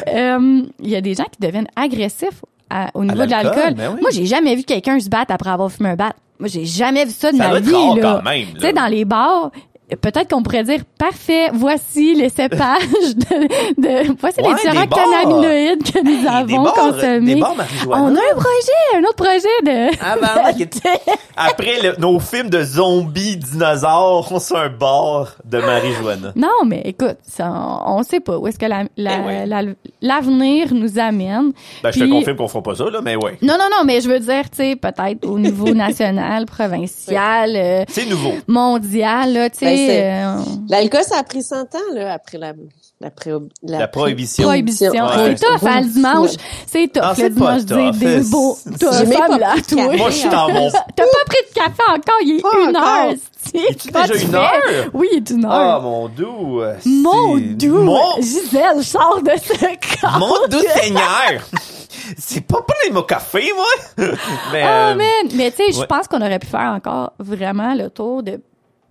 Euh, Il y a des gens qui deviennent agressifs à- au niveau de l'alcool, ben oui. Moi, j'ai jamais vu quelqu'un se battre après avoir fumé un bat. Moi, j'ai jamais vu ça de Ça ma vie. rare là. Tu sais, dans les bars, peut-être qu'on pourrait dire parfait, voici les cépages de, de voici Ouais, les différents cannabinoïdes que nous Hey, avons bars, consommés. des. On a un projet, un autre projet de Ah ben, après le- nos films de zombies dinosaures, on se un bar de marijuana. Non, mais écoute, ça, on, on sait pas où est-ce que la- la- Eh ouais. la- l'avenir nous amène. Ben, je te confirme qu'on fera pas ça, là, mais ouais. Non, non, non, mais je veux dire, tu sais, peut-être au niveau national, provincial, euh, C'est nouveau. mondial, là, tu Ben, sais, euh, L'alcool, ça a pris 100 ans, là, après la, la, pré- La prohibition. prohibition. Ouais. C'est tough, hein, le dimanche. C'est tough, Ah, le dimanche, dire tough. des beaux. Pas là, pris de toi. café. Moi, je suis dans mon... T'as pas pris de café encore, il est Pas une encore. heure, Es-tu déjà une heure? Oui, il est une Ah, heure. mon doux. Mon doux, Mon, Gisèle, sors de ce corps. mon doux Seigneur. c'est pas plein mon café, moi. mais, Ah, euh, man! Mais tu sais, je ouais. pense qu'on aurait pu faire encore vraiment le tour de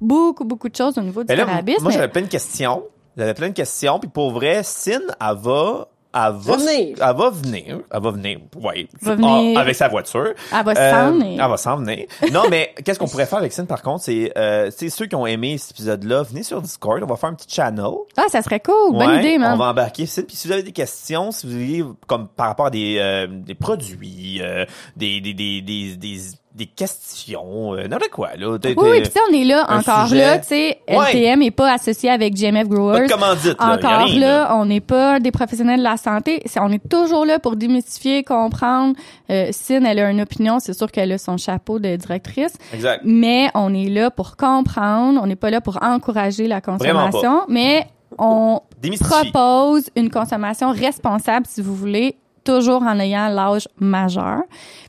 beaucoup, beaucoup de choses au niveau du mais là, cannabis. moi, mais- j'avais plein de questions. J'avais plein de questions, puis pour vrai, Sin, elle va... Elle va, Venir. elle va venir. Elle va venir, oui. Va venir. avec sa voiture. Elle va Euh, s'en venir. Elle va s'en venir. Non, mais qu'est-ce qu'on pourrait faire avec Sin, par contre, c'est euh, c'est ceux qui ont aimé cet épisode-là, venez sur Discord, on va faire un petit channel. Ah, ça serait cool. Bonne Ouais, idée, man. On va embarquer Sin. Puis si vous avez des questions, si vous avez comme par rapport à des, euh, des produits, euh, des, des, des, des, des, des questions, euh, n'importe quoi, là? T'es- Oui, oui, puis on est là encore sujet. là, tu sais. LTM est pas associé avec GMF Growers. de commandite, là. Encore rien, là, on n'est pas des professionnels de la santé. C'est- On est toujours là pour démystifier, comprendre. Euh, Sin, elle a une opinion, c'est sûr qu'elle a son chapeau de directrice, Exact. mais on est là pour comprendre. On n'est pas là pour encourager la consommation, mais on propose une consommation responsable, si vous voulez, toujours en ayant l'âge majeur.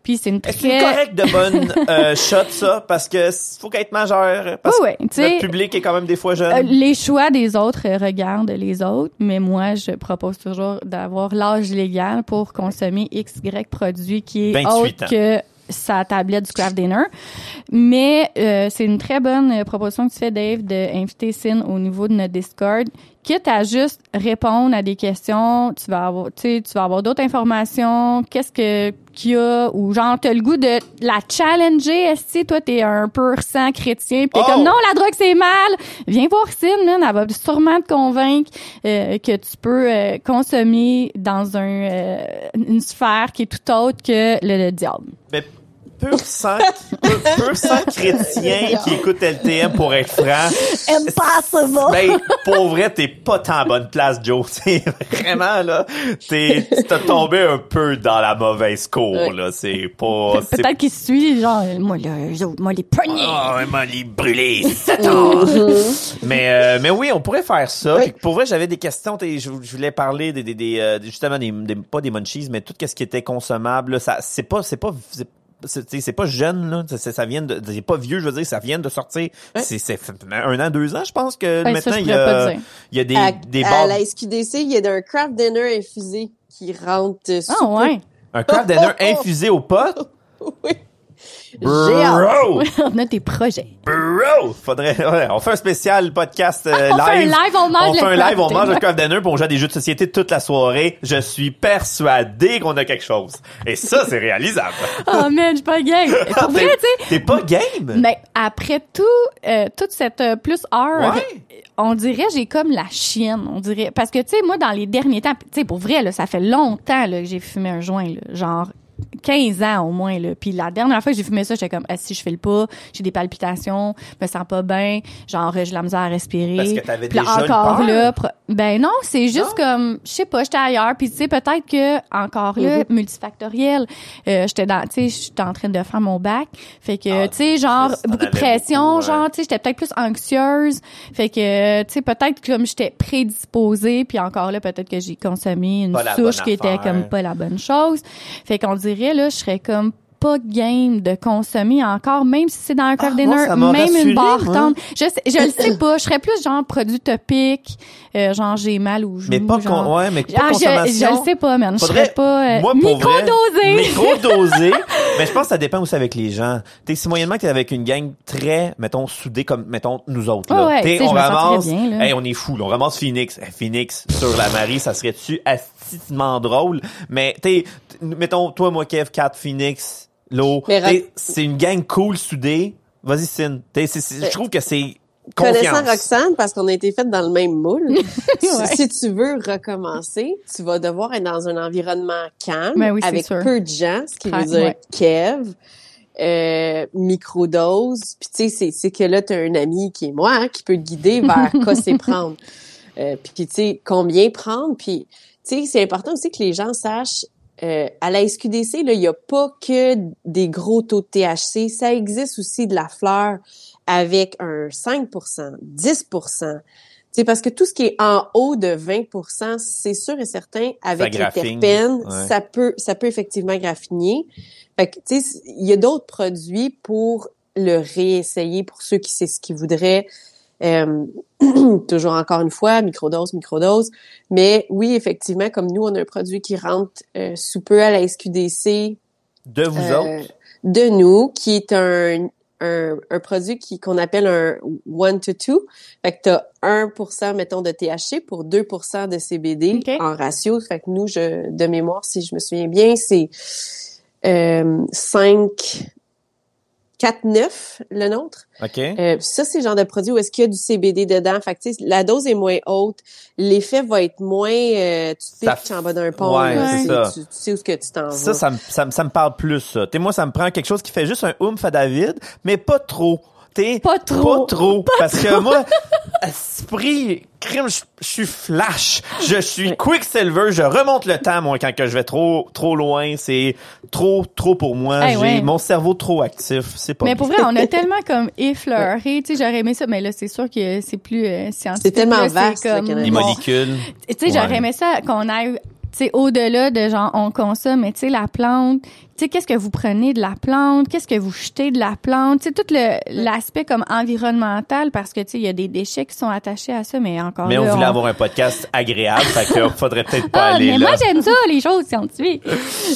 Puis c'est une Est-ce que c'est très... correct de bonne euh, shot, ça? Parce que faut qu'être majeur. Parce Oui, oui, que tu sais, notre public est quand même des fois jeune. Euh, les choix des autres euh, regardent les autres, mais moi, je propose toujours d'avoir l'âge légal pour consommer X, Y produit qui est 28 autre ans. que sa tablette du craft dinner. Mais euh, c'est une très bonne proposition que tu fais, Dave, d'inviter Sin au niveau de notre Discord. Quitte à juste répondre à des questions, tu vas avoir, tu sais, tu vas avoir d'autres informations. Qu'est-ce que qu'il y a ou genre t'as le goût de la challenger. Est-ce que toi t'es un pur sang chrétien, pis t'es Oh! comme non la drogue c'est mal. Viens voir Sin, man, elle va sûrement te convaincre euh, que tu peux euh, consommer dans un euh, une sphère qui est tout autre que le, le diable. Mais pur sang, pur, pur sang chrétien qui écoute LTM pour être franc. Impossible. Ben, pour vrai, t'es pas tant bonne place, Joe. C'est vraiment, là, t'es, t'as tombé un peu dans la mauvaise cour, Ouais. là. C'est pas, c'est Peut-être qu'il suit genre moi là, eux autres, moi les poignets. Oh, m'a les brûlé, Satan! mais, euh, mais oui, on pourrait faire ça. Oui. Puis pour vrai, j'avais des questions. Je, voulais parler des, des, des, euh, justement, des, des- pas des munchies, mais tout ce qui était consommable. là, ça, c'est pas, c'est pas, c'est, c'est pas jeune, là. C'est- c'est- ça vient de, c'est pas vieux, je veux dire, ça vient de sortir. C'est, c'est un an, deux ans, je pense que Ouais, ça, maintenant, il y a, il y a des, à, des à la SQDC, il y a un craft dinner infusé qui rentre euh, Ah ouais. Un craft dinner infusé au pot? Oui. Bro! on a des projets. Bro! Faudrait, ouais, on fait un spécial podcast euh, On live. fait un live, on mange On fait un live, on mange le dinner puis on joue à des jeux de société toute la soirée. Je suis persuadé qu'on a quelque chose. Et ça, c'est réalisable. Oh man, je suis pas game. Pour vrai, T'es- tu sais. T'es pas game? Mais après tout, euh, toute cette euh, plus heure, Ouais. on dirait j'ai comme la chienne, on dirait parce que tu sais moi dans les derniers temps, tu sais pour vrai là, ça fait longtemps là, que j'ai fumé un joint là, genre 15 ans au moins là. Puis la dernière fois que j'ai fumé ça, j'étais comme ah, si je fais le pas, j'ai des palpitations, je me sens pas bien, genre j'ai la misère à respirer. Parce que t'avais déjà encore peur? là, ben non, c'est juste comme je sais pas, j'étais ailleurs puis tu sais peut-être que encore là Mhm. multifactoriel, euh, j'étais dans tu sais j'étais en train de faire mon bac, fait que Ah, tu sais genre beaucoup de pression, beaucoup, ouais. genre tu sais j'étais peut-être plus anxieuse, fait que tu sais peut-être que comme j'étais prédisposée puis encore là peut-être que j'ai consommé une Pas souche qui était comme pas la bonne chose. Fait qu'on dirait là je serais comme pas game de consommer encore, même si c'est dans un Ah, moi, dinner, même rassuré, une barre tendre. Je sais, je le sais pas. Je serais plus genre produit topique, euh, genre j'ai mal au genou. Mais pas genre. con, ouais, mais pas Ah, je, consommation. je le sais pas, man. Je Faudrait- serais pas euh, Moi, microdosée. Microdosé. mais je pense que ça dépend aussi avec les gens. T'es si moyennement t'es avec une gang très, mettons, soudée comme, mettons, nous autres, là. Ah ouais, T'sais, tu on je ramasse, bien, là. hey, on est fou, là. On ramasse Phoenix. Phoenix sur la Marie, ça serait-tu astiquement drôle? Mais, t'es, mettons, toi, moi, Kev, Kat, Phoenix, Lo, c'est une gang cool soudée. Vas-y, Sin. T'sais, c'est- c'est- je trouve que c'est, connaissant. Roxane, parce qu'on a été fait dans le même moule, si- Ouais. si tu veux recommencer, tu vas devoir être dans un environnement calme, Ben oui, c'est avec sûr. peu de gens, ce qui veut dire ouais. Kev, euh, microdose, puis tu sais, c'est- c'est que là, tu as un ami qui est moi, hein, qui peut te guider vers quoi c'est prendre. Euh, puis tu sais, combien prendre, puis tu sais, c'est important aussi que les gens sachent euh, à la SQDC, là, il n'y a pas que des gros taux de THC. Ça existe aussi de la fleur avec un 5% 10 Tu sais, parce que tout ce qui est en haut de 20% c'est sûr et certain, avec les terpènes, ouais. ça peut, ça peut effectivement graffiner. Fait que, tu sais, il y a d'autres produits pour le réessayer pour ceux qui c'est ce qu'ils voudraient. Euh, toujours encore une fois, microdose, microdose. Mais oui, effectivement, comme nous, on a un produit qui rentre euh, sous peu à la SQDC De vous euh, autres? de nous, qui est un, un, un produit qui qu'on appelle un one to two. Fait que t'as 1%, mettons, de THC pour 2% de CBD en ratio. Fait que nous, je, de mémoire, si je me souviens bien, c'est euh, 5, 4, 9 le nôtre. OK. Euh, ça, c'est le genre de produit où est-ce qu'il y a du CBD dedans. Fait que, tu la dose est moins haute. L'effet va être moins... euh, tu Ça pitches en bas d'un pont. ouais, là. c'est Tu- ça. Tu, tu sais où est-ce que tu t'en Ça, vas. ça me, ça, me- ça me parle plus, ça. T'sais, moi, ça me prend quelque chose qui fait juste un oomph à David, mais pas trop. Pas trop. Pas trop. parce que moi, esprit, crime, je je suis flash. Je suis quicksilver. Je remonte le temps, moi, quand que je vais trop, trop loin. C'est trop, trop pour moi. Hey, J'ai ouais. mon cerveau trop actif. C'est pas Mais bien. pour vrai, on a tellement comme effleuré, tu sais, j'aurais aimé ça, mais là, c'est sûr que c'est plus euh, scientifique. C'est tellement là, vaste, comme. Les bon, molécules. Tu sais, j'aurais Ouais. aimé ça qu'on aille, tu sais, au-delà de genre, on consomme, mais tu sais, la plante, sais, qu'est-ce que vous prenez de la plante, qu'est-ce que vous jetez de la plante, tu sais, tout le, l'aspect comme environnemental, parce que, tu sais, il y a des déchets qui sont attachés à ça, mais encore Mais là, on voulait on- avoir un podcast agréable, fait que faudrait peut-être pas Ah, aller mais là. moi, j'aime ça, les choses scientifiques.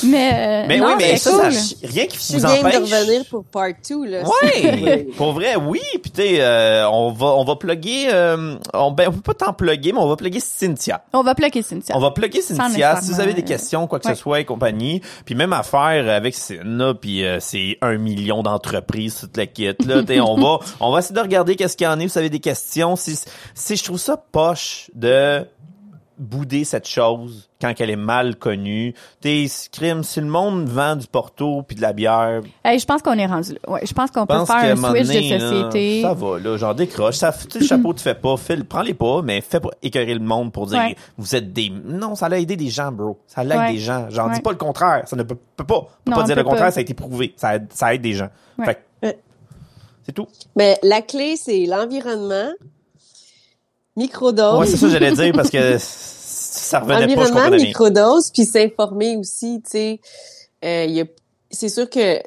Mais, euh, mais non, oui, mais ça, cool. ça, rien qui Je suis vous game empêche. de revenir pour part 2, là. Ouais, pour vrai, oui. Puis tu sais, euh, on va on va plugger, euh, on, ben on peut pas t'en plugger, mais on va plugger Cynthia. On va bloquer Cynthia. On va plugger Cynthia si vous avez des nécessairement, questions, quoi que ouais. ce soit et compagnie. Puis même à faire avec Cynthia, puis euh, c'est un million d'entreprises, toute la kit. Là, T'sais, on va on va essayer de regarder qu'est-ce qu'il y en est. Si vous avez des questions, si, si je trouve ça poche de bouder cette chose quand elle est mal connue. T'es crime, si le monde vend du porto puis de la bière, Hey, je pense qu'on est rendu là. Ouais, je pense qu'on peut pense faire un switch donné, de là, société. ça va, là, genre décroche. Ça, tu sais, le chapeau te fait pas, fais, prends-les pas, mais fais pas écœurer le monde pour dire Ouais. vous êtes des. Non, ça l'a aidé des gens, bro. Ça l'aide Ouais. des gens. J'en Ouais. dis pas le contraire. Ça ne peut, peut pas. Peut Non, pas on dire peut le contraire, pas. ça a été prouvé. Ça aide, ça aide des gens. Fait que, Ouais. c'est tout. Mais la clé, c'est l'environnement, microdose. Ouais, c'est ça que j'allais dire parce que ça revenait pas, je environnement, comprenais microdose, puis s'informer aussi, tu sais. Euh, il y a- c'est sûr que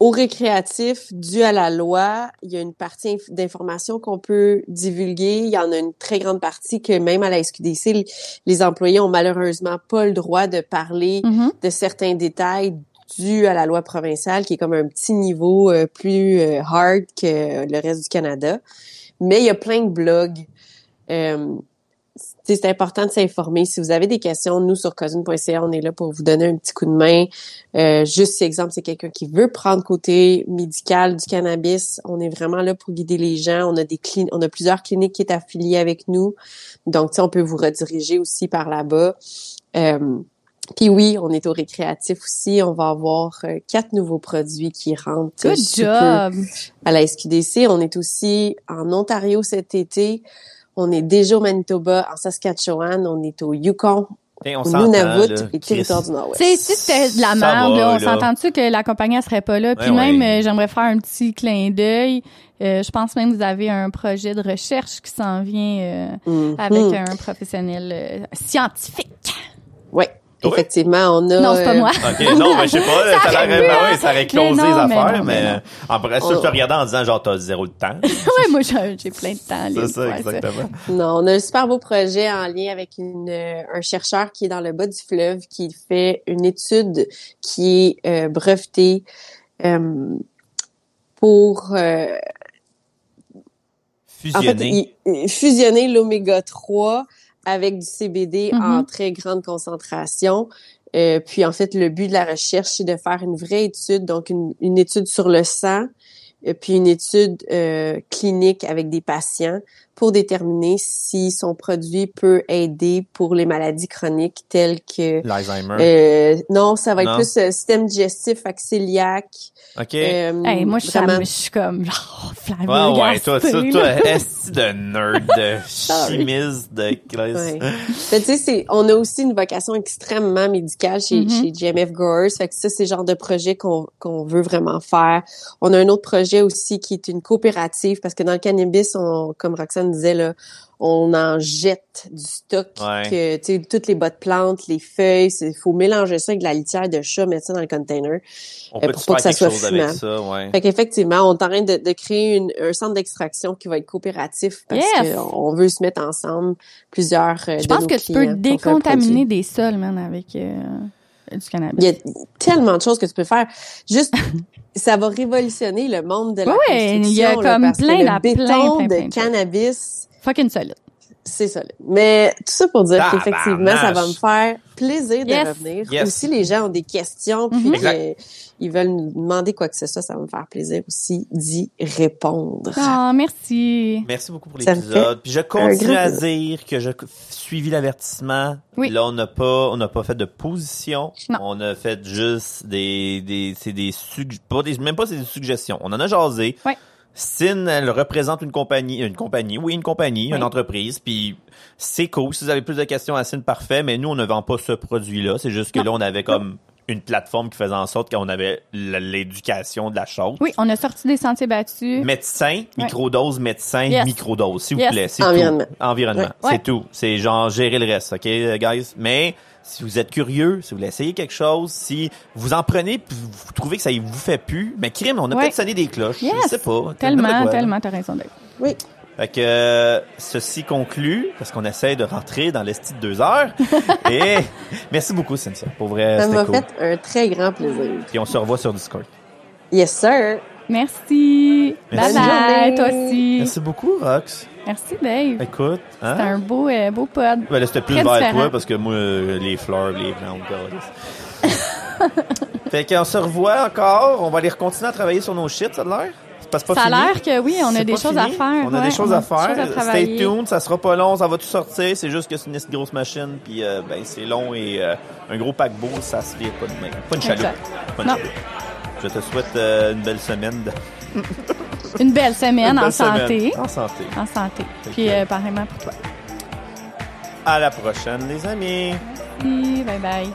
au récréatif, dû à la loi, il y a une partie inf- d'information qu'on peut divulguer. Il y en a une très grande partie que même à la SQDC, les- les employés ont malheureusement pas le droit de parler Mhm. de certains détails dû à la loi provinciale, qui est comme un petit niveau euh, plus euh, hard que le reste du Canada. Mais il y a plein de blogs. Euh, c'est important de s'informer. Si vous avez des questions, nous, sur cousin.ca, on est là pour vous donner un petit coup de main. Euh, juste si, exemple, c'est quelqu'un qui veut prendre côté médical du cannabis, on est vraiment là pour guider les gens. On a des clin- on a plusieurs cliniques qui est affiliées avec nous. Donc, on peut vous rediriger aussi par là-bas. Euh, puis oui, on est au récréatif aussi. On va avoir euh, quatre nouveaux produits qui rentrent Good job. à la SQDC. On est aussi en Ontario cet été. On est déjà au Manitoba, en Saskatchewan. On est au Yukon, Hey, on Nunavut là, et territoire du Nord-Ouest. Tu sais, si c'était de la merde, va, là, on s'entend-tu que la compagnie elle serait pas là? Puis Ouais, même, ouais. euh, j'aimerais faire un petit clin d'œil. Euh, je pense même que vous avez un projet de recherche qui s'en vient euh, Mhm. avec un professionnel euh, scientifique. Ouais, Effectivement, on a... Non, c'est pas euh, moi. OK, non, ben, je sais pas, ça, aurait l'aurait, pu, ben hein. oui, ça aurait closé Mais non, les mais affaires, non, mais, mais non. après ça, On- je te regardais en disant, genre, t'as zéro de temps. ouais, moi, j'ai plein de temps. C'est ça, ouais, exactement. Non, on a un super beau projet en lien avec une, euh, un chercheur qui est dans le bas du fleuve, qui fait une étude qui est euh, brevetée euh, pour euh, en fait, Fusionner. fusionner l'oméga 3 avec du CBD en très grande concentration. Euh, puis en fait, le but de la recherche, c'est de faire une vraie étude, donc une, une étude sur le sang, puis une étude euh, clinique avec des patients pour déterminer si son produit peut aider pour les maladies chroniques telles que L'Alzheimer. euh, non, ça va être Non. plus euh, système digestif, axiliaque. OK. euh, Hey, moi, je suis vraiment- je suis comme, genre, Ouais, flamme ouais, toi, toi, toi, est de nerd, de chimiste, de classe? Ouais. Fait, tu sais, c'est, on a aussi une vocation extrêmement médicale chez, Mhm. chez GMF Growers. Fait que ça, c'est le genre de projet qu'on, qu'on veut vraiment faire. On a un autre projet aussi qui est une coopérative parce que dans le cannabis, on, comme Roxane disait, là, on en jette du stock, Ouais. que, tu sais, toutes les bottes plantes, les feuilles, il faut mélanger ça avec de la litière de chat, mettre ça dans le container. On Euh, peut pour pas que ça soit fumant. ça, ouais. Fait qu'effectivement, on est en train de, de créer une- un centre d'extraction qui va être coopératif parce Yes! qu'on veut se mettre ensemble plusieurs euh, Je de pense nos que tu peux décontaminer des sols, man, avec euh, du cannabis. Il y a tellement de choses que tu peux faire. Juste, ça va révolutionner le monde de la construction. il y a là, comme parce que plein, le plein, béton plein, de plein cannabis, Fucking solide. C'est ça. là. Mais tout ça pour dire qu'effectivement, ça va me faire plaisir de Yes. revenir. Yes. Aussi, les gens ont des questions, puis euh, ils veulent nous demander quoi que ce soit, ça va me faire plaisir aussi d'y répondre. Oh, merci. Merci beaucoup pour l'épisode. Puis je continue à dire que je suivi l'avertissement. Oui. Là, on n'a pas, on n'a pas fait de position. Non. On a fait juste des, des, c'est des sug, pas des, même pas c'est des suggestions. On en a jasé. Ouais. Sin, elle représente une compagnie, une compagnie, oui, une compagnie, une entreprise, puis c'est cool. Si vous avez plus de questions à Sin, parfait, mais nous, on ne vend pas ce produit-là. C'est juste que Non. là, on avait comme une plateforme qui faisait en sorte qu'on avait l'éducation de la chose. Oui, on a sorti des sentiers battus. Médecin, microdose, médecin, Yes. microdose, s'il vous plaît. Environnement. tout. Environnement. Ouais. C'est Ouais. tout. C'est genre gérer le reste, OK, guys? Mais si vous êtes curieux, si vous voulez essayer quelque chose, si vous en prenez puis vous trouvez que ça vous fait plus, mais crime, on a Ouais. peut-être sonné des cloches. Yes. Je sais pas. Tellement, quoi. tellement, t'as raison d'être. Oui. Fait que euh, ceci conclut, parce qu'on essaie de rentrer dans l'esti de deux heures. Et merci beaucoup, Cynthia. Pour vrai, Ça m'a cool. fait un très grand plaisir. Puis on se revoit sur Discord. Yes, sir. Merci. Merci. Bye toi aussi. Merci beaucoup, Rox. Merci, Dave. Écoute, hein? C'était un beau, euh, beau pod. Ben là, c'était plus Très vers différent. toi parce que moi, euh, les fleurs, les plantes, câlisse. Fait qu'on se revoit encore. On va aller continuer à travailler sur nos shit, ça a l'air? C'est pas- Ça a fini? l'air que oui, on a C'est des pas choses à fini? faire. On a ouais, des choses à faire. des choses à Stay travailler. tuned, ça sera pas long, ça va tout sortir. C'est juste que c'est une grosse machine, puis euh, ben c'est long et euh, un gros paquebot, ça se vire pas de main. Pas une chaloupe. Exact. Pas une Non. chaloupe. Je te souhaite euh, une belle semaine. De... Une belle semaine une belle en semaine. santé. En santé. En santé. Puis euh, pareillement pour toi. À la prochaine, les amis. Merci. Bye bye.